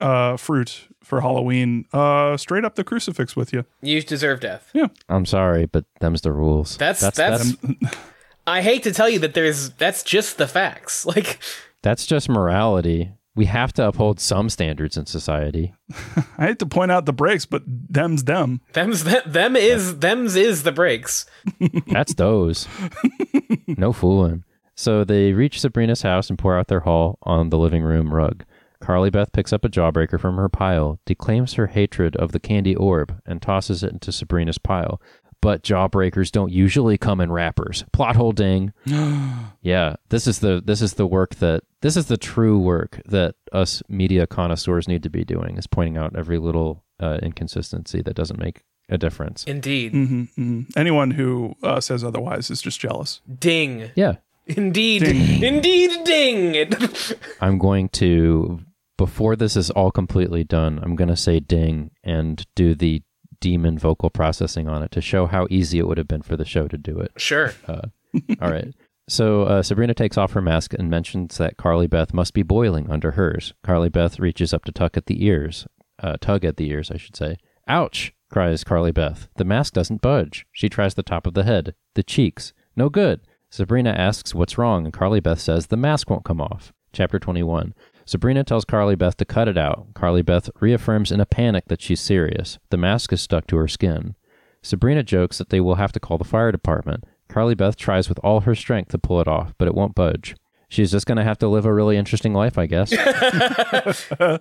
uh, fruit for Halloween, uh, straight up the crucifix with you. You deserve death. Yeah, I'm sorry, but them's the rules. That's that's. I hate to tell you that there's that's just the facts. Like That's just morality. We have to uphold some standards in society. I hate to point out the breaks, but them's them. them's them, them is them's is the breaks. That's those. no fooling. So they reach Sabrina's house and pour out their haul on the living room rug. Carly Beth picks up a jawbreaker from her pile, declaims her hatred of the candy orb, and tosses it into Sabrina's pile. But jawbreakers don't usually come in wrappers. Plot hole ding. yeah, this is the this is the work that this is the true work that us media connoisseurs need to be doing is pointing out every little uh, inconsistency that doesn't make a difference. Indeed. Mm-hmm, mm-hmm. Anyone who uh, says otherwise is just jealous. Ding. Yeah, Indeed. Indeed ding. I'm going to before this is all completely done, I'm going to say ding and do the demon vocal processing on it to show how easy it would have been for the show to do it. sure. All right. So uh, Sabrina takes off her mask and mentions that Carly Beth must be boiling under hers. Carly Beth reaches up to tuck at the ears, uh, tug at the ears, I should say. Ouch! cries Carly Beth. The mask doesn't budge. She tries the top of the head, the cheeks. No good. Sabrina asks what's wrong, and Carly Beth says the mask won't come off. Chapter 21. Sabrina tells Carly Beth to cut it out. Carly Beth reaffirms in a panic that she's serious. The mask is stuck to her skin. Sabrina jokes that they will have to call the fire department. Carly Beth tries with all her strength to pull it off, but it won't budge. She's just going to have to live a really interesting life, I guess. uh,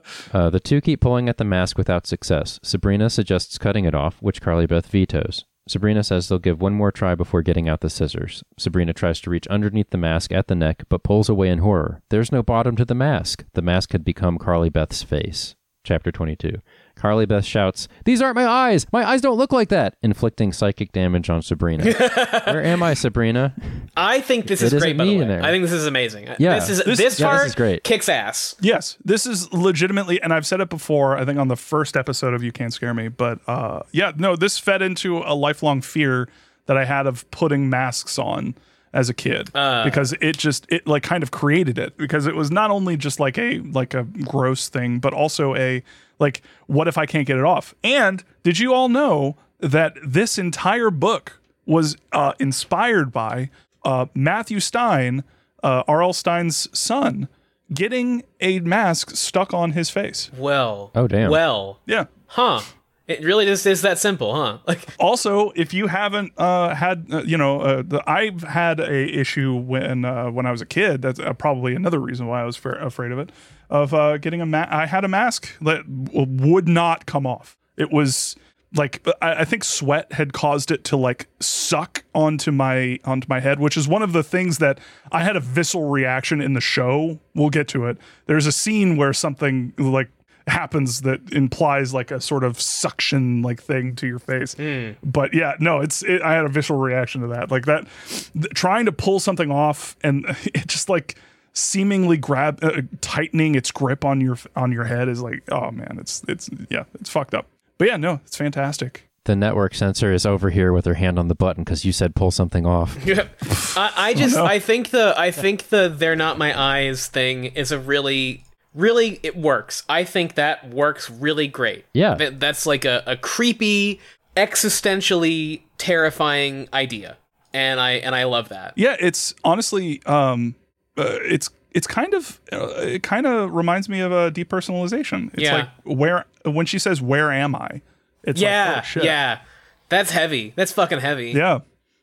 the two keep pulling at the mask without success. Sabrina suggests cutting it off, which Carly Beth vetoes. Sabrina says they'll give one more try before getting out the scissors. Sabrina tries to reach underneath the mask at the neck, but pulls away in horror. There's no bottom to the mask. The mask had become Carly Beth's face. Chapter 22. Carly Beth shouts, These aren't my eyes! My eyes don't look like that! Inflicting psychic damage on Sabrina. Where am I, Sabrina? I think this It is isn't great. By the me way, in there. I think this is amazing. Yeah. this is This- this, yeah, this part is great. kicks ass. Yes, this is legitimately, and I've said it before. I think on the first episode of You Can't Scare Me, but uh, yeah, no, this fed into a lifelong fear that I had of putting masks on as a kid because it just it like kind of created it because it was not only just like a like a gross thing, but also a like what if I can't get it off? And did you all know that this entire book was uh, inspired by uh, Matthew Stine, uh, R.L. Stine's son, getting a mask stuck on his face. Well. Oh, damn. Well. Yeah. Huh. It really just is that simple, huh? Like Also, if you haven't uh, had, uh, you know, uh, the, I've had a issue when uh, when I was a kid. That's uh, probably another reason why I was fa- afraid of it. Of uh, getting a mask. I had a mask that w- would not come off. It was like I, I think sweat had caused it to like suck onto my onto my head, which is one of the things that I had a visceral reaction in the show. We'll get to it. There's a scene where something like happens that implies like a sort of suction like thing to your face. But yeah, no, it's it, I had a visceral reaction to that. Like that th- trying to pull something off and it just like seemingly grab uh, tightening its grip on your on your head is like oh man, it's it's yeah, it's fucked up. But yeah, no, it's fantastic. The network censor is over here with her hand on the button because you said pull something off. I, I just I think the I think the they're not my eyes thing is a really really it works. I think that works really great. Yeah. That, that's like a, a creepy, existentially terrifying idea. And I and I love that. Yeah, it's honestly um uh, it's it's kind of uh, it kind of reminds me of a depersonalization. It's Yeah. like where when she says where am I? It's yeah, like, oh, shit. yeah. That's heavy. That's fucking heavy. Yeah.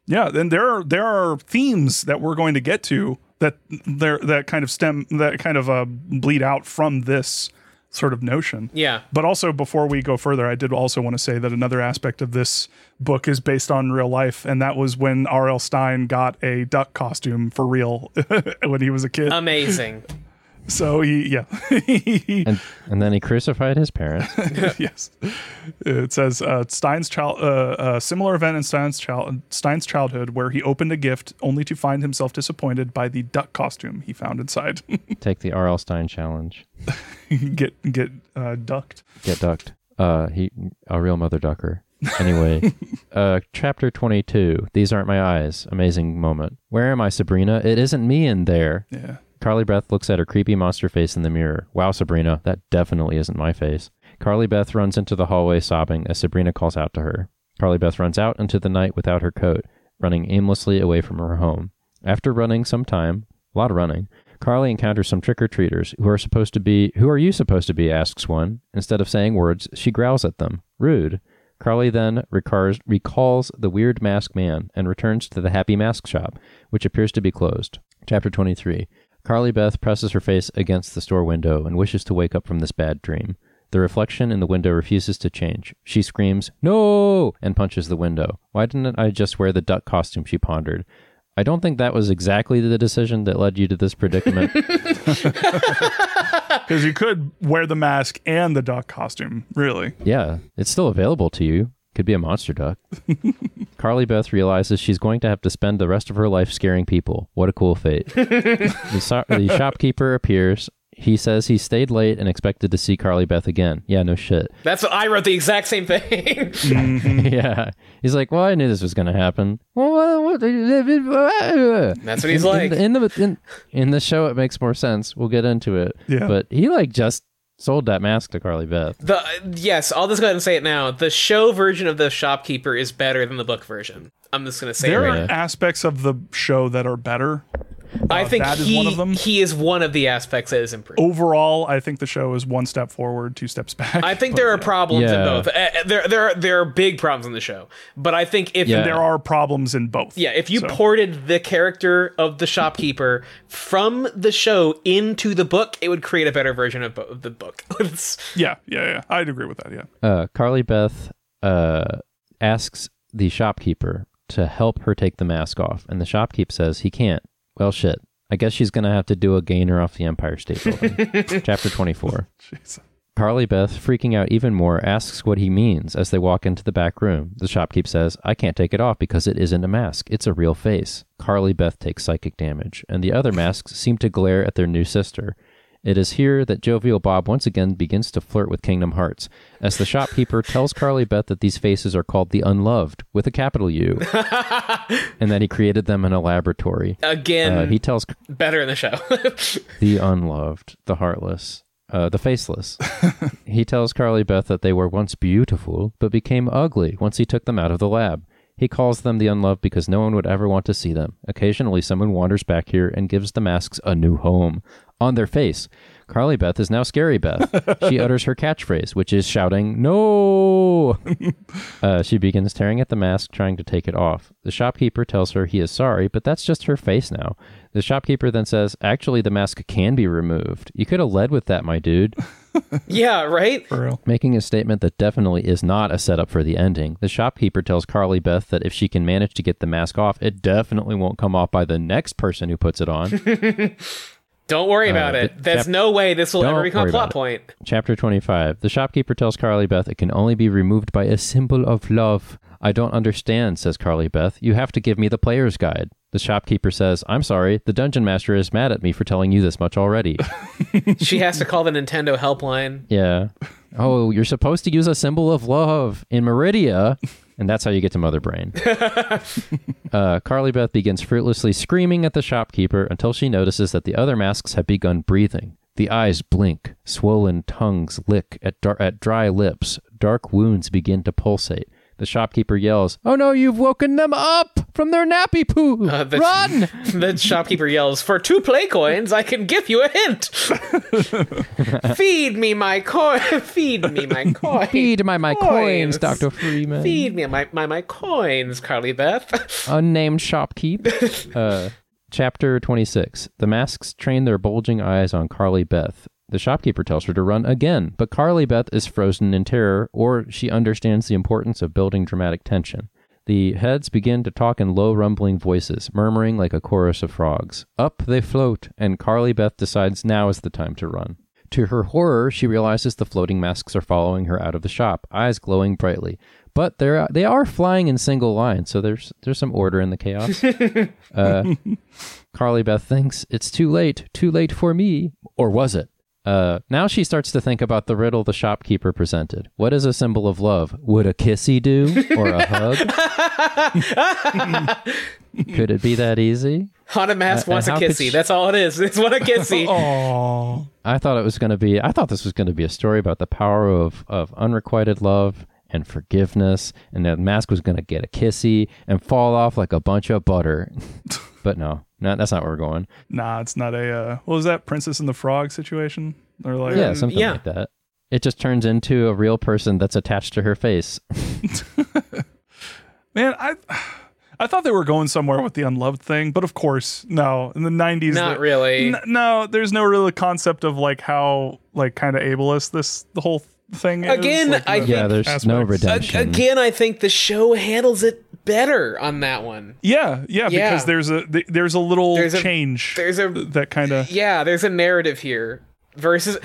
Yeah, then there are there are themes that we're going to get to that there that kind of stem that kind of uh, bleed out from this sort of notion. Yeah. But also before we go further, I did also want to say that another aspect of this book is based on real life and that was when R.L. Stine got a duck costume for real when he was a kid. Amazing. So he yeah. And, and then he crucified his parents. yes. It says uh, Stine's child, uh, a similar event in Stine's, child, Stine's childhood where he opened a gift only to find himself disappointed by the duck costume he found inside. Take the R.L. Stine challenge. get get uh, ducked. Get ducked. Uh, he a real mother ducker. Anyway, uh, chapter twenty-two. These aren't my eyes. Amazing moment. Where am I, Sabrina? It isn't me in there. Yeah. Carly Beth looks at her creepy monster face in the mirror. Wow, Sabrina, that definitely isn't my face. Carly Beth runs into the hallway sobbing as Sabrina calls out to her. Carly Beth runs out into the night without her coat, running aimlessly away from her home. After running some time, a lot of running, Carly encounters some trick or treaters who are supposed to be. Who are you supposed to be? asks one. Instead of saying words, she growls at them. Rude. Carly then recars, recalls the weird masked man and returns to the Happy Mask Shop, which appears to be closed. Chapter 23. Carly Beth presses her face against the store window and wishes to wake up from this bad dream. The reflection in the window refuses to change. She screams, No! and punches the window. Why didn't I just wear the duck costume? She pondered. I don't think that was exactly the decision that led you to this predicament. Because you could wear the mask and the duck costume, really. yeah, it's still available to you. Could be a monster duck. Carly Beth realizes she's going to have to spend the rest of her life scaring people. What a cool fate. the, so- the shopkeeper appears. He says he stayed late and expected to see Carly Beth again. Yeah, no shit. That's what I wrote the exact same thing. Mm-hmm. yeah. He's like, well, I knew this was going to happen. Well, what- what- That's what he's in, like. In, in the in, in the show, it makes more sense. We'll get into it. Yeah. But he like just sold that mask to Carly Beth. The yes, I'll just go ahead and say it now. The show version of the shopkeeper is better than the book version. I'm just gonna say There it are right. aspects of the show that are better. I Uh, think that is he, one of them. he is one of the aspects that is improved. Overall, I think the show is one step forward, two steps back. I think there are problems in both. Uh, there, there, are, there are big problems in the show, but I think if Yeah. there are problems in both. Yeah, if you So- ported the character of the shopkeeper from the show into the book, it would create a better version of, bo- of the book. Yeah, yeah, yeah. I'd agree with that. Yeah. uh, Carly Beth uh, asks the shopkeeper to help her take the mask off, and the shopkeep says he can't. Well, shit. I guess she's gonna have to do a gainer off the Empire State Building. Chapter twenty-four. Jeez. Carly Beth, freaking out even more, asks what he means as they walk into the back room. The shopkeep says, I can't take it off because it isn't a mask. It's a real face. Carly Beth takes psychic damage, and the other masks seem to glare at their new sister. It is here that Jovial Bob once again begins to flirt with Kingdom Hearts, as the shopkeeper tells Carly Beth that these faces are called the Unloved, with a capital U, and that he created them in a laboratory. again, Uh, he tells better in the show. the unloved, the heartless, uh, the faceless. he tells Carly Beth that they were once beautiful, but became ugly once he took them out of the lab. He calls them the unloved because no one would ever want to see them. Occasionally, someone wanders back here and gives the masks a new home. On their face, Carly Beth is now Scary Beth. she utters her catchphrase, which is shouting, No! Uh, she begins tearing at the mask, trying to take it off. The shopkeeper tells her he is sorry, but that's just her face now. The shopkeeper then says, Actually, the mask can be removed. You could have led with that, my dude. yeah, right? For real. Making a statement that definitely is not a setup for the ending. The shopkeeper tells Carly Beth that if she can manage to get the mask off, it definitely won't come off by the next person who puts it on. Don't worry about Uh, it. There's chap- no way this will ever become a plot about it. point. Chapter 25. The shopkeeper tells Carly Beth it can only be removed by a symbol of love. I don't understand, says Carly Beth. You have to give me the player's guide. The shopkeeper says, I'm sorry, the dungeon master is mad at me for telling you this much already. She has to call the Nintendo helpline. yeah. Oh, you're supposed to use a symbol of love in Meridia. And that's how you get to Mother Brain. uh, Carly Beth begins fruitlessly screaming at the shopkeeper until she notices that the other masks have begun breathing. The eyes blink, swollen tongues lick at, dar- at dry lips, dark wounds begin to pulsate. The shopkeeper yells, Oh no, you've woken them up from their nappy poo! Uh, the- Run! The shopkeeper yells, "For two play coins, I can give you a hint. Feed me my coin. Feed me my coin. Feed my, my coins, Coins. Dr. Freeman. Feed me my my, my coins, Carly Beth. unnamed shopkeep. uh, chapter 26. The masks train their bulging eyes on Carly Beth. The shopkeeper tells her to run again, but Carly Beth is frozen in terror, or she understands the importance of building dramatic tension. The heads begin to talk in low, rumbling voices, murmuring like a chorus of frogs. Up they float, and Carly Beth decides now is the time to run. To her horror, she realizes the floating masks are following her out of the shop, eyes glowing brightly. But they're they are flying in single line, so there's there's some order in the chaos. uh, Carly Beth thinks it's too late, too late for me, or was it? Uh, now she starts to think about the riddle the shopkeeper presented. What is a symbol of love? Would a kissy do, or a hug? Could it be that easy? Haunted Mask Uh, wants a kissy. she- That's all it is. It's what a kissy. Oh, I thought it was going to be. I thought this was going to be a story about the power of of unrequited love and forgiveness, and that mask was going to get a kissy and fall off like a bunch of butter. but no, no, that's not where we're going. nah, it's not a. Uh, what was that Princess and the Frog situation? Or like, yeah, something yeah. like that. It just turns into a real person that's attached to her face. man, I. I thought they were going somewhere with the unloved thing, but of course, no. In the '90s, Not the- really. N- no, there's no real concept of like how like kind of ableist this the whole thing is. Again, like, I the yeah, there's no aspects. A- redemption. Again, I think the show handles it better on that one. Yeah, yeah, Yeah. because there's a there's a little There's a- change. there's a- that kind of Yeah, there's a narrative here. Versus,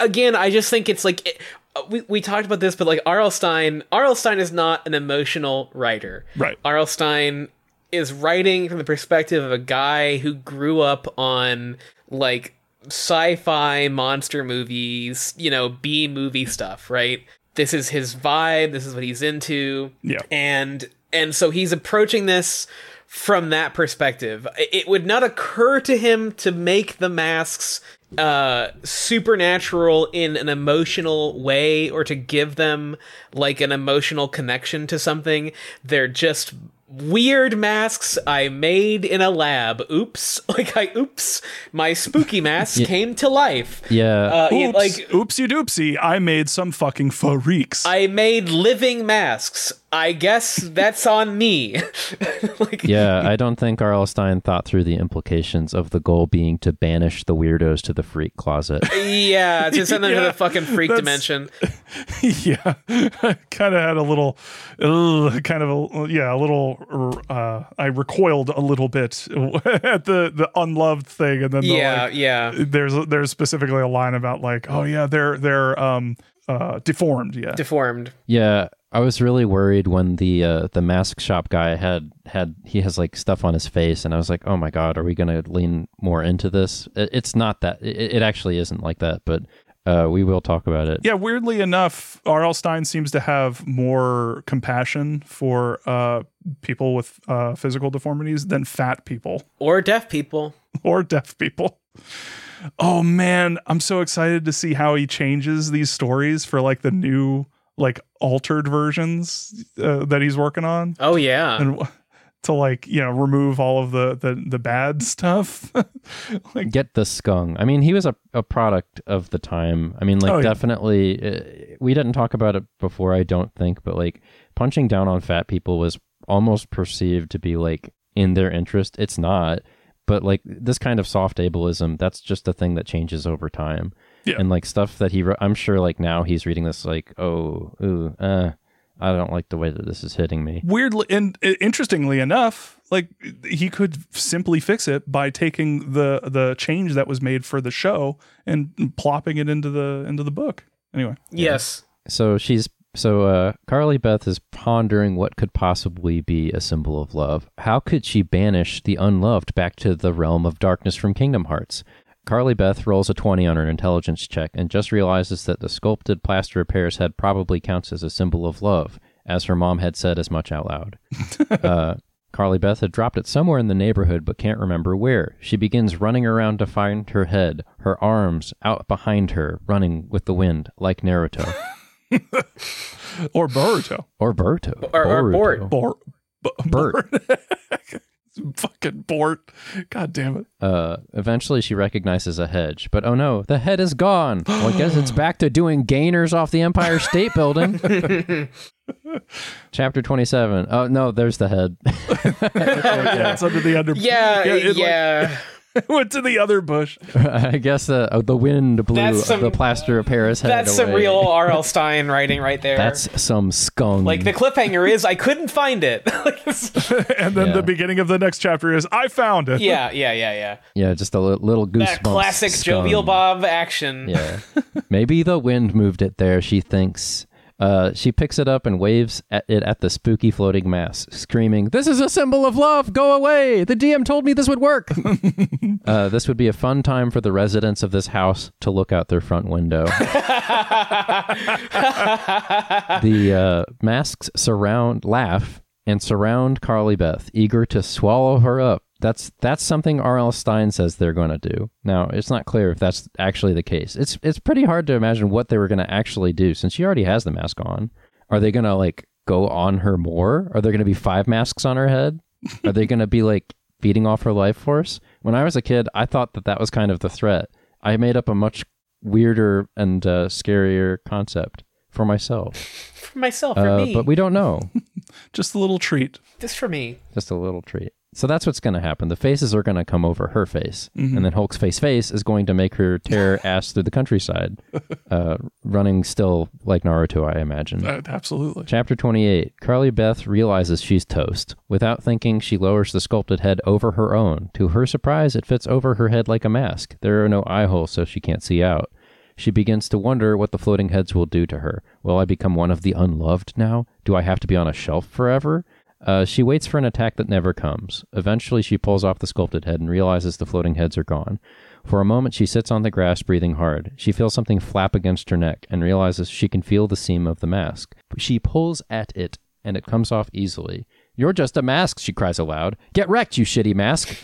again, I just think it's like it, uh, we we talked about this, but like R.L. Stine, R.L. Stine is not an emotional writer. Right. R.L. Stine is writing from the perspective of a guy who grew up on like sci-fi monster movies, you know, B movie stuff, right? This is his vibe, this is what he's into. Yeah. And and so he's approaching this from that perspective. It it would not occur to him to make the masks uh supernatural in an emotional way or to give them like an emotional connection to something they're just weird masks I made in a lab. Oops. Like I oops. My spooky mask came to life. Yeah. Uh, it- Oops, like oopsie doopsie, I made some fucking freaks. I made living masks. I guess that's on me. like yeah, I don't think R.L. Stine thought through the implications of the goal being to banish the weirdos to the freak closet. Yeah, to send them to the fucking freak dimension. yeah, kind of had a little, uh, kind of a yeah, a little. Uh, I recoiled a little bit at the the unloved thing, and then the, Yeah, like, yeah. There's there's specifically a line about like, oh yeah, they're they're um uh deformed. Yeah, Deformed. Yeah, I was really worried when the uh, the mask shop guy had had he has like stuff on his face, and I was like, oh my god, are we gonna lean more into this? It, it's not that. It, it actually isn't like that, but uh, we will talk about it. Yeah, weirdly enough, R.L. Stine seems to have more compassion for uh, people with uh, physical deformities than fat people Or deaf people. or deaf people. Oh man, I'm so excited to see how he changes these stories for like the new, like altered versions uh, that he's working on, Oh yeah. and to like you know remove all of the the, the bad stuff. like Get the skung. I mean, he was a, a product of the time. I mean, like Oh, yeah. definitely. Uh, we didn't talk about it before, I don't think, but like punching down on fat people was almost perceived to be like in their interest. It's not. But like this kind of soft ableism, that's just a thing that changes over time. Yeah. And like stuff that he, wrote, I'm sure like now he's reading this like, oh, ooh, uh, I don't like the way that this is hitting me. weirdly and uh, interestingly enough like he could simply fix it by taking the the change that was made for the show and plopping it into the into the book anyway Yes. So she's so uh, Carly Beth is pondering what could possibly be a symbol of love. How could she banish the unloved back to the realm of darkness from Kingdom Hearts? Carly Beth rolls a 20 on her intelligence check and just realizes that the sculpted plaster of Paris head probably counts as a symbol of love, as her mom had said as much out loud. uh, Carly Beth had dropped it somewhere in the neighborhood but can't remember where. She begins running around to find her head, her arms out behind her, running with the wind like Naruto. or Boruto Or Berto. Or- or Boruto. Bort. Bor B- Bert. fucking Bort god damn it Uh, eventually, she recognizes a hedge, but oh no, the head is gone. Well, I guess it's back to doing gainers off the Empire State Building. Chapter 27. Oh, no, there's the head. yeah it's under the under Yeah, it, yeah. like, went to the other bush I guess uh, oh, the wind blew That's some- the plaster of Paris head That's some away. real R.L. Stine writing right there. That's some skunk. like the cliffhanger is I couldn't find it. and then Yeah. the beginning of the next chapter is i found it yeah, yeah, yeah, yeah. yeah, just a little goosebumps. That classic jovial. Bob action. Yeah. Maybe the wind moved it there, she thinks. Uh, she picks it up and waves at it at the spooky floating mass, screaming, This is a symbol of love! Go away! The DM told me this would work! uh, this would be a fun time for the residents of this house to look out their front window. the uh, masks surround, laugh, and surround Carly Beth, eager to swallow her up. That's that's something R.L. Stine says they're going to do. Now, it's not clear if that's actually the case. It's it's pretty hard to imagine what they were going to actually do since she already has the mask on. Are they going to like go on her more? Are there going to be five masks on her head? Are they going to be like feeding off her life force? When I was a kid, I thought that that was kind of the threat. I made up a much weirder and uh, scarier concept for myself. For myself, for Uh, me. but we don't know. just a little treat Just for me. Just a little treat. So that's what's going to happen. The faces are going to come over her face, Mm-hmm. and then Hulk's face face is going to make her tear ass through the countryside, uh, running still like Naruto, I imagine. Uh, absolutely Chapter 28 Carly Beth realizes she's toast. Without thinking, she lowers the sculpted head over her own. To her surprise, it fits over her head like a mask. There are no eye holes, so she can't see out. She begins to wonder what the floating heads will do to her. Will I become one of the unloved now? Do I have to be on a shelf forever? Uh, she waits for an attack that never comes. Eventually, she pulls off the sculpted head and realizes the floating heads are gone. For a moment, she sits on the grass, breathing hard. She feels something flap against her neck and realizes she can feel the seam of the mask. She pulls at it, and it comes off easily. You're just a mask, she cries aloud. Get wrecked, you shitty mask.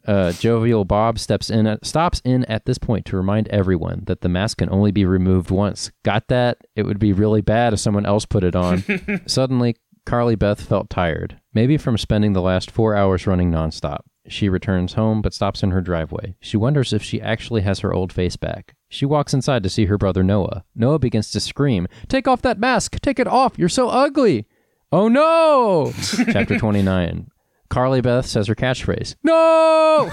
uh, jovial Bob steps in, at, stops in at this point to remind everyone that the mask can only be removed once. Got that? It would be really bad if someone else put it on. Suddenly, Carly Beth felt tired, maybe from spending the last four hours running nonstop. She returns home but stops in her driveway. She wonders if she actually has her old face back. She walks inside to see her brother Noah. Noah begins to scream, Take off that mask! Take it off! You're so ugly! Oh no! Chapter 29. Carly Beth says her catchphrase, No!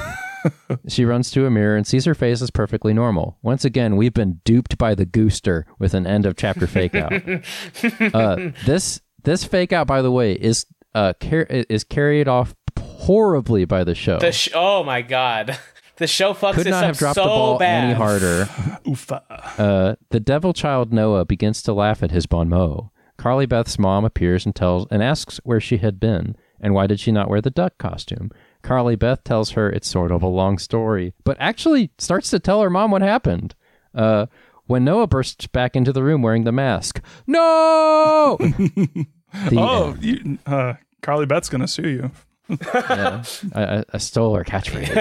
she runs to a mirror and sees her face is perfectly normal. Once again, we've been duped by the gooster with an end of chapter fake out. uh, this this fake out, by the way, is uh car- is carried off horribly by the show. The sh- oh my god. The show fucks Could this not up have dropped so the ball bad. any harder. Oofa. Uh, the devil child Noah begins to laugh at his bon mot. Carly Beth's mom appears and tells and asks where she had been and why did she not wear the duck costume. Carly Beth tells her it's sort of a long story, but actually starts to tell her mom what happened. Uh, when Noah bursts back into the room wearing the mask, no. The oh, end. you, uh, Carly Beth's gonna sue you. Yeah, I, I, I stole her catchphrase.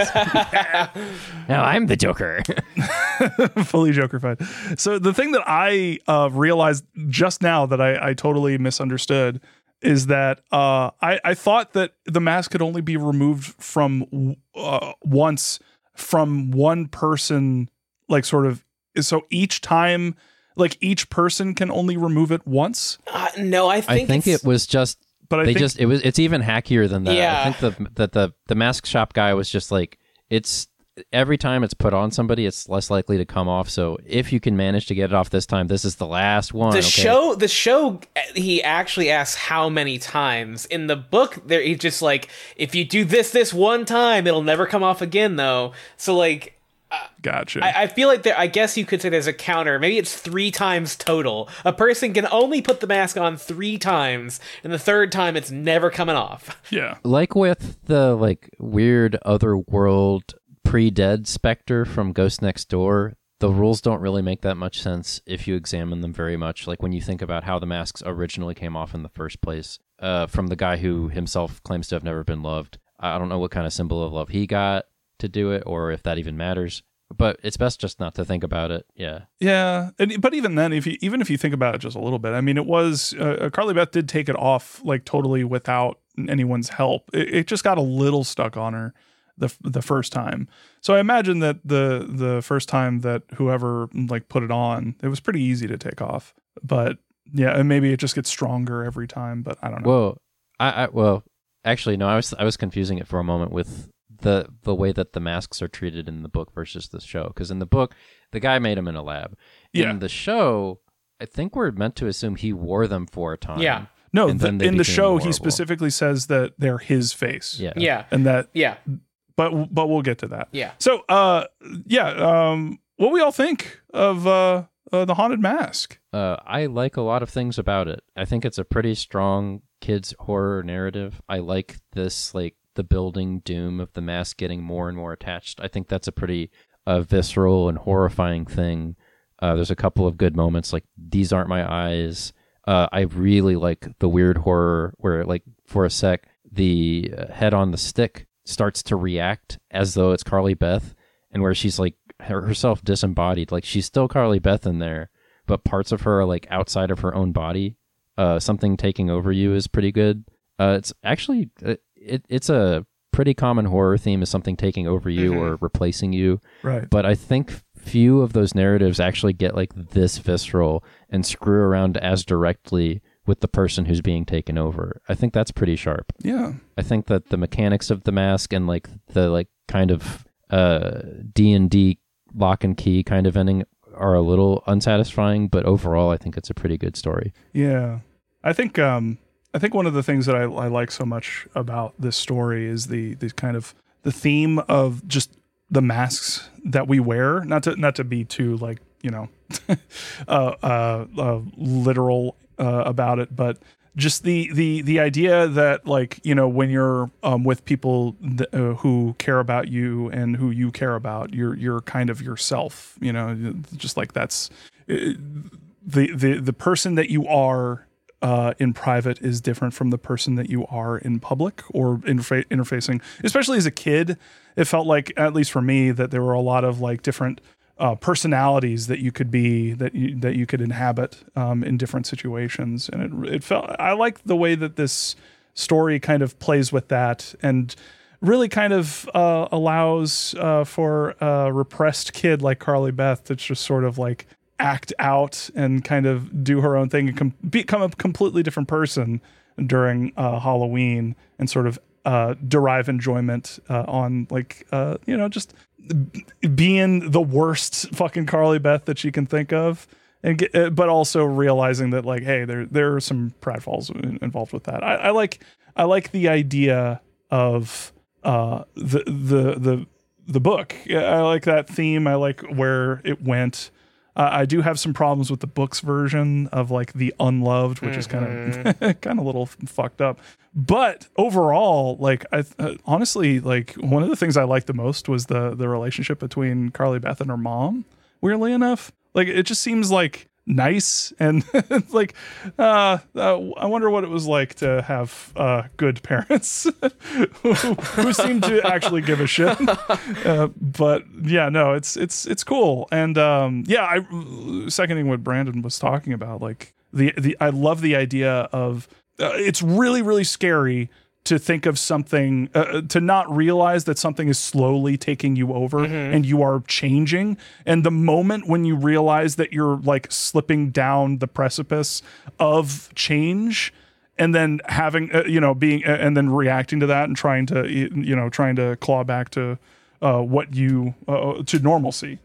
now I'm the Joker. fully jokerfied. So the thing that I uh, realized just now that I, I totally misunderstood is that uh, I, I thought that the mask could only be removed from uh, once from one person, like sort of. So each time, like each person can only remove it once. Uh, no, I I think, think it was just But I they think just it was it's even hackier than that. Yeah. I think the that the the mask shop guy was just like it's every time it's put on somebody, it's less likely to come off. So if you can manage to get it off this time, this is the last one. the okay? show the show he actually asks how many times in the book there he's just like if you do this this one time it'll never come off again though so like gotcha. I, I feel like there i guess you could say there's a counter maybe it's three times total a person can only put the mask on three times and the third time it's never coming off yeah. like with the like weird other world pre-dead specter from Ghost Next Door. The rules don't really make that much sense if you examine them very much. Like when you think about how the masks originally came off in the first place, uh, from the guy who himself claims to have never been loved. I don't know what kind of symbol of love he got to do it, or if that even matters. But it's best just not to think about it. Yeah. Yeah, and, but even then, if you even if you think about it just a little bit, I mean, it was uh, Carly Beth did take it off like totally without anyone's help. It, it just got a little stuck on her the the first time. So I imagine that the the first time that whoever like put it on, it was pretty easy to take off. But yeah, and maybe it just gets stronger every time. But I don't know. Well, I, I well, actually, no. I was I was confusing it for a moment with the the way that the masks are treated in the book versus the show. Because in the book, the guy made them in a lab. Yeah. In the show, I think we're meant to assume he wore them for a time. Yeah. no, the, in the show, horrible. he specifically says that they're his face. Yeah. yeah and that yeah but but we'll get to that. yeah So, uh, yeah, um, what we all think of uh, uh the haunted mask? Uh, I like a lot of things about it. I think it's a pretty strong kids horror narrative. I like this like the building doom of the mask getting more and more attached. I think that's a pretty uh, visceral and horrifying thing. Uh, there's a couple of good moments like these aren't my eyes. Uh, I really like the weird horror where like for a sec the uh, head on the stick starts to react as though it's Carly Beth and where she's like herself disembodied like she's still Carly Beth in there but parts of her are like outside of her own body. Uh, something taking over you is pretty good. Uh, it's actually it, it it's a pretty common horror theme is something taking over you or replacing you. Right. But I think few of those narratives actually get like this visceral and screw around as directly with the person who's being taken over. I think that's pretty sharp. Yeah. I think that the mechanics of the mask and like the like kind of uh D and D lock and key kind of ending are a little unsatisfying, but overall I think it's a pretty good story. Yeah. I think um I think one of the things that I, I like so much about this story is the the kind of the theme of just the masks that we wear. Not to not to be too like you know uh, uh, uh, literal uh, about it, but just the the the idea that like you know when you're um, with people th- uh, who care about you and who you care about, you're you're kind of yourself. You know, just like that's uh, the the the person that you are uh, in private is different from the person that you are in public or interfa- interfacing. Especially as a kid, it felt like, at least for me, that there were a lot of like different uh, personalities that you could be that you that you could inhabit um, in different situations, and it it felt I like the way that this story kind of plays with that and really kind of uh, allows uh, for a repressed kid like Carly Beth to just sort of like act out and kind of do her own thing and com- become a completely different person during uh, Halloween and sort of uh, derive enjoyment uh, on like uh, you know just b- being the worst fucking Carly Beth that she can think of. And get, uh, but also realizing that like, hey, there there are some pratfalls in- involved with that. I, I like I like the idea of uh, the the the the book. I like that theme. I like where it went. Uh, I do have some problems with the book's version of like the unloved, which is kind of kind of a little fucked up. But overall, like I uh, honestly like one of the things I liked the most was the the relationship between Carly Beth and her mom. Weirdly enough, like it just seems like nice and like uh, uh i wonder what it was like to have uh good parents who, who seem to actually give a shit. Uh, but yeah no it's it's it's cool. And um yeah i seconding what brandon was talking about like the the i love the idea of uh, it's really really scary to think of something uh, to not realize that something is slowly taking you over and you are changing. And the moment when you realize that you're like slipping down the precipice of change and then having uh, you know being uh, and then reacting to that and trying to you know trying to claw back to uh, what you uh, to normalcy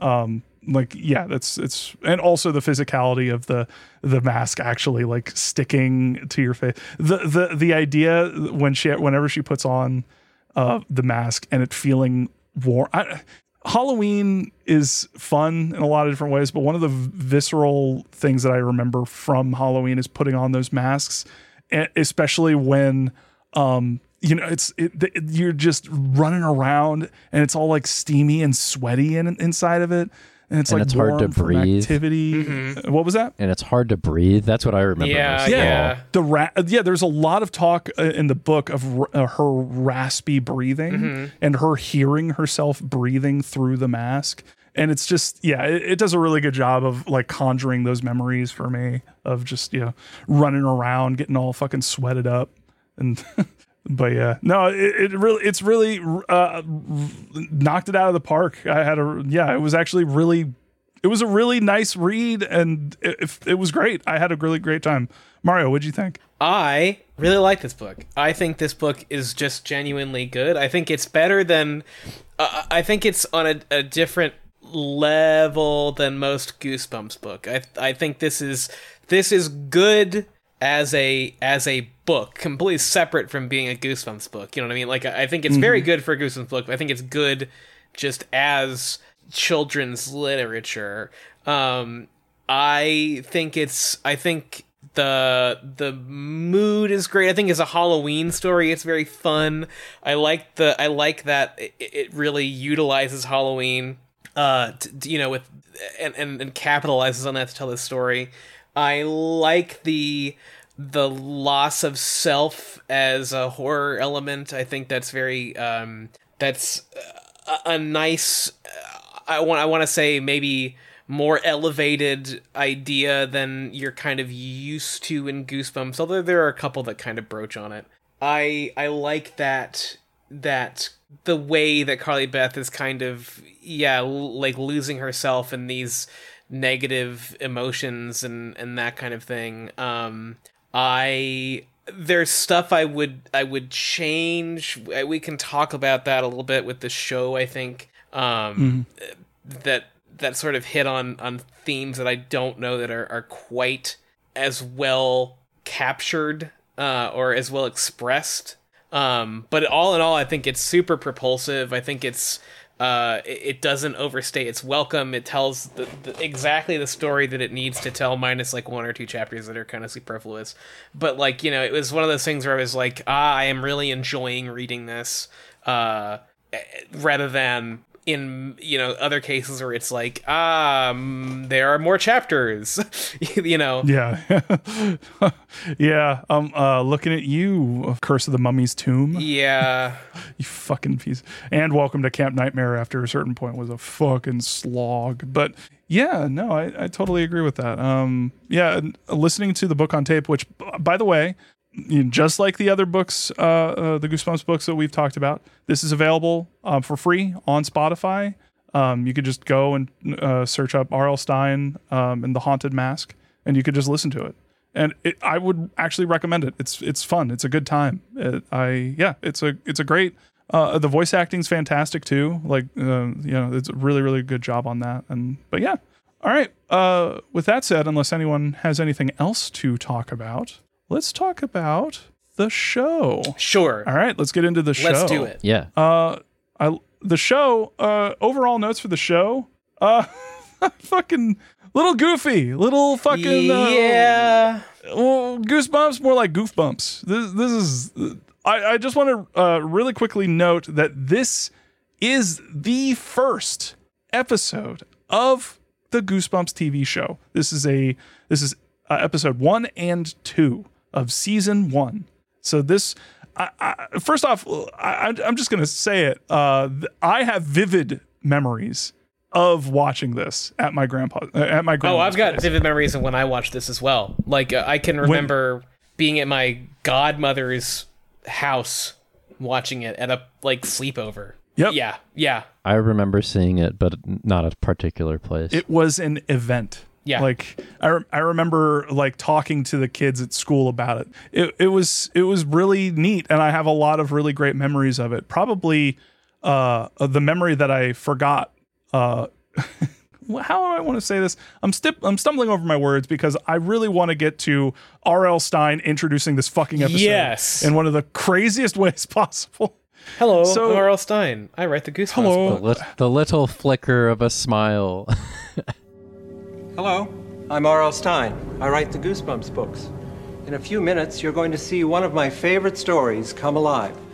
um like yeah that's it's and also the physicality of the the mask actually like sticking to your face. The the the idea when she whenever she puts on uh the mask and it feeling warm I, halloween is fun in a lot of different ways but one of the visceral things that i remember from halloween is putting on those masks especially when um you know it's it, it- you're just running around and it's all like steamy and sweaty in, inside of it and it's And like it's hard to warm from breathe. activity what was that and it's hard to breathe. That's what I remember. Yeah, most of all. yeah. the ra- yeah there's a lot of talk uh, in the book of r- uh, her raspy breathing Mm-hmm. and her hearing herself breathing through the mask and it's just yeah it, it does a really good job of like conjuring those memories for me of just you know running around getting all fucking sweated up and but yeah no it, it really it's really uh knocked it out of the park i had a yeah it was actually really it was a really nice read and it, it, was great i had a really great time mario what'd you think I really like this book. I think this book is just genuinely good. I think it's better than. Uh, I think it's on a, a different level than most Goosebumps book. I I think this is this is good as a as a book, completely separate from being a Goosebumps book. You know what I mean? Like I think it's very good for a Goosebumps book. But I think it's good just as children's literature. Um, I think it's I think the the mood is great. I think it's a Halloween story. It's very fun. I like the I like that it, it really utilizes Halloween uh t- t- you know with and, and and capitalizes on that to tell this story. I like the the loss of self as a horror element. I think that's very um that's a, a nice I want I want to say maybe more elevated idea than you're kind of used to in Goosebumps. Although there are a couple that kind of broach on it. I I like that that the way that Carly Beth is kind of yeah l- like losing herself in these negative emotions and and that kind of thing. Um, I there's stuff I would I would change. We can talk about that a little bit with the show. I think um, that that sort of hit on on themes that I don't know that are, are quite as well captured uh, or as well expressed. Um, but all in all, I think it's super propulsive. I think it's uh, it, doesn't overstay its welcome. It tells the, the, exactly the story that it needs to tell, minus like one or two chapters that are kind of superfluous. But like you know, it was one of those things where I was like, ah, I am really enjoying reading this, uh, rather than in you know other cases where it's like um there are more chapters you know Yeah. yeah. Um uh looking at you, Curse of the Mummy's Tomb. yeah You fucking piece. And Welcome to Camp Nightmare after a certain point was a fucking slog. But yeah, no, I, I totally agree with that. Um yeah, listening to the book on tape, which by the way, just like the other books, uh, uh the Goosebumps books that we've talked about, this is available um, for free on Spotify. Um, you could just go and uh, search up R.L. Stine um, and the Haunted Mask, and you could just listen to it. And it, I would actually recommend it. It's it's fun. It's a good time. It, I yeah, it's a it's a great. Uh, the voice acting's fantastic too. Like uh, you know, it's a really really good job on that. And but yeah, all right. Uh, with that said, unless anyone has anything else to talk about, let's talk about the show. sure All right, let's get into the show. let's do it Yeah. Uh, I the show. Uh, overall notes for the show. Uh, fucking little goofy, little fucking uh, yeah well, goosebumps more like goof bumps. This this is. I I just want to uh, really quickly note that this is the first episode of the Goosebumps TV show. This is a this is uh, episode one and two of season one. So this, I, I, first off, I, I'm just gonna say it. Uh, I have vivid memories of watching this at my grandpa uh, at my oh i've got place. vivid memories of when i watched this as well like uh, i can remember being at my godmother's house watching it at a like sleepover Yep. yeah yeah I remember seeing it, but not a particular place. it was an event. Yeah. Like I, re- I remember like talking to the kids at school about it. It it was it was really neat and I have a lot of really great memories of it. Probably uh the memory that I forgot uh how do I want to say this? I'm stip- I'm stumbling over my words because I really want to get to R.L. Stine introducing this fucking episode Yes. in one of the craziest ways possible. hello So- R.L. stine i write the goosebumps Hello. the, lit- the little flicker of a smile. Hello, I'm R.L. Stine. I write the Goosebumps books. In a few minutes, you're going to see one of my favorite stories come alive.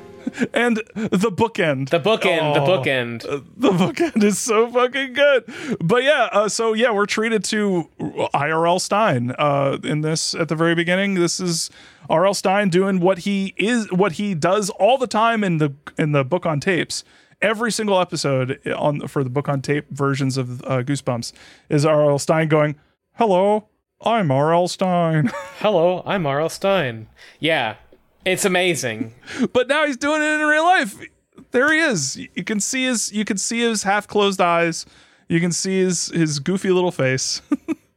And the bookend. the bookend the Oh. bookend the bookend is so fucking good. But yeah, uh, so yeah, we're treated to IRL Stein uh, in this at the very beginning. This is RL Stine doing what he is, what he does all the time in the in the book on tapes. Every single episode on for the book on tape versions of uh, Goosebumps is RL Stine going, "Hello, I'm RL Stine." hello i'm R.L. stine yeah it's amazing but now he's doing it in real life. There he is. You can see his you can see his half closed eyes. You can see his his goofy little face.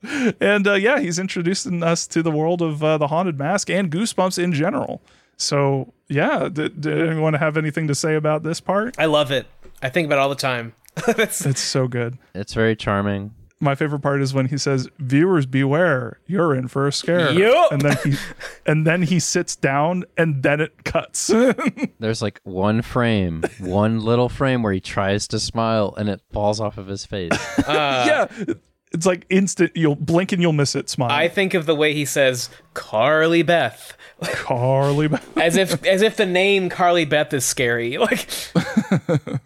and uh, yeah, he's introducing us to the world of uh, the haunted mask and goosebumps in general. So yeah, did, did anyone have anything to say about this part? i love it i think about it all the time That's- It's so good. it's very charming. My favorite part is when he says, "Viewers beware, you're in for a scare." Yup. And then he and then he sits down and then it cuts. There's like one frame, one little frame where he tries to smile and it falls off of his face. Uh, yeah. It's like instant you'll blink and you'll miss it smile. I think of the way he says Carly Beth, Carly Beth. as if as if the name Carly Beth is scary. Like,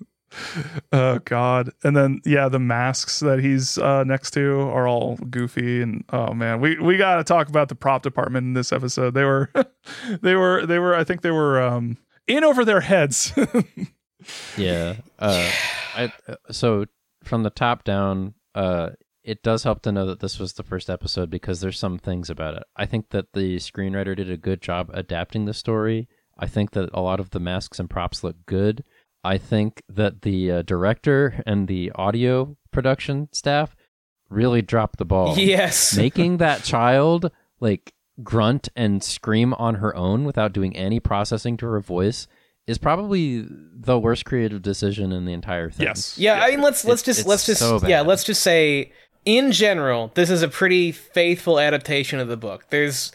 Oh God! And then yeah, the masks that he's uh, next to are all goofy, and oh man, we we got to talk about the prop department in this episode. They were, they were, they were. I think they were um, in over their heads. Yeah. Uh, I uh, so from the top down, uh, it does help to know that this was the first episode because there's some things about it. I think that the screenwriter did a good job adapting the story. I think that a lot of the masks and props look good. I think that the uh, director and the audio production staff really dropped the ball. Yes. Making that child like grunt and scream on her own without doing any processing to her voice is probably the worst creative decision in the entire thing. yes. yeah, I mean, let's let's It's- just it's let's just so yeah, let's just say in general, this is a pretty faithful adaptation of the book. There's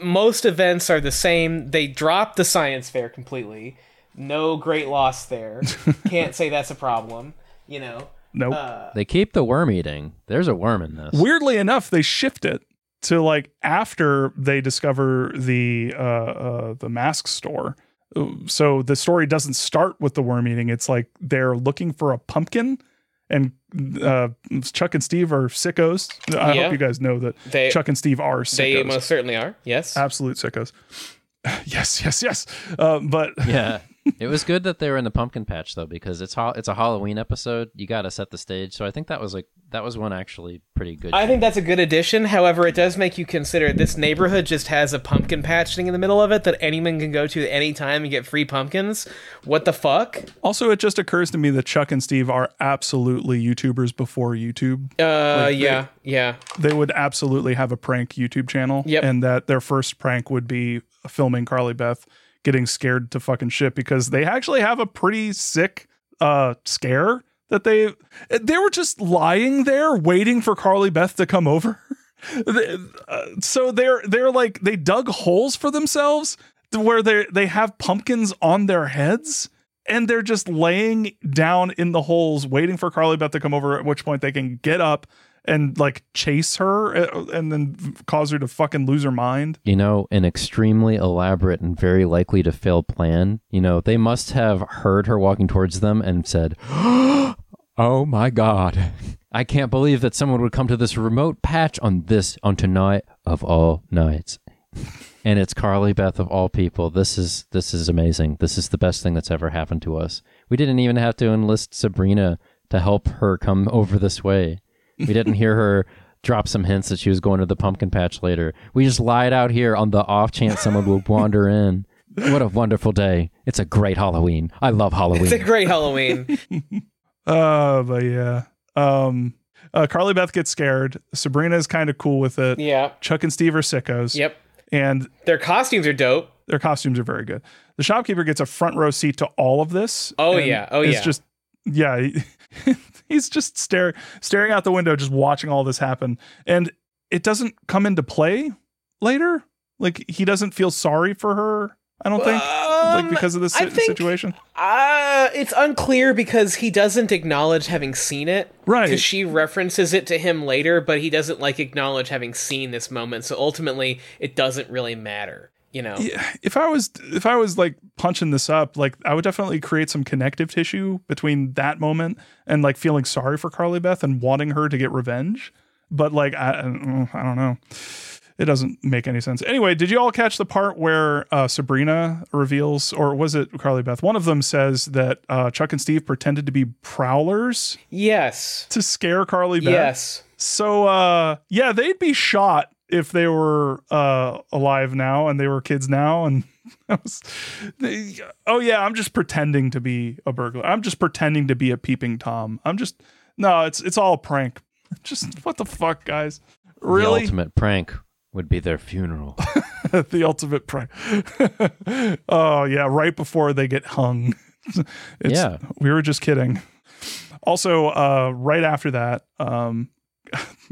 most events are the same. They drop the science fair completely. No great loss there. Can't say that's a problem. You know. Nope. They keep the worm eating. There's a worm in this. Weirdly enough, they shift it to like after they discover the uh, uh the mask store. so the story doesn't start with the worm eating. It's like they're looking for a pumpkin, and uh, Chuck and Steve are sickos. I Yeah. hope you guys know that They- Chuck and Steve are sickos. They most certainly are. Yes. Absolute sickos. yes, yes, yes. Uh, but Yeah. it was good that they were in the pumpkin patch though, because it's ha- it's a Halloween episode. You got to set the stage. So I think that was like that was one actually pretty good. I think that's a good addition. However, it does make you consider this neighborhood just has a pumpkin patch thing in the middle of it that anyone can go to at any time and get free pumpkins. What the fuck? also, it just occurs to me that Chuck and Steve are absolutely YouTubers before YouTube. Uh, Like, they- yeah, yeah. they would absolutely have a prank YouTube channel. Yep. And that their first prank would be filming Carly Beth getting scared to fucking shit because they actually have a pretty sick uh scare that they they were just lying there waiting for Carly Beth to come over. Uh, so they're they're like they dug holes for themselves where they they have pumpkins on their heads and they're just laying down in the holes waiting for Carly Beth to come over at which point they can get up and like chase her uh, and then cause her to fucking lose her mind. you know, an extremely elaborate and very likely to fail plan. You know, they must have heard her walking towards them and said, "Oh my god, I can't believe that someone would come to this remote patch on this on tonight of all nights." And it's Carly Beth of all people. This is this is amazing. This is the best thing that's ever happened to us. We didn't even have to enlist Sabrina to help her come over this way. We didn't hear her drop some hints that she was going to the pumpkin patch later. We just lied out here on the off chance someone would wander in. What a wonderful day. It's a great Halloween. I love Halloween. It's a great Halloween. Uh but yeah. Um uh, Carly Beth gets scared. Sabrina is kind of cool with it. yeah. Chuck and Steve are sickos. Yep. And Their costumes are dope. their costumes are very good. The shopkeeper gets a front row seat to all of this. Oh, yeah. Oh, is yeah. It's just yeah. he- he's just staring staring out the window, just watching all this happen, and it doesn't come into play later. Like he doesn't feel sorry for her. I don't think like Um, because of this I si- think- situation. Uh, it's unclear because he doesn't acknowledge having seen it. Right. Because she references it to him later, but he doesn't like acknowledge having seen this moment. So ultimately, it doesn't really matter. You know. Yeah, if I was if I was like punching this up, like I would definitely create some connective tissue between that moment and like feeling sorry for Carly Beth and wanting her to get revenge. But like I, I don't know. It doesn't make any sense. Anyway, did you all catch the part where uh, Sabrina reveals, or was it Carly Beth? One of them says that uh, Chuck and Steve pretended to be prowlers Yes. to scare Carly Beth. Yes. So uh yeah, they'd be shot if they were uh alive now and they were kids now and was, they, oh yeah, I'm just pretending to be a burglar. I'm just pretending to be a peeping tom. I'm just no, it's it's all a prank. Just what the fuck, guys? really The ultimate prank would be their funeral. the ultimate prank. oh yeah, right before they get hung. It's, Yeah. we were just kidding. Also, uh, right after that, um,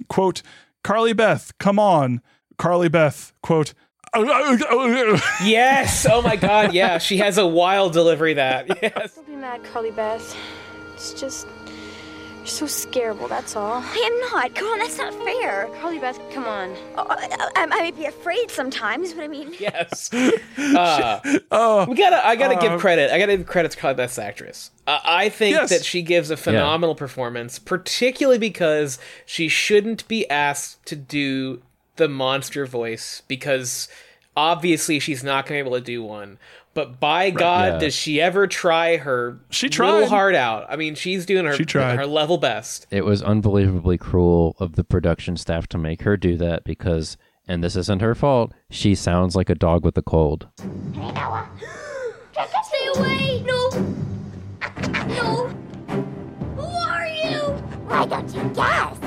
quote, Carly Beth, come on, Carly Beth, quote. Yes. Oh my God. Yeah. She has a wild delivery. That. Yes. Don't be mad, Carly Beth. It's just. You're so scareable, that's all. I am not. Come on, that's not fair. Carly Beth, come on. Oh, I, I, I may be afraid sometimes, but I mean, Yes. Uh, Oh, we gotta. I gotta Uh, give credit. I gotta give credit to Carly Beth's actress. Uh, I think Yes. that she gives a phenomenal performance, particularly because she shouldn't be asked to do the monster voice because obviously she's not gonna be able to do one. But by God, yeah. does she ever try her She little tried. heart out? I mean, she's doing her She tried. her level best. it was unbelievably cruel of the production staff to make her do that because, and this isn't her fault, she sounds like a dog with a cold. Hey, Noah. stay away. No. No. Who are you? Why don't you guess?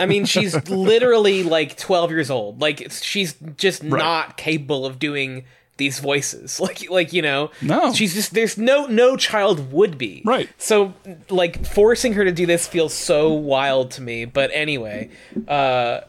I mean, she's literally like 12 years old. Like she's just not capable of doing these voices. Like like you know, No. She's just there's no no child would be. Right. So like forcing her to do this feels so wild to me, but anyway, uh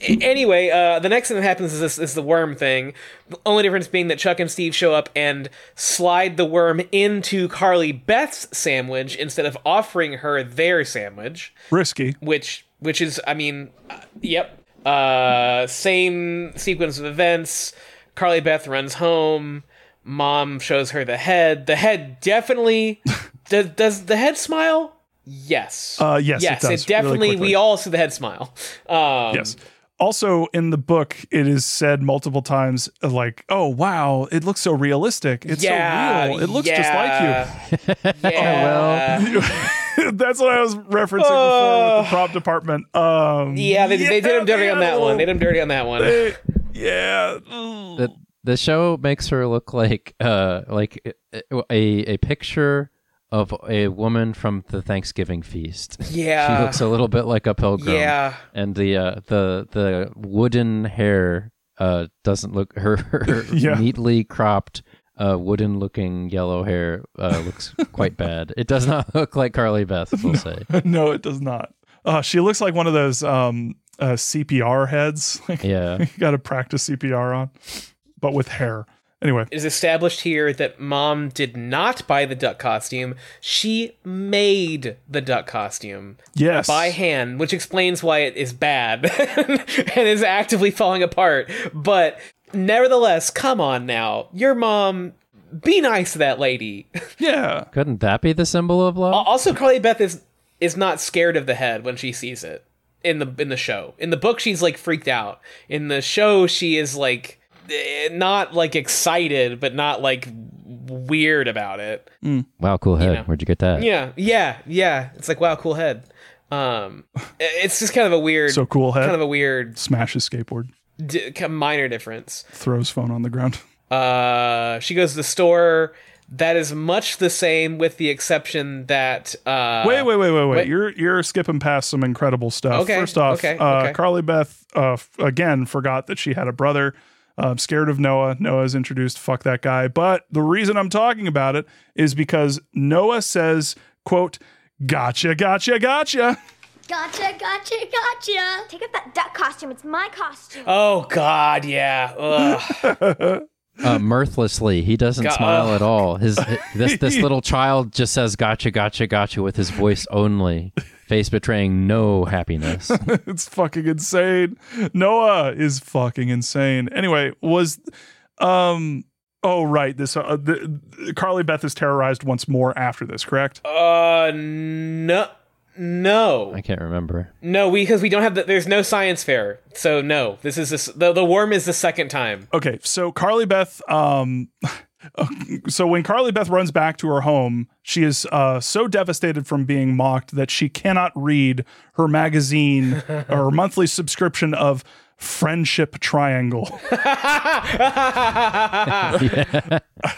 anyway, uh the next thing that happens is this is the worm thing. The only difference being that Chuck and Steve show up and slide the worm into Carly Beth's sandwich instead of offering her their sandwich risky. which which is i mean uh, yep uh same sequence of events Carly Beth runs home. Mom shows her the head. The head definitely does. Does the head smile? Yes. Uh, yes, it Yes. does, really definitely. quickly. we all see the head smile. Um, yes. Also, in the book, it is said multiple times, like, "Oh wow, it looks so realistic. It's Yeah, so real. It looks yeah. just like you." Yeah. That's what I was referencing before with the prop department. Um, Yeah, they, they did him dirty on that one. They did him dirty on that one. They- yeah. the the show makes her look like uh like a a picture of a woman from the Thanksgiving feast. Yeah. she looks a little bit like a pilgrim. Yeah. and the uh, the the wooden hair uh doesn't look her, her Yeah. neatly cropped. Uh, wooden looking yellow hair uh, looks quite bad. It does not look like Carly Beth, we'll say. no, it does not. Uh, she looks like one of those um, uh, CPR heads. Like, Yeah. you got to practice CPR on, but with hair. Anyway, It is established here that mom did not buy the duck costume. She made the duck costume. Yes. By hand, which explains why it is bad and is actively falling apart. But nevertheless, come on now. Your mom, be nice to that lady. yeah. Couldn't that be the symbol of love? Also, Carly Beth is is not scared of the head when she sees it in the in the show. In the book, she's like freaked out. In the show, she is like eh, not like excited, but not like weird about it. Wow, cool head. know. Where'd you get that? Yeah, yeah, yeah. It's like wow, cool head. Um, it's just kind of a weird, So cool head. kind of a weird Smash Smashes skateboard, d- minor difference. throws phone on the ground. Uh, she goes to the store. That is much the same, with the exception that uh, wait, wait, wait, wait, wait. wait. You're you're skipping past some incredible stuff. Okay, First off, okay, uh, okay. Carly Beth uh, again forgot that she had a brother. Uh, scared of Noah. Noah's introduced. Fuck that guy. But the reason I'm talking about it is because Noah says, "quote Gotcha, gotcha, gotcha." Gotcha, gotcha, gotcha. Take up that duck costume. It's my costume. Oh God, yeah. Uh, mirthlessly. He doesn't Go- smile ugh. at all. His this this little child just says "gotcha, gotcha, gotcha" with his voice only, face betraying no happiness. it's fucking insane. Noah is fucking insane. Anyway, was um oh right this uh, the, Carly Beth is terrorized once more after this, correct? Uh, no, no, I can't remember. no. We because we don't have the. There's no science fair, so no. This is this, the the worm is the second time. Okay, so Carly Beth um so when Carly Beth runs back to her home, she is uh, so devastated from being mocked that she cannot read her magazine or her monthly subscription of Friendship Triangle. I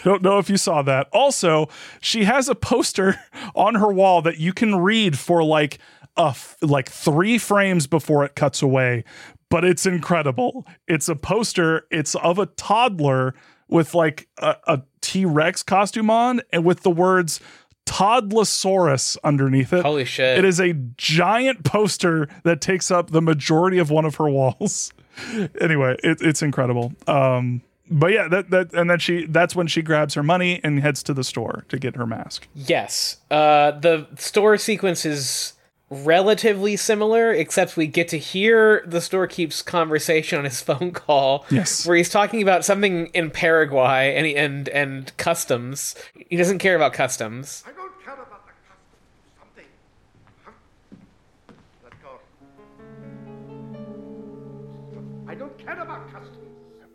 don't know if you saw that. Also, she has a poster on her wall that you can read for like a f- like 3 frames before it cuts away, but it's incredible. It's a poster, it's of a toddler with like a, a T-Rex costume on and with the words Toddlosaurus underneath it. Holy shit! It is a giant poster that takes up the majority of one of her walls. anyway, it, it's incredible. Um, but yeah, that that and then she that's when she grabs her money and heads to the store to get her mask. Yes. Uh, the store sequence is relatively similar, except we get to hear the storekeep's conversation on his phone call. Yes. Where he's talking about something in Paraguay and he, and and customs. He doesn't care about customs.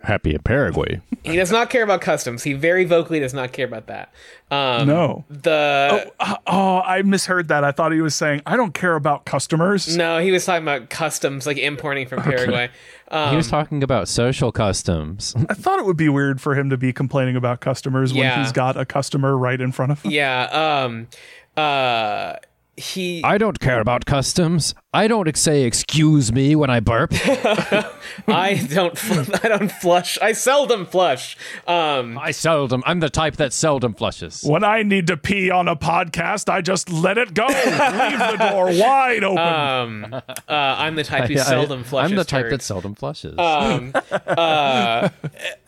Happy in Paraguay. He does not care about customs. He very vocally does not care about that. Um, No. The Oh, oh, I misheard that. I thought he was saying, I don't care about customers. no, he was talking about customs, like importing from Paraguay. Um, he was talking about social customs. I thought it would be weird for him to be complaining about customers Yeah. when he's got a customer right in front of him. yeah. Um. Uh. He. I don't care about customs. I don't say "excuse me" when I burp. I don't. Fl- I don't flush. I seldom flush. Um. I seldom. I'm the type that seldom flushes. When I need to pee on a podcast, I just let it go. Leave the door wide open. Um. Uh. I'm the type who I- I- seldom flushes. I'm the type turds. that seldom flushes. Um, uh,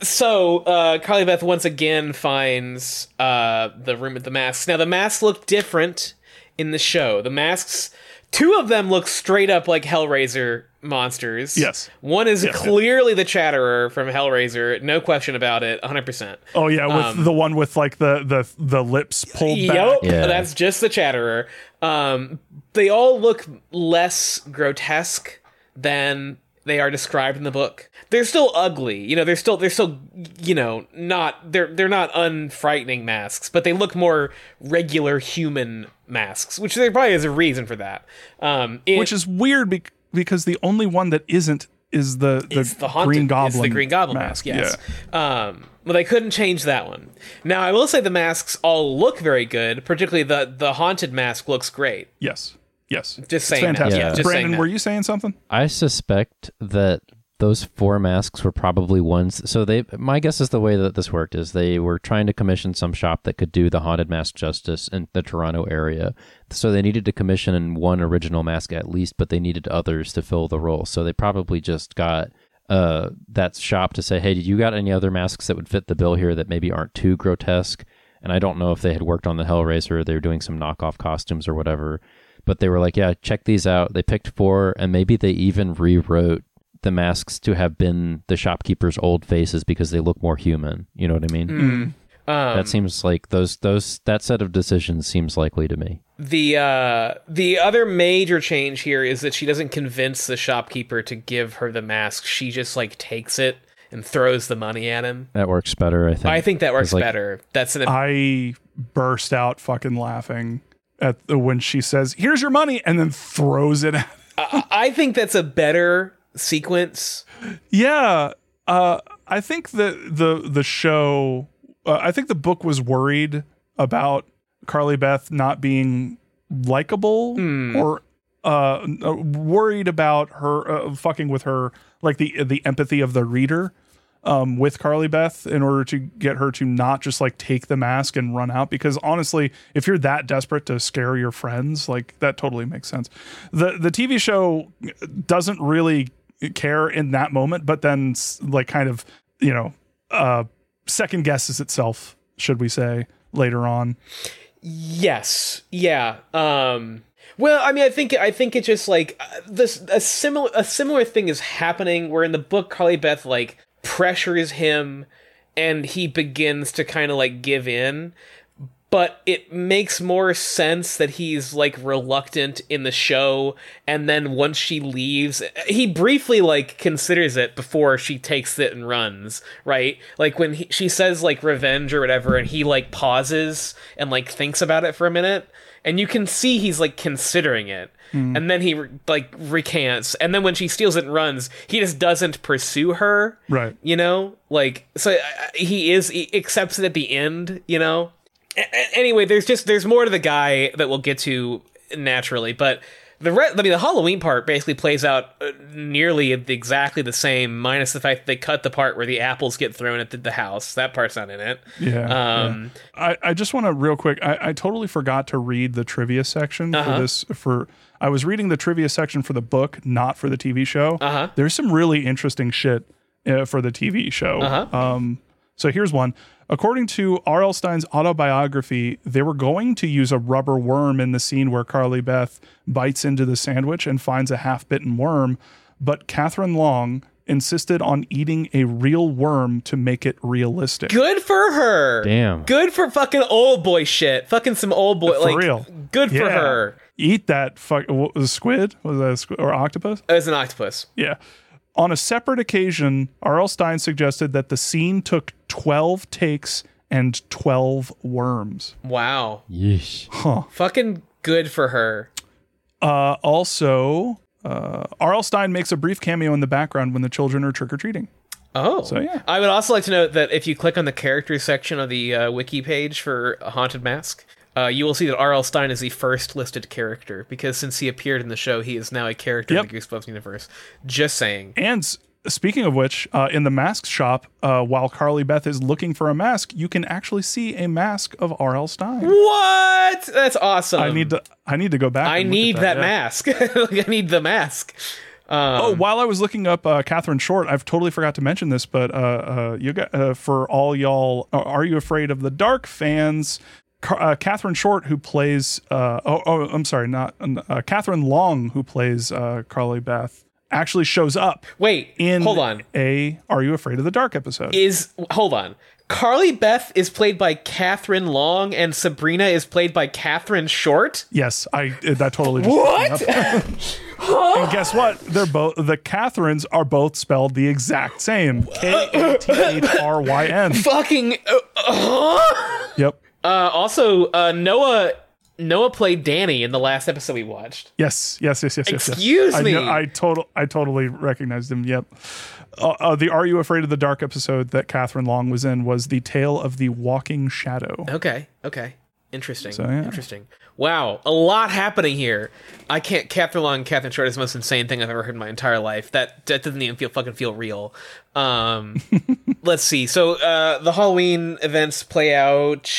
so uh, Carly Beth once again finds uh, the room with the masks. Now the masks look different in the show. The masks Two of them look straight up like Hellraiser monsters. Yes. One is Yes, yes. clearly the Chatterer from Hellraiser, no question about it, 100%. Oh yeah, with Um, the one with like the the the lips pulled Yep, back. Yeah. that's just the Chatterer. Um, they all look less grotesque than they are described in the book. They're still ugly, you know. They're still they're still you know not they're they're not unfrightening masks, but they look more regular human masks, which there probably is a reason for that. Um, it- which is weird bec- because the only one that isn't is the the, it's the haunted, Green Goblin. It's the Green Goblin mask. yes. Um, but they couldn't change that one. Now I will say the masks all look very good. Particularly the the haunted mask looks great. Yes. Yes. Just It's saying that. fantastic. Yeah, just saying Brandon, that. were you saying something? I suspect that those four masks were probably ones. So they, my guess is the way that this worked is they were trying to commission some shop that could do the haunted mask justice in the Toronto area. So they needed to commission one original mask at least, but they needed others to fill the role. So they probably just got uh that shop to say, hey, did you got any other masks that would fit the bill here that maybe aren't too grotesque? And I don't know if they had worked on the Hellraiser, they were doing some knockoff costumes or whatever. But they were like, yeah, check these out. They picked four, and maybe they even rewrote the masks to have been the shopkeeper's old faces because they look more human. You know what I mean? Um, that seems like those those that set of decisions seems likely to me. The uh, the other major change here is that she doesn't convince the shopkeeper to give her the mask. She just like takes it and throws the money at him. That works better, I think. I think that works like, better. That's an I burst out fucking laughing at the, when she says, "Here's your money," and then throws it. At, I, I think that's a better sequence. yeah, uh, I think the the the show. Uh, I think the book was worried about Carly Beth not being likable or uh, uh, worried about her uh, fucking with her like the the empathy of the reader um, with Carly Beth in order to get her to not just like take the mask and run out. Because honestly, if you're that desperate to scare your friends, like that totally makes sense. the The TV show doesn't really care in that moment, but then like kind of you know uh, second guesses itself, should we say, later on. Yes. Yeah. Um well, I mean, I think I think it's just like uh, this a similar a similar thing is happening where in the book Carly Beth like pressures him and he begins to kind of like give in, but it makes more sense that he's like reluctant in the show and then once she leaves he briefly like considers it before she takes it and runs right? Like when he, she says like revenge or whatever and he like pauses and like thinks about it for a minute and you can see he's like considering it. And then he like recants. And then when she steals it and runs he just doesn't pursue her Right. you know? Like so uh, he is he accepts it at the end you know anyway, there's just there's more to the guy that we'll get to naturally, but the re- I mean the Halloween part basically plays out uh, nearly exactly the same, minus the fact that they cut the part where the apples get thrown at the, the house. That part's not in it. Yeah. Um, I, I just want to real quick. I, I totally forgot to read the trivia section Uh-huh. for this. For I was reading the trivia section for the book, not for the TV show. Uh-huh. There's some really interesting shit uh, for the TV show. Uh-huh. Um, so here's one. According to R.L. Stine's autobiography, they were going to use a rubber worm in the scene where Carly Beth bites into the sandwich and finds a half-bitten worm, but Kathryn Long insisted on eating a real worm to make it realistic. Good for her. Damn. Good for fucking old boy shit. Fucking some old boy. For like, real. Good for Yeah. her. Eat that fuck what was it, squid? Was that a squid or octopus? It was an octopus. Yeah. On a separate occasion, R.L. Stein suggested that the scene took 12 takes and 12 worms. Wow. Yeesh. Huh. Fucking good for her. Uh, also, uh, R.L. Stine makes a brief cameo in the background when the children are trick or treating. Oh, So, yeah. I would also like to note that if you click on the characters section of the uh, wiki page for Haunted Mask, uh, you will see that R.L. Stine is the first listed character because since he appeared in the show, he is now a character Yep. in the Goosebumps universe. Just saying. And s- speaking of which, uh, in the mask shop, uh, while Carly Beth is looking for a mask, you can actually see a mask of R.L. Stine. What? That's awesome. I need to. I need to go back. I and look at need that, yeah. mask. Like, I need the mask. Um, Oh, while I was looking up uh, Kathryn Short, I've totally forgot to mention this, but uh, uh, you got uh, for all y'all, are you afraid of the dark fans? Uh, Kathryn Short, who plays, uh, oh, oh, I'm sorry, not uh, Kathryn Long, who plays uh, Carly Beth, actually shows up. Wait, in hold on. a Are You Afraid of the Dark episode. Is hold on. Carly Beth is played by Kathryn Long, and Sabrina is played by Kathryn Short. yes, I uh, that totally just What? and guess what? They're both the Kathryns are both spelled the exact same. K A T H R Y N. Fucking. Uh, uh, Yep. uh, also, uh, Noah Noah played Danny in the last episode we watched. Yes, yes, yes, yes, yes. yes. Excuse I me. know- I total, I totally recognized him. Yep. Uh, uh, the "Are You Afraid of the Dark" episode that Kathryn Long was in was the tale of the walking shadow. Okay. Okay. Interesting. So, yeah. Interesting. Wow, a lot happening here. I can't. Kathryn Long, and Kathryn Short is the most insane thing I've ever heard in my entire life. That that doesn't even feel fucking feel real. Um, let's see. So uh, the Halloween events play out.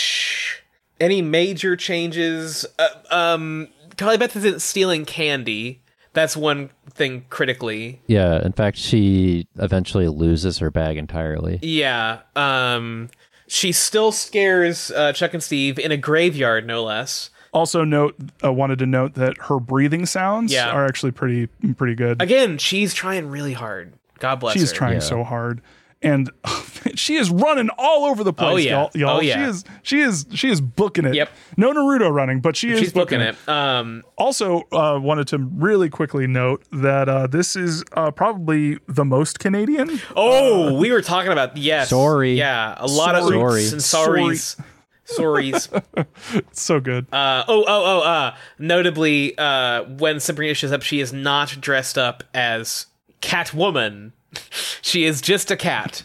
Any major changes? Uh, um, Carly Beth isn't stealing candy. That's one thing critically. Yeah, in fact, she eventually loses her bag entirely. Yeah. Um, she still scares uh, Chuck and Steve in a graveyard, no less. Also, note uh, wanted to note that her breathing sounds Yeah. are actually pretty pretty good. Again, she's trying really hard. God bless She's her. trying so hard, and she is running all over the place, Oh, yeah. y'all. y'all. Oh, yeah. She is she is she is booking it. Yep. No Naruto running, but she is She's booking it. Um, Also, uh, wanted to really quickly note that uh, this is uh, probably the most Canadian. oh, we were talking about yes. Sorry. Yeah, a lot Sorry. of oops and sorries. Sorries. It's so good. Uh, oh, oh, oh, uh, notably, uh, when Sabrina shows up, she is not dressed up as Catwoman. she is just a cat.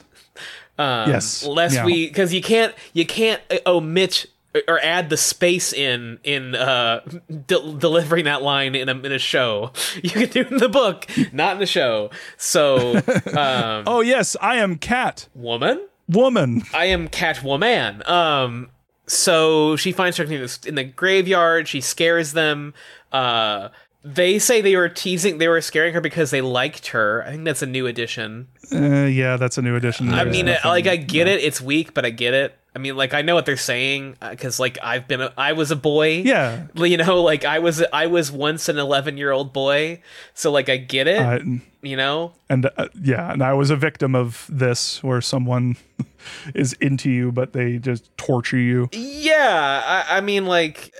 Um, Yes. Lest Yeah. we, because you can't, you can't uh, omit or add the space in in uh, de- delivering that line in a in a show. You can do it in the book, not in the show. So, um, oh yes, I am cat woman. woman. I am cat woman. Um, so she finds her in the, in the graveyard. She scares them. Uh, they say they were teasing, they were scaring her because they liked her. I think that's a new addition. Uh, yeah, that's a new addition. I mean, uh, nothing- like I get it. It's weak, but I get it. I mean, like I know what they're saying because, like, I've been, a, I was a boy. Yeah. you know, like I was, I was once an eleven-year-old boy. So, like, I get it. Uh, you know, and uh, yeah, and I was a victim of this, where someone is into you, but they just torture you. Yeah, I, I mean, like,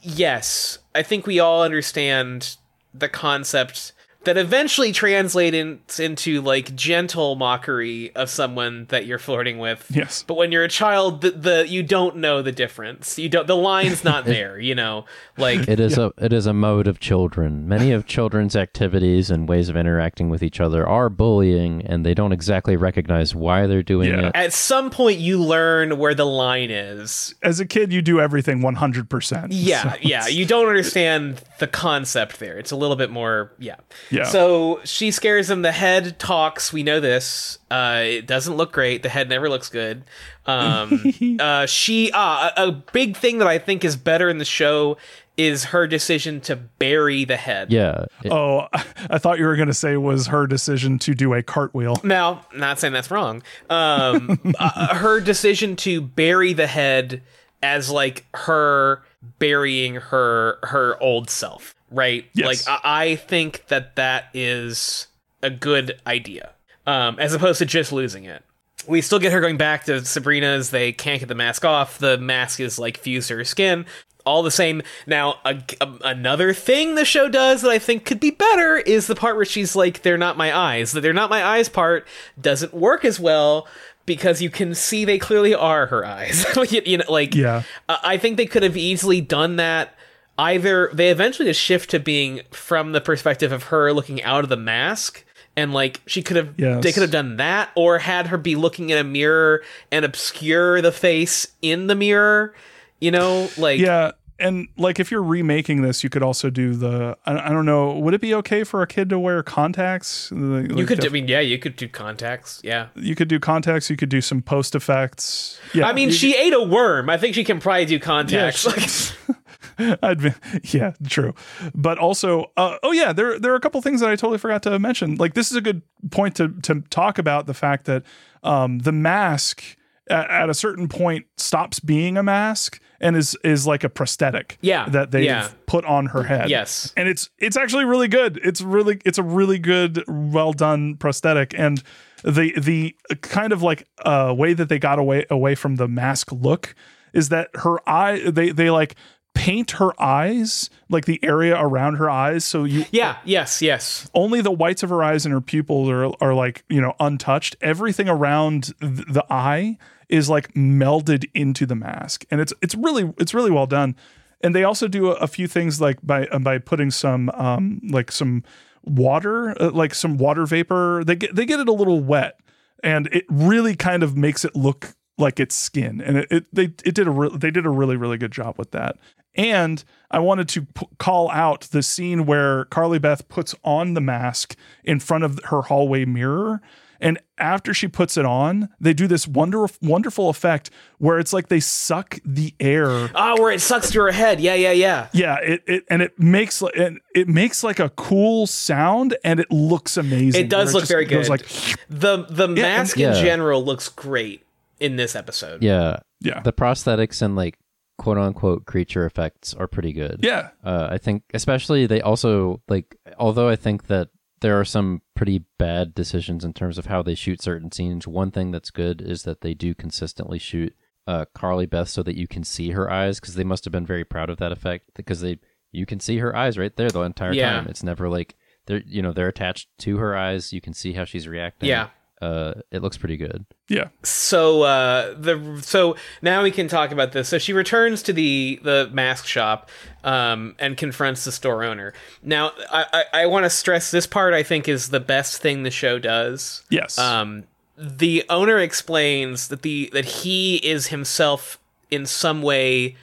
yes, I think we all understand the concept that eventually translates into like gentle mockery of someone that you're flirting with. Yes. But when you're a child, the, the you don't know the difference. You don't. The line's not there. You know, like It is a it is a mode of children. Many of children's activities and ways of interacting with each other are bullying, and they don't exactly recognize why they're doing Yeah. it. at some point you learn where the line is. As a kid, you do everything one hundred percent. Yeah, yeah. You don't understand the concept there. It's a little bit more, yeah. Yeah. So she scares him. The head talks. We know this. Uh, it doesn't look great. The head never looks good. Um, uh, she, uh, a, a big thing that I think is better in the show is her decision to bury the head. Yeah. it- Oh, I thought you were going to say was her decision to do a cartwheel. No, not saying that's wrong. Um, uh, her decision to bury the head as like her burying her her old self, right? Yes. Like I, I think that that is a good idea, um, as opposed to just losing it. We still get her going back to Sabrina's. They can't get the mask off. The mask is like fused to her skin. All the same. Now, a, a- another thing the show does that I think could be better is the part where she's like, "They're not my eyes." The "They're not my eyes" part doesn't work as well because you can see they clearly are her eyes. you, you know, like Yeah. I I think they could have easily done that. Either they eventually just shift to being from the perspective of her looking out of the mask, and like she could have, Yes. they could have done that, or had her be looking in a mirror and obscure the face in the mirror. You know, like Yeah. And like if you're remaking this, you could also do the I, I don't know, would it be okay for a kid to wear contacts? Like, you could. def- I mean, yeah, you could do contacts. Yeah. you could do contacts, you could do some post effects. Yeah. I mean, she ate a worm. I think she can probably do yeah, contacts. she- I'd be, yeah, true. But also, uh, oh yeah, there there are a couple things that I totally forgot to mention. Like this is a good point to to talk about the fact that um, the mask at, at a certain point stops being a mask and is is like a prosthetic. Yeah, that they yeah. put on her head. Yes. and it's it's actually really good. It's really it's a really good, well done prosthetic, and the the kind of like uh, way that they got away away from the mask look is that her eye they they like paint her eyes like the area around her eyes so you Yeah, yes, yes. only the whites of her eyes and her pupils are, are like you know untouched everything around th- the eye is like melded into the mask. And it's it's really it's really well done. And they also do a, a few things like by uh, by putting some um like some water uh, like some water vapor. They get they get it a little wet and it really kind of makes it look like its skin. And it, it they it did a re- they did a really really good job with that. And I wanted to p- call out the scene where Carly Beth puts on the mask in front of her hallway mirror. And after she puts it on, they do this wonderful, wonderful effect where it's like they suck the air. Oh, where it sucks to her head. Yeah, yeah, yeah. Yeah, it, it and it makes like it, it makes like a cool sound and it looks amazing. It does where look just very goes good. Like the the Yeah, mask and- in Yeah. general looks great in this episode. Yeah. Yeah. The prosthetics and like quote unquote creature effects are pretty good. Yeah. Uh, I think especially they also like although I think that there are some pretty bad decisions in terms of how they shoot certain scenes. One thing that's good is that they do consistently shoot uh, Carly Beth so that you can see her eyes because they must have been very proud of that effect because they you can see her eyes right there the entire Yeah. time. It's never like they're you know they're attached to her eyes. You can see how she's reacting. Yeah. Uh, it looks pretty good. Yeah. So uh the so now we can talk about this. So she returns to the the mask shop um and confronts the store owner. Now I I, I want to stress this part I think is the best thing the show does. Yes. Um the owner explains that the that he is himself in some way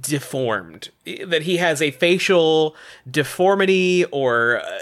deformed that he has a facial deformity or uh,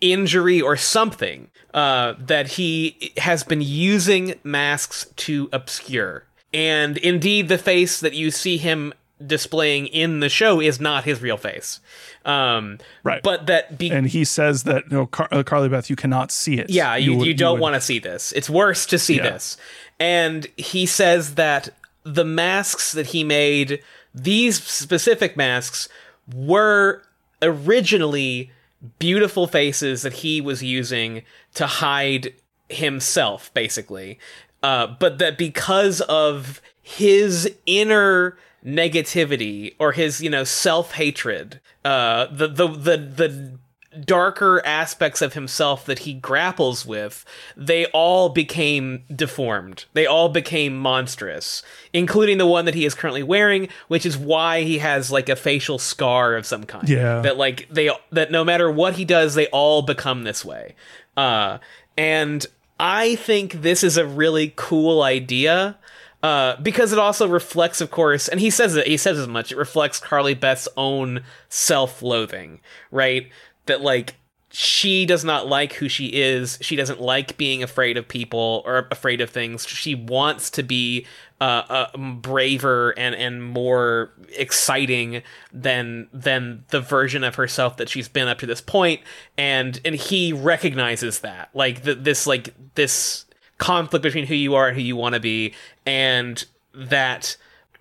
injury or something uh, that he has been using masks to obscure. And indeed, the face that you see him displaying in the show is not his real face. Um, right. But that be- and he says that no, Car- uh, Carly Beth, you cannot see it. yeah, you, you, would- don't would- want to see this. It's worse to see Yeah. this. And he says that the masks that he made, these specific masks, were originally beautiful faces that he was using to hide himself, basically. Uh, but that because of his inner negativity or his, you know, self hatred, uh, the, the, the, the, darker aspects of himself that he grapples with, they all became deformed. They all became monstrous, including the one that he is currently wearing, which is why he has like a facial scar of some kind. Yeah. That like they that no matter what he does, they all become this way. Uh and I think this is a really cool idea. Uh, because it also reflects, of course, and he says it. He says as much. It reflects Carly Beth's own self-loathing, right? That like she does not like who she is. She doesn't like being afraid of people or afraid of things. She wants to be uh, uh, braver and and more exciting than than the version of herself that she's been up to this point. And and he recognizes that, like th- this like this conflict between who you are and who you want to be, and that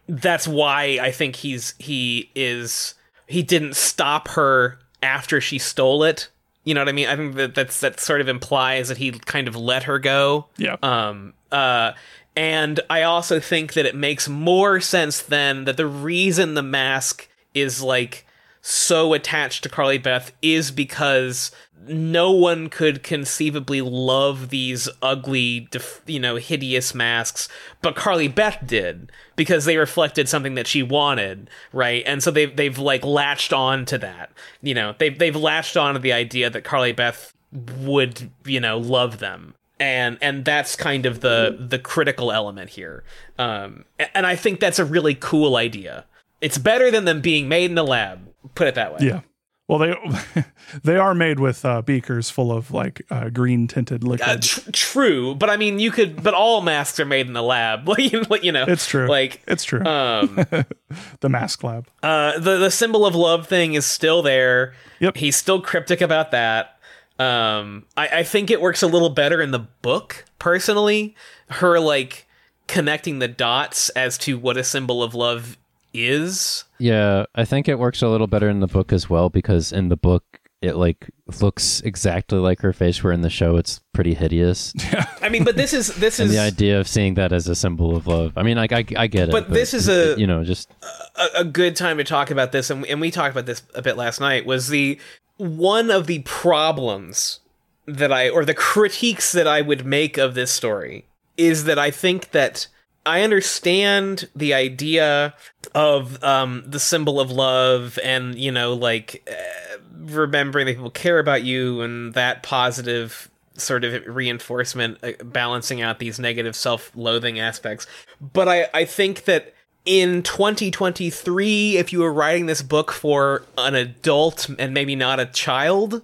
that's why I think he's he is he didn't stop her after she stole it. You know what I mean? I think that that's that sort of implies that he kind of let her go. Yeah. Um uh and I also think that it makes more sense then that the reason the mask is like so attached to Carly Beth is because no one could conceivably love these ugly, you know, hideous masks, but Carly Beth did because they reflected something that she wanted, right? And so they've they've like latched on to that, you know, they've they've latched on to the idea that Carly Beth would, you know, love them. And and that's kind of the the critical element here, um, and I think that's a really cool idea. It's better than them being made in a lab. Put it that way. Yeah. Well, they they are made with uh, beakers full of like uh, green tinted liquid. Uh, tr- true, but I mean, you could. But all masks are made in the lab. Like you know, you know, it's true. Like it's true. Um, the mask lab. uh, the the symbol of love thing is still there. Yep. He's still cryptic about that. Um, I, I think it works a little better in the book, personally. Her like connecting the dots as to what a symbol of love is. Yeah, I think it works a little better in the book as well because in the book it like looks exactly like her face where in the show it's pretty hideous. I mean, but this is this is the idea of seeing that as a symbol of love. I mean, like I, I get it. But this is a- you know just a, a good time to talk about this, and, and we talked about this a bit last night. Was the one of the problems that I or the critiques that I would make of this story is that I think that I understand the idea of um, the symbol of love and you know like uh, remembering that people care about you and that positive sort of reinforcement uh, balancing out these negative self-loathing aspects. But I, I think that in 2023 if you were writing this book for an adult and maybe not a child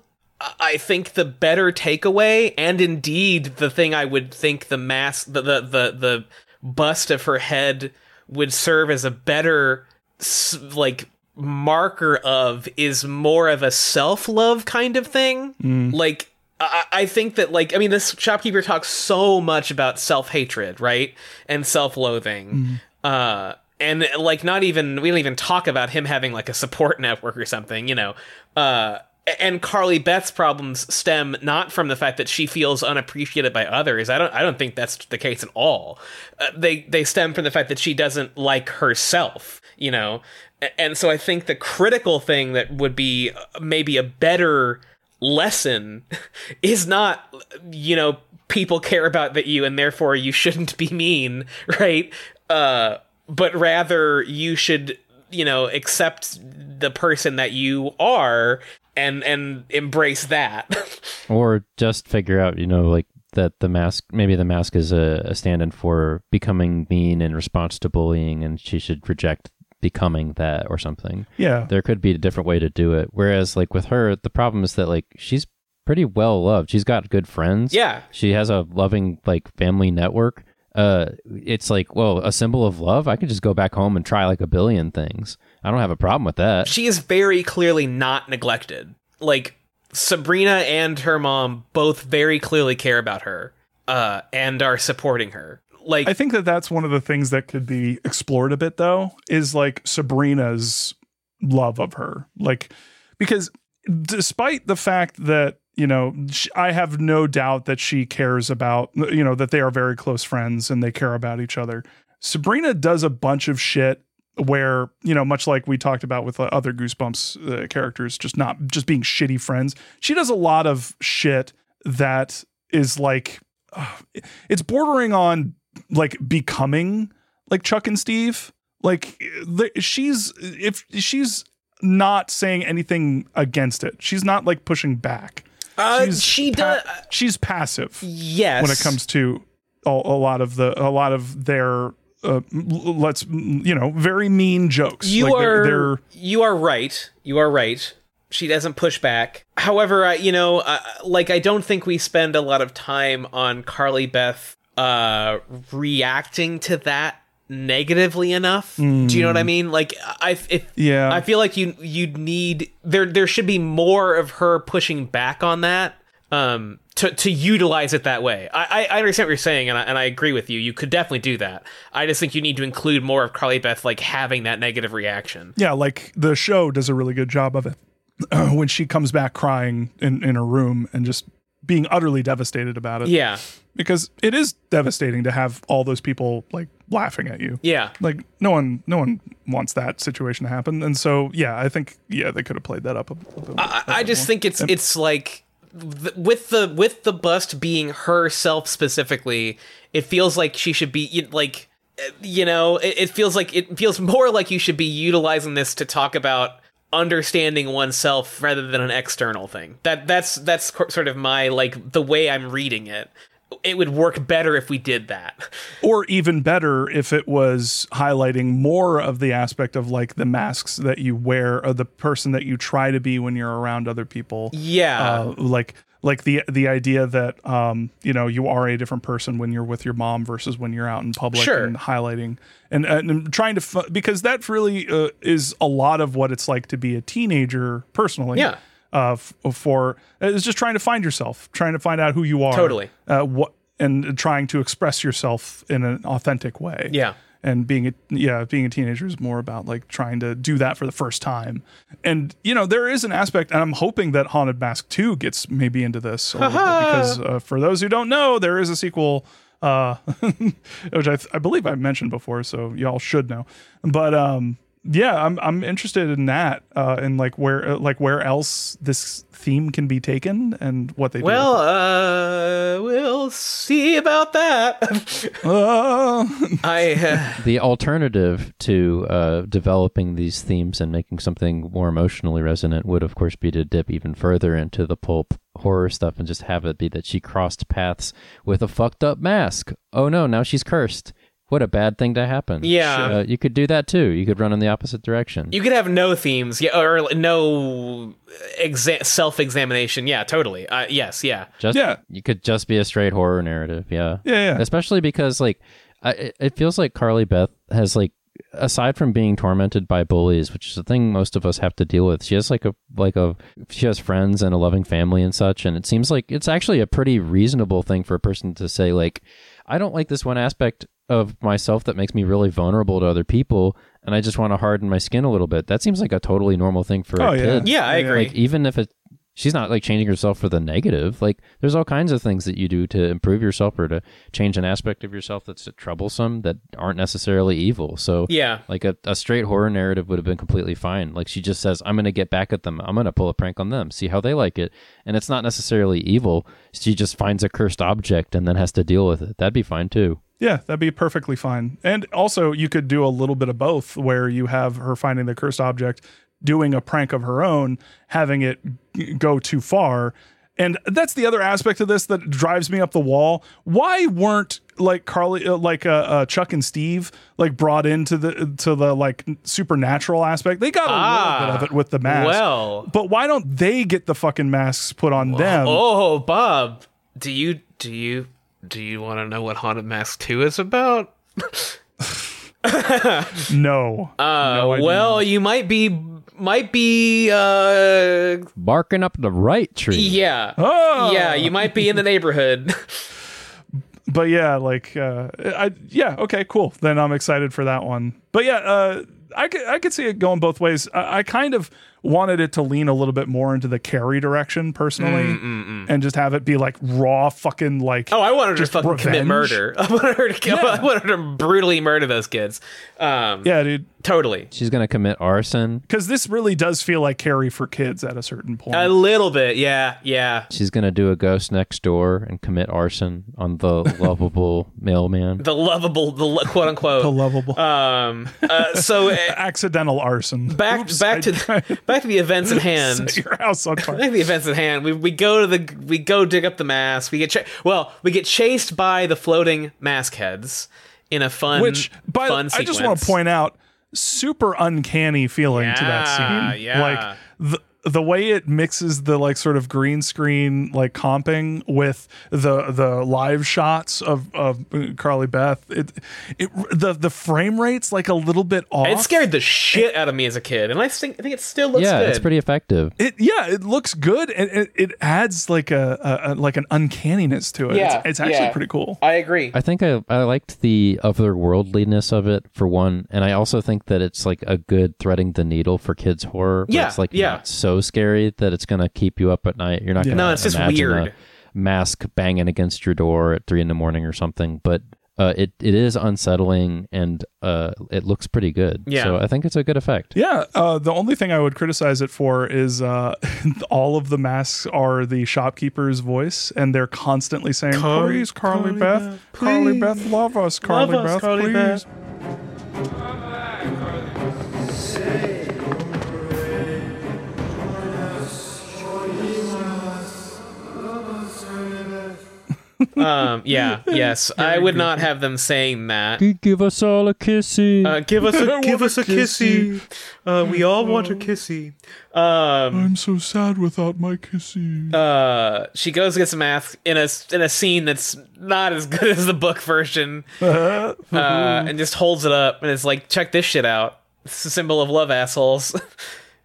I- think the better takeaway, and indeed the thing I would think the mass, the the the, the bust of her head would serve as a better like marker of is more of a self love kind of thing. Like I, I think that like I mean this shopkeeper talks so much about self hatred, right, and self loathing. Uh, and like not even we don't even talk about him having like a support network or something, you know. Uh, and Carly Beth's problems stem not from the fact that she feels unappreciated by others. I don't. I don't think that's the case at all. Uh, they they stem from the fact that she doesn't like herself. You know, and so I think the critical thing that would be uh, maybe a better lesson is not you know people care about that you and therefore you shouldn't be mean right uh but rather you should you know accept the person that you are and and embrace that or just figure out, you know, like that the mask maybe the mask is a, a stand-in for becoming mean in response to bullying and she should reject becoming that or something. Yeah. There could be a different way to do it. Whereas like with her, the problem is that like she's pretty well loved. She's got good friends. Yeah. She has a loving like family network. Uh it's like, well, a symbol of love. I could just go back home and try like a billion things. I don't have a problem with that. she is very clearly not neglected like sabrina and her mom both very clearly care about her uh and are supporting her like I think that that's one of the things that could be explored a bit though is like Sabrina's love of her. Like because despite the fact that you know I have no doubt that she cares about you know that they are very close friends and they care about each other. Sabrina does a bunch of shit where you know much like we talked about with uh, other goosebumps uh, characters just not just being shitty friends she does a lot of shit that is like uh, it's bordering on like becoming like Chuck and Steve. Like the, she's if she's not saying anything against it, she's not like pushing back. Uh, she does. She's passive. Yes. When it comes to a, a lot of the a lot of their uh, let's you know very mean jokes. You Like, they're- are they're you are right. You are right. She doesn't push back. However, I, you know, uh, like I don't think we spend a lot of time on Carly Beth uh reacting to that negatively enough. Do you know what I mean? Like I if Yeah. I feel like you you'd need there there should be more of her pushing back on that um to to utilize it that way. I I I understand what you're saying and I, and I agree with you. You could definitely do that. I just think you need to include more of Carly Beth like having that negative reaction. Yeah, like the show does a really good job of it. when she comes back crying in, in her room and just being utterly devastated about it. Yeah. Because it is devastating to have all those people like laughing at you. Yeah. Like no one no one wants that situation to happen. And so yeah, I think yeah, they could have played that up a, a bit. I, I just think it's And- it's like th- with the with the bust being herself specifically, it feels like she should be like uh, you know, it, it feels like it feels more like you should be utilizing this to talk about understanding oneself rather than an external thing. That that's that's sort of my like the way I'm reading it. It would work better if we did that. or even better if it was highlighting more of the aspect of like the masks that you wear or the person that you try to be when you're around other people. Yeah. Uh, like like the the idea that um you know you are a different person when you're with your mom versus when you're out in public Sure. and highlighting and, and trying to f- because that really uh, is a lot of what it's like to be a teenager personally Yeah. uh f- for is just trying to find yourself trying to find out who you are Totally. uh what and trying to express yourself in an authentic way Yeah. And being a yeah being a teenager is more about like trying to do that for the first time. And you know there is an aspect and i'm hoping that haunted mask 2 gets maybe into this a little bit because uh, for those who don't know there is a sequel uh which I, I believe i mentioned before so y'all should know. But um yeah i'm i'm interested in that uh and like where uh, like where else this theme can be taken and what they do Well, uh, we'll see about that. Uh, I uh, the alternative to uh, developing these themes and making something more emotionally resonant would, of course, be to dip even further into the pulp horror stuff and just have it be that she crossed paths with a fucked up mask. Oh no, now she's cursed. What a bad thing to happen. Yeah. Uh, you could do that too. You could run in the opposite direction. you could have no themes, yeah, or no exa- self-examination. Yeah, totally. Uh, yes, yeah. Just Yeah. you could just be a straight horror narrative. Yeah. Yeah, yeah. Especially because like I, it- it feels like Carly Beth has like aside from being tormented by bullies, which is a thing most of us have to deal with, she has like a like a she has friends and a loving family and such, and it seems like it's actually a pretty reasonable thing for a person to say like, I don't like this one aspect of myself that makes me really vulnerable to other people, and I just want to harden my skin a little bit. That seems like a totally normal thing for Oh, a yeah. kid. Yeah, I agree. Like even if it she's not like changing herself for the negative. Like there's all kinds of things that you do to improve yourself or to change an aspect of yourself that's troublesome that aren't necessarily evil. So Yeah. like a, a straight horror narrative would have been completely fine. Like she just says, I'm gonna get back at them. I'm gonna pull a prank on them, see how they like it. And it's not necessarily evil. She just finds a cursed object and then has to deal with it. That'd be fine too. Yeah, that'd be perfectly fine. And also, you could do a little bit of both, where you have her finding the cursed object, doing a prank of her own, having it go too far. And that's the other aspect of this that drives me up the wall. Why weren't like Carly, uh, like uh, uh, Chuck and Steve, like brought into the to the like supernatural aspect? They got a little bit of it with the mask. well. but why don't they get the fucking masks put on them? Oh, Bob, do you do you do you want to know what Haunted Mask Two is about? No. Uh, No, I do well, you might be might be uh Barking up the right tree. yeah Oh. yeah you might be in the neighborhood. but yeah, like uh, I yeah, okay, cool. Then I'm excited for that one. But yeah, uh, I could I could see it going both ways. I, I kind of wanted it to lean a little bit more into the Carrie direction personally, and just have it be like raw fucking like. Oh, I wanted her to just fucking commit murder. I wanted her to kill. I wanted her to brutally murder those kids. Um, Yeah, dude. totally. She's gonna commit arson. Because this really does feel like Carrie for kids at a certain point. A little bit, yeah, yeah. She's gonna do a ghost next door and commit arson on the lovable mailman. The lovable, the lo- quote unquote, the lovable Um. Uh, so uh, accidental arson. back Oops, back I- to the, back to the events at hand. Set your house on fire. Back to the events at hand. We we go to the we go dig up the mask. We get cha- well, we get chased by the floating mask heads in a fun Which, by fun I sequence. just want to point out, super uncanny feeling to that scene. yeah. Like the the way it mixes the like sort of green screen like comping with the the live shots of of Carly Beth. It it the the frame rates like a little bit off. It scared the shit out of me as a kid, and I think I think it still looks yeah, good. it's pretty effective. It yeah, it looks good and it, it adds like a, a, a like an uncanniness to it. Yeah, it's, it's actually yeah. pretty cool. I agree. I think I, I liked the otherworldliness of it for one, and I also think that it's like a good threading the needle for kids horror. where Yeah, it's like yeah. not so scary that it's gonna keep you up at night. You're not gonna No, it's just imagine weird. a mask banging against your door at three in the morning or something, but. Uh, it it is unsettling and uh, it looks pretty good. Yeah. So I think it's a good effect. Yeah, uh, the only thing I would criticize it for is uh, all of the masks are the shopkeeper's voice, and they're constantly saying, Car- "Please, Carly, Carly Beth, Beth, Carly. Beth, love us, Carly Love us, Beth, Carly please." Beth." Um. Yeah. Yes. I would not have them saying that. Give us all a kissy. Uh, give us a I give us a a kissy. Uh, we all want a kissy. Um. I'm so sad without my kissy. Uh. She goes against a mask in a in a scene that's not as good as the book version. Uh. And just holds it up and it's like, check this shit out. It's a symbol of love, assholes.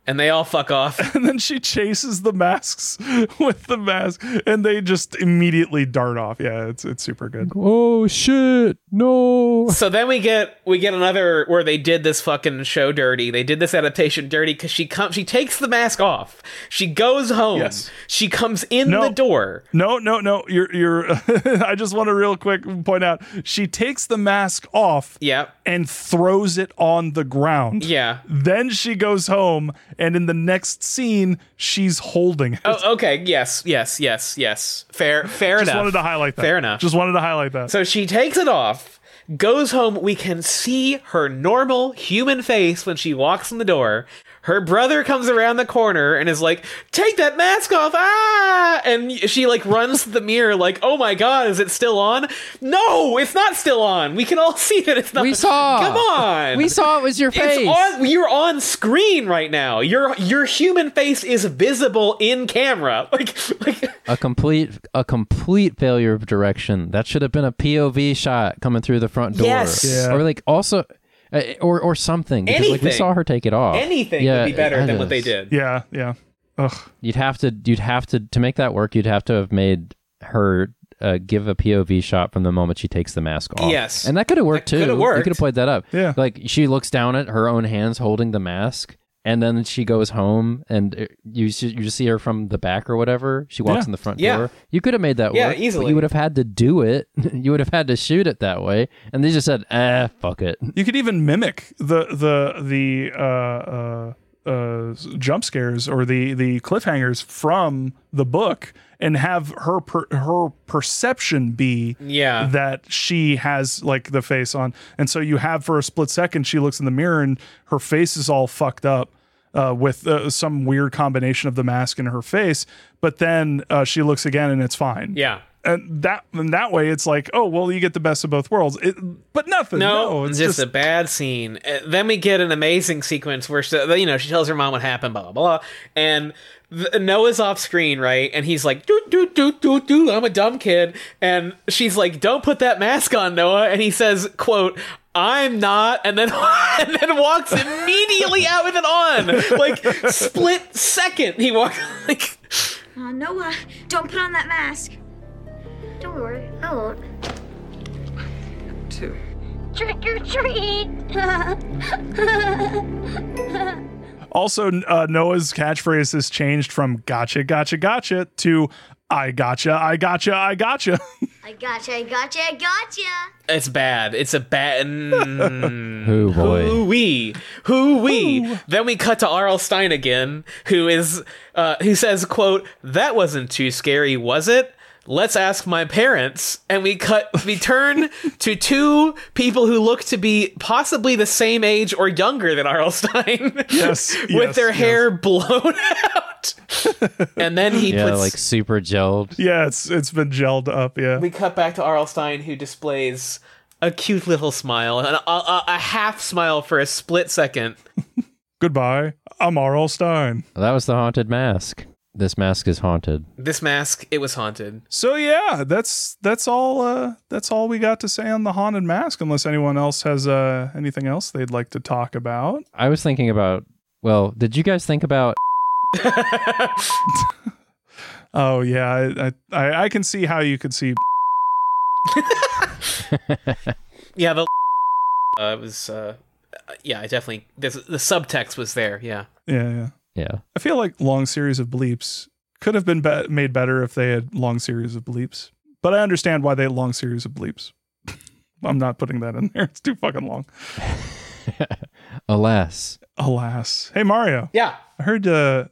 And they all fuck off. and then she chases the masks with the mask, and they just immediately dart off. Yeah, it's it's super good. Oh shit! No. So then we get we get another where they did this fucking show dirty. They did this adaptation dirty because she comes she takes the mask off. She goes home. Yes. She comes in No. the door. No, no, no. You're you're. I just want to real quick point out. She takes the mask off. Yeah. And throws it on the ground. Yeah. Then she goes home, and in the next scene, she's holding it. Oh, okay. Yes, yes, yes, yes. Fair, fair just enough. Just wanted to highlight that. Fair enough. Just wanted to highlight that. So she takes it off, goes home. We can see her normal human face when she walks in the door. Her brother comes around the corner and is like, "Take that mask off!" Ah! And she like runs to the mirror, like, "Oh my god, is it still on?" No, it's not still on. We can all see that it's not. We saw. Come on. We saw it was your face. It's on. You're on screen right now. Your your human face is visible in camera. Like like A complete a complete failure of direction. That should have been a POV shot coming through the front door. Yes. Yeah. Or like also uh, or or something because like we saw her take it off. anything Yeah, would be better I than what they did. yeah, yeah. Ugh. You'd have to you'd have to to make that work. You'd have to have made her uh, give a POV shot from the moment she takes the mask off. Yes. and that could have worked That too. coulda You could have played that up. Yeah. like she looks down at her own hands holding the mask. And then she goes home, and uh, you see, you just see her from the back or whatever. She walks Yeah. in the front Yeah. door. You could have made that Yeah, work. but easily. you would have had to do it. you would have had to shoot it that way. And they just said, "Ah, fuck it." You could even mimic the the the uh, uh, uh, jump scares or the the cliffhangers from the book, and have her per, her perception be Yeah. that she has like the face on, and so you have for a split second she looks in the mirror and her face is all fucked up. Uh, with uh, some weird combination of the mask and her face, but then uh, she looks again and it's fine. Yeah. and that and that way it's like, oh well, you get the best of both worlds. It, but nothing. No, No, it's it's just, a bad scene. Uh, then we get an amazing sequence where she, you know she tells her mom what happened, blah blah blah, and Noah's off screen, right? And he's like, "Doo doo doo doo doo, I'm a dumb kid," and she's like, "Don't put that mask on, Noah," and he says, "quote." I'm not, and then and then walks immediately out with it on, like split second. He walks like Uh, Noah, don't put on that mask. Don't worry, I won't. Two. Trick or treat! Also, uh, Noah's catchphrase has changed from "gotcha, gotcha, gotcha" to "I gotcha, I gotcha, I gotcha." I gotcha, I gotcha, I gotcha! it's bad. It's a bad. Mm. Oh boy. Who we? Who we? Then we cut to R.L. Stine again, who is uh, who says, "quote That wasn't too scary, was it?" Let's ask my parents, and we cut. We turn to two people who look to be possibly the same age or younger than R.L. Stine Yes, with yes, their yes. hair blown out. and then he Yeah, puts like super gelled. yeah, it's it's been gelled up. Yeah, we cut back to R.L. Stine who displays a cute little smile, and a, a, a half smile for a split second. goodbye. I'm R.L. Stine That was the haunted mask. This mask is haunted. This mask, it was haunted. So yeah, that's that's all. Uh, that's all we got to say on the haunted mask. Unless anyone else has uh, anything else they'd like to talk about. I was thinking about. Well, did you guys think about? Oh yeah, I I, I can see how you could see. Yeah, the uh, it was. Uh, yeah, I definitely. There's, the subtext was there. Yeah. Yeah, yeah. Yeah. I feel like long series of bleeps could have been be- made better if they had long series of bleeps. But I understand why they had long series of bleeps. I'm not putting that in there. It's too fucking long. Alas. Alas. Hey Mario. Yeah. I heard uh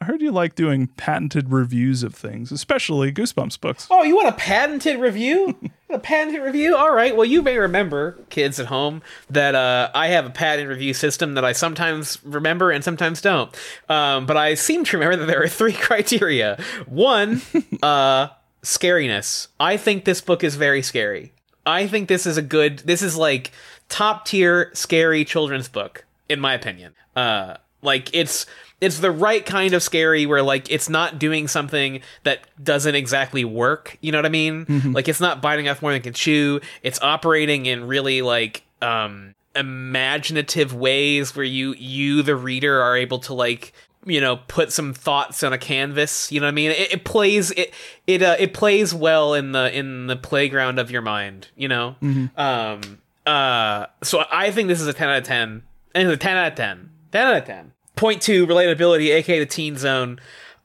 I heard you like doing patented reviews of things, especially Goosebumps books. Oh, you want a patented review? a patented review? All right. Well, you may remember, kids at home, that uh, I have a patent review system that I sometimes remember and sometimes don't. Um, but I seem to remember that there are three criteria. One, uh, scariness. I think this book is very scary. I think this is a good. This is like top tier scary children's book, in my opinion. Uh, like it's it's the right kind of scary where like it's not doing something that doesn't exactly work. You know what I mean? Like it's not biting off more than it can chew. It's operating in really like um imaginative ways where you you the reader are able to like you know put some thoughts on a canvas you know what i mean it, it plays it it uh, it plays well in the in the playground of your mind you know um uh so i think this is a 10 out of 10 and it's a 10 out of 10 10 out of 10 point two relatability aka the teen zone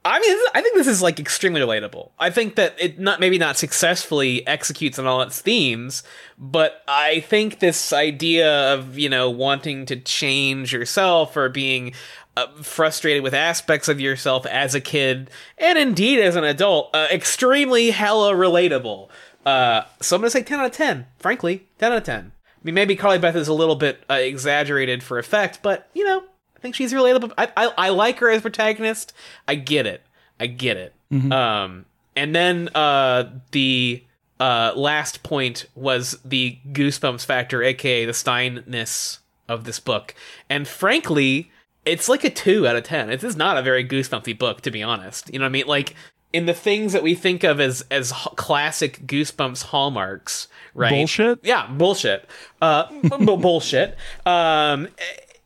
I mean, I think this is like extremely relatable. I think that it not maybe not successfully executes on all its themes, but I think this idea of you know wanting to change yourself or being uh, frustrated with aspects of yourself as a kid and indeed as an adult, uh, extremely hella relatable. Uh, so I'm gonna say 10 out of 10. Frankly, 10 out of 10. I mean, maybe Carly Beth is a little bit uh, exaggerated for effect, but you know, think she's relatable. I, I I like her as protagonist. I get it. I get it. Um, and then uh, the uh, last point was the goosebumps factor, aka the Stineness of this book. And frankly, it's like a two out of ten. It is not a very goosebumpy book, to be honest. You know what I mean? Like in the things that we think of as as classic goosebumps hallmarks, right? Bullshit? Yeah, bullshit. Uh, b- bullshit. Um,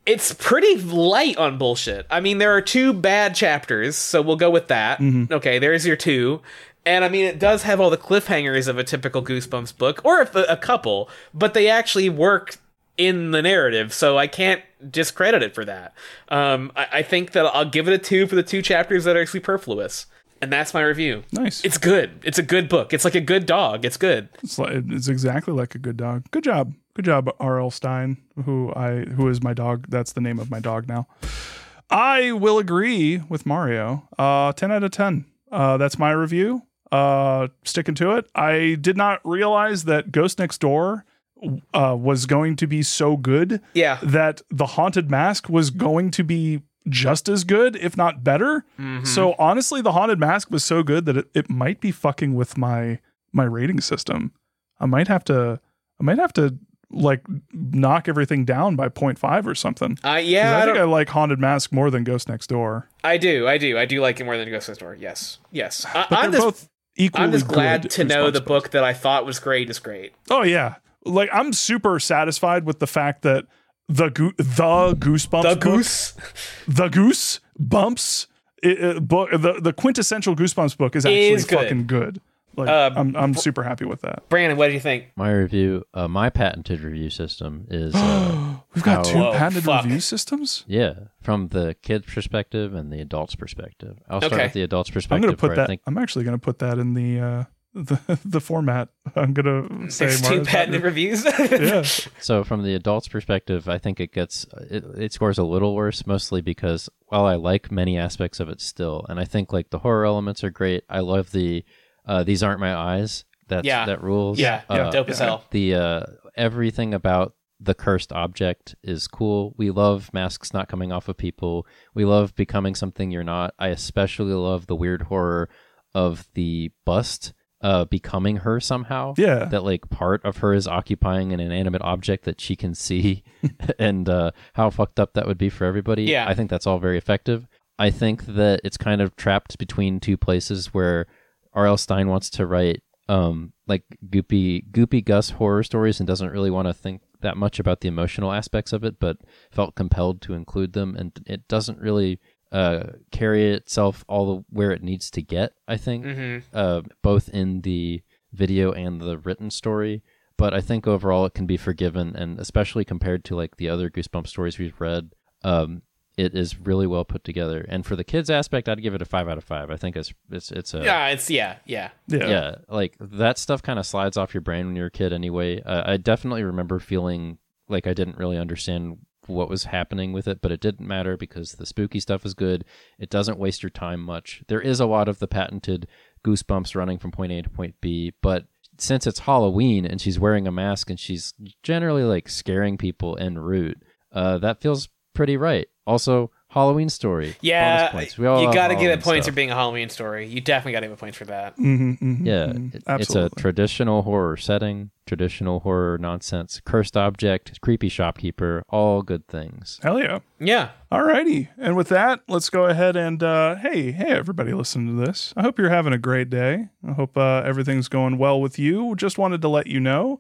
it's pretty light on bullshit. I mean, there are two bad chapters, so we'll go with that. Okay, there's your two. And I mean, it does have all the cliffhangers of a typical Goosebumps book, or if a, a couple, but they actually work in the narrative, so I can't discredit it for that. Um, I, I think that I'll give it a two for the two chapters that are superfluous. And that's my review. Nice. It's good. It's a good book. It's like a good dog. It's good. It's, like, it's exactly like a good dog. Good job. Good job, R.L. Stine, who I who is my dog. That's the name of my dog now. I will agree with Mario. Uh, ten out of ten. Uh, that's my review. Uh, sticking to it. I did not realize that Ghost Next Door uh, was going to be so good. Yeah. That the Haunted Mask was going to be just as good, if not better. Mm-hmm. So honestly, the Haunted Mask was so good that it, it might be fucking with my my rating system. I might have to I might have to like knock everything down by 0.5 or something. Uh, yeah, I, I, think I like Haunted Mask more than Ghost Next Door. I do, I do, I do like it more than Ghost Next Door. Yes, yes. I, But I'm they're just, both equally I'm just glad to know the book that I thought was great is great. Oh yeah, like I'm super satisfied with the fact that the goo the Goosebumps The book- Goose, the Goose bumps it, it- book the the quintessential Goosebumps book is actually Is good. fucking good. Like Uh, I'm I'm super happy with that. Brandon, what do you think? My review, uh, my patented review system is uh, We've got how- two Whoa, patented fuck. review systems. Yeah, from the kid's perspective and the adult's perspective. I'll start Okay. with the adult's perspective. I'm gonna put that. I think I'm actually gonna put that in the uh the the format. I'm gonna say There's two patented patented- reviews. Yeah. So from the adult's perspective, I think it gets it, it scores a little worse, mostly because while I like many aspects of it still, and I think like the horror elements are great. I love the uh, these aren't my eyes. That's Yeah. that rules. yeah, Uh, dope as hell. the uh, everything about the cursed object is cool. We love masks not coming off of people. We love becoming something you're not. I especially love the weird horror of the bust uh becoming her somehow. Yeah. That like part of her is occupying an inanimate object that she can see and uh how fucked up that would be for everybody. Yeah. I think that's all very effective. I think that it's kind of trapped between two places where R.L. Stine wants to write um like goopy goopy Gus horror stories and doesn't really want to think that much about the emotional aspects of it, but felt compelled to include them, and it doesn't really uh carry itself all the where it needs to get. I think Mhm. uh both in the video and the written story. But I think overall it can be forgiven, and especially compared to like the other Goosebump stories we've read, um, it is really well put together. And for the kids aspect, I'd give it a five out of five. I think it's it's it's a Yeah, it's yeah, yeah. Yeah. yeah, like that stuff kind of slides off your brain when you're a kid anyway. Uh, I definitely remember feeling like I didn't really understand what was happening with it, but it didn't matter because the spooky stuff is good. It doesn't waste your time much. There is a lot of the patented goosebumps running from point A to point B, but since it's Halloween and she's wearing a mask and she's generally like scaring people en route, uh, that feels pretty right. Also, Halloween story. Yeah, bonus points. We all you got to give it points stuff. for being a Halloween story. You definitely got to give it points for that. hmm hmm Yeah, hmm it- it's a traditional horror setting, traditional horror nonsense, cursed object, creepy shopkeeper, all good things. Hell yeah. Yeah. Alrighty. And with that, let's go ahead and uh, hey, hey, everybody listening to this. I hope you're having a great day. I hope uh, everything's going well with you. Just wanted to let you know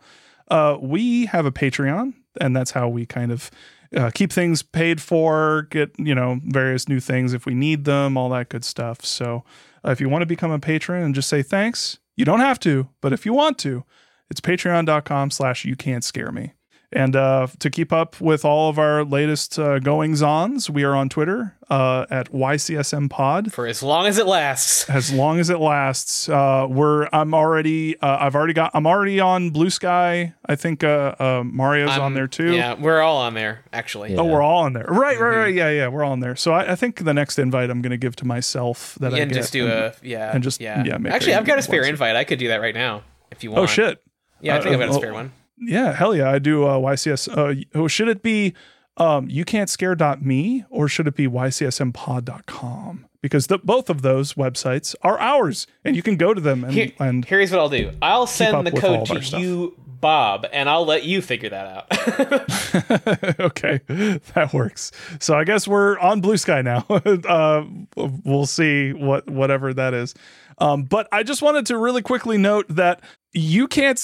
uh, we have a Patreon and that's how we kind of uh, keep things paid for, get you know various new things if we need them, all that good stuff. So uh, if you want to become a patron and just say thanks, you don't have to, but if you want to, it's patreon.com slash you can't scare me. And uh, to keep up with all of our latest uh, goings ons, we are on Twitter uh, at YCSM Pod. For as long as it lasts. As long as it lasts, uh, we're I'm already uh, I've already got I'm already on Blue Sky. I think uh, uh, Mario's I'm- on there too. Yeah, we're all on there actually. Oh, we're all on there. Right, right, right. Yeah, yeah, we're all on there. So I, I think the next invite I'm going to give to myself that I and just do and, a yeah and just yeah. yeah. actually, I've got a spare invite. I could do that right now if you want. Oh shit. Yeah, I think I've got a uh, spare one. Yeah, hell yeah, I do uh, YCS. Uh, oh, should it be um, you can't scare.me or should it be ycsmpod.com? Because the, both of those websites are ours and you can go to them and, Here- and Here's what I'll do. I'll send the code to you, Bob, and I'll let you figure that out. okay, that works. So I guess we're on Blue Sky now. uh, we'll see what whatever that is. Um, but I just wanted to really quickly note that you can't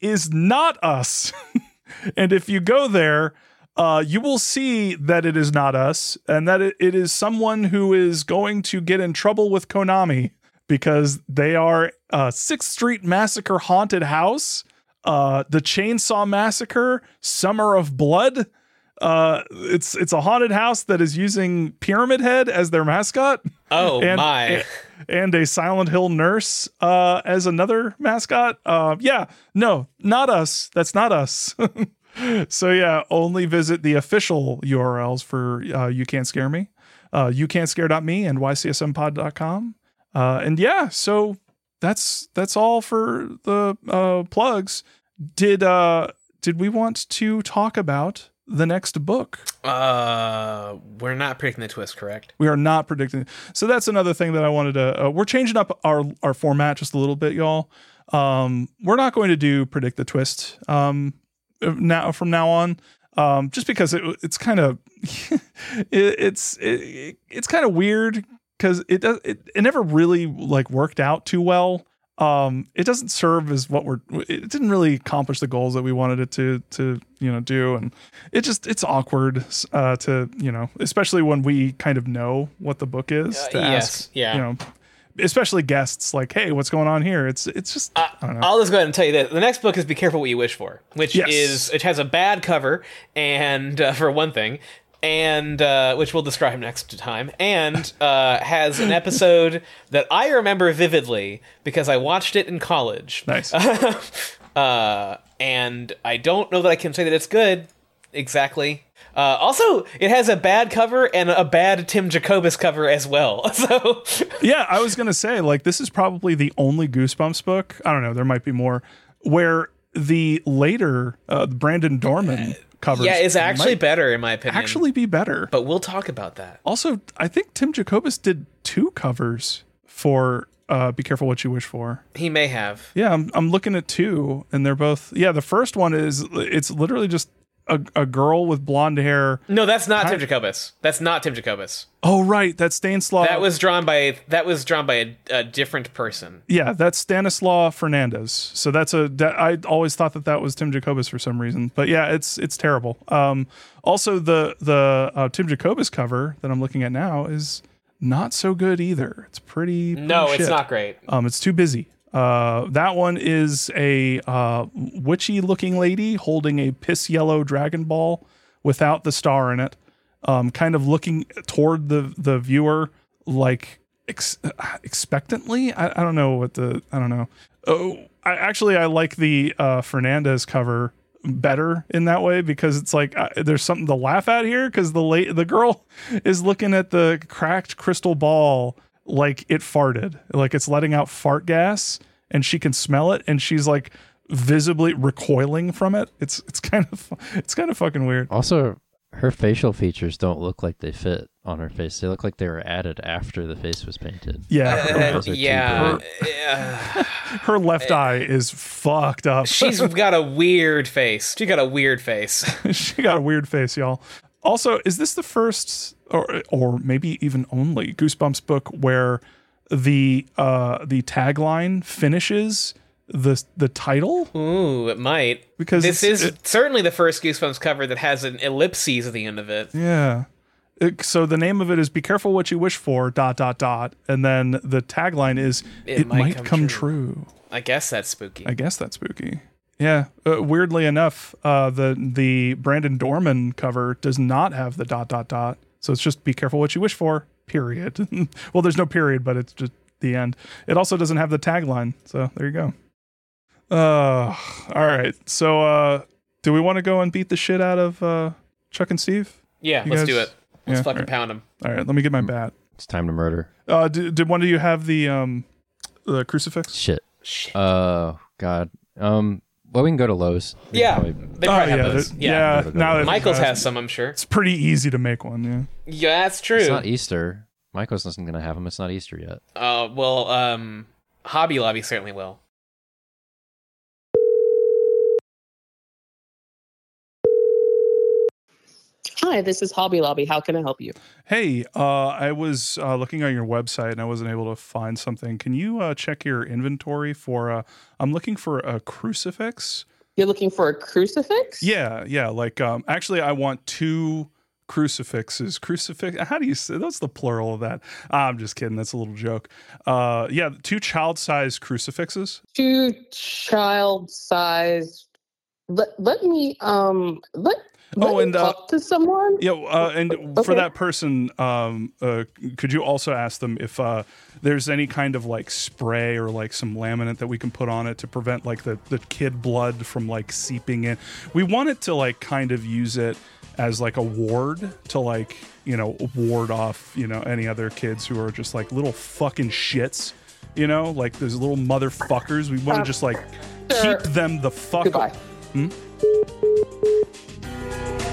is not us. and if you go there, uh, you will see that it is not us and that it, it is someone who is going to get in trouble with Konami because they are uh, Sixth Street Massacre Haunted House, uh, the Chainsaw Massacre, Summer of Blood. Uh, it's it's a haunted house that is using Pyramid Head as their mascot. Oh and, my. And a Silent Hill nurse uh, as another mascot. Uh, yeah, no, not us. That's not us. so yeah, only visit the official URLs for uh, You Can't Scare Me, uh, youcan'tscare.me and ycsmpod.com. Uh, and yeah, so that's that's all for the uh, plugs. Did uh did we want to talk about the next book? Uh, we're not predicting the twist, correct? We are not predicting. So that's another thing that I wanted to. Uh, we're changing up our our format just a little bit, y'all. Um, we're not going to do predict the twist. Um, now from now on, um, just because it, it's kind of it, it's it, it's kind of weird because it does it, it never really like worked out too well. Um, it doesn't serve as what we're. It didn't really accomplish the goals that we wanted it to to you know do, and it just it's awkward uh, to you know, especially when we kind of know what the book is Uh, to yes, ask. yeah. you know, especially guests like, hey, what's going on here? It's it's just I don't know. I'll just go ahead and tell you that the next book is "Be Careful What You Wish For," which Yes. is it has a bad cover, and uh, for one thing, and uh, which we'll describe next time, and uh, has an episode that I remember vividly because I watched it in college. Nice. uh, and I don't know that I can say that it's good exactly. Uh, also, it has a bad cover and a bad Tim Jacobus cover as well. So yeah, I was gonna say like this is probably the only Goosebumps book. I don't know, there might be more where the later uh, Brandon Dorman covers. yeah, it's actually better in my opinion. actually be better. but we'll talk about that. Also, I think Tim Jacobus did two covers for uh, "Be Careful What You Wish For." He may have. Yeah, I'm I'm looking at two, and they're both. Yeah, the first one is it's literally just a, a girl with blonde hair. No, that's not Tim Jacobus. That's not Tim Jacobus. Oh right, that's Stanislaw. That was drawn by that was drawn by a, a different person. yeah, that's Stanislaw Fernandez. So that's a that, I always thought that that was Tim Jacobus for some reason, but yeah, it's it's terrible. Um, also the the uh, Tim Jacobus cover that I'm looking at now is not so good either. It's pretty. No, pretty it's not great. Um, it's too busy. Uh, that one is a uh, witchy looking lady holding a piss yellow Dragon Ball without the star in it, um, kind of looking toward the the viewer like ex- expectantly. I, I don't know what the I don't know. Oh, I actually I like the uh, Fernandez cover better in that way because it's like uh, there's something to laugh at here because the late the girl is looking at the cracked crystal ball like it farted like it's letting out fart gas and she can smell it and she's like visibly recoiling from it it's it's kind of it's kind of fucking weird Also, her facial features don't look like they fit on her face. They look like they were added after the face was painted. yeah Uh, Those are too yeah, big. yeah. her left eye is fucked up she's got a weird face. She got a weird face. she got a weird face, y'all. Also, is this the first or or maybe even only Goosebumps book where the uh the tagline finishes the the title Ooh, it might. because This is it- certainly the first Goosebumps cover that has an ellipses at the end of it. yeah. It- so the name of it is "Be careful what you wish for." Dot dot dot, and then the tagline is "It, might, come, true. I guess that's spooky. I guess that's spooky. Yeah. Uh, weirdly enough, uh, the the Brandon Dorman cover does not have the dot dot dot. So it's just "Be careful what you wish for." Period. well, there's no period, but it's just the end. It also doesn't have the tagline. So there you go. Uh, all right. So, uh, do we want to go and beat the shit out of uh, Chuck and Steve? Yeah, You let's guys- do it. Let's Yeah, fucking all right. pound him. All right. Let me get my bat. It's time to murder. Uh, did, did one of you have the um, the crucifix? Shit. Uh, God. Um, well, we can go to Lowe's. We Yeah, probably- they probably Oh, have yeah, those. th- Yeah, yeah, now that- Michael's has some, I'm sure. It's pretty easy to make one. Yeah. Yeah, that's true. It's not Easter. Michael's isn't going to have them. It's not Easter yet. Uh, well, um, Hobby Lobby certainly will. Hi, this is Hobby Lobby. How can I help you? Hey, uh, I was uh, looking on your website and I wasn't able to find something. Can you uh, check your inventory for? Uh, I'm looking for a crucifix. You're looking for a crucifix? Yeah, yeah. Like, um, actually, I want two crucifixes. Crucifix. How do you say? That's the plural of that. I'm just kidding. That's a little joke. Uh, yeah, two child-sized crucifixes. Two child-sized. Let, let me um let Oh, and, uh, to someone. Yeah, uh, and for that person, um, uh, could you also ask them if uh, there's any kind of like spray or like some laminate that we can put on it to prevent like the, the kid blood from like seeping in? We want it to like kind of use it as like a ward to like you know ward off you know any other kids who are just like little fucking shits. You know, like those little motherfuckers. We want to Uh, just like sir. keep them the fuck. Goodbye. Hmm? Thank you.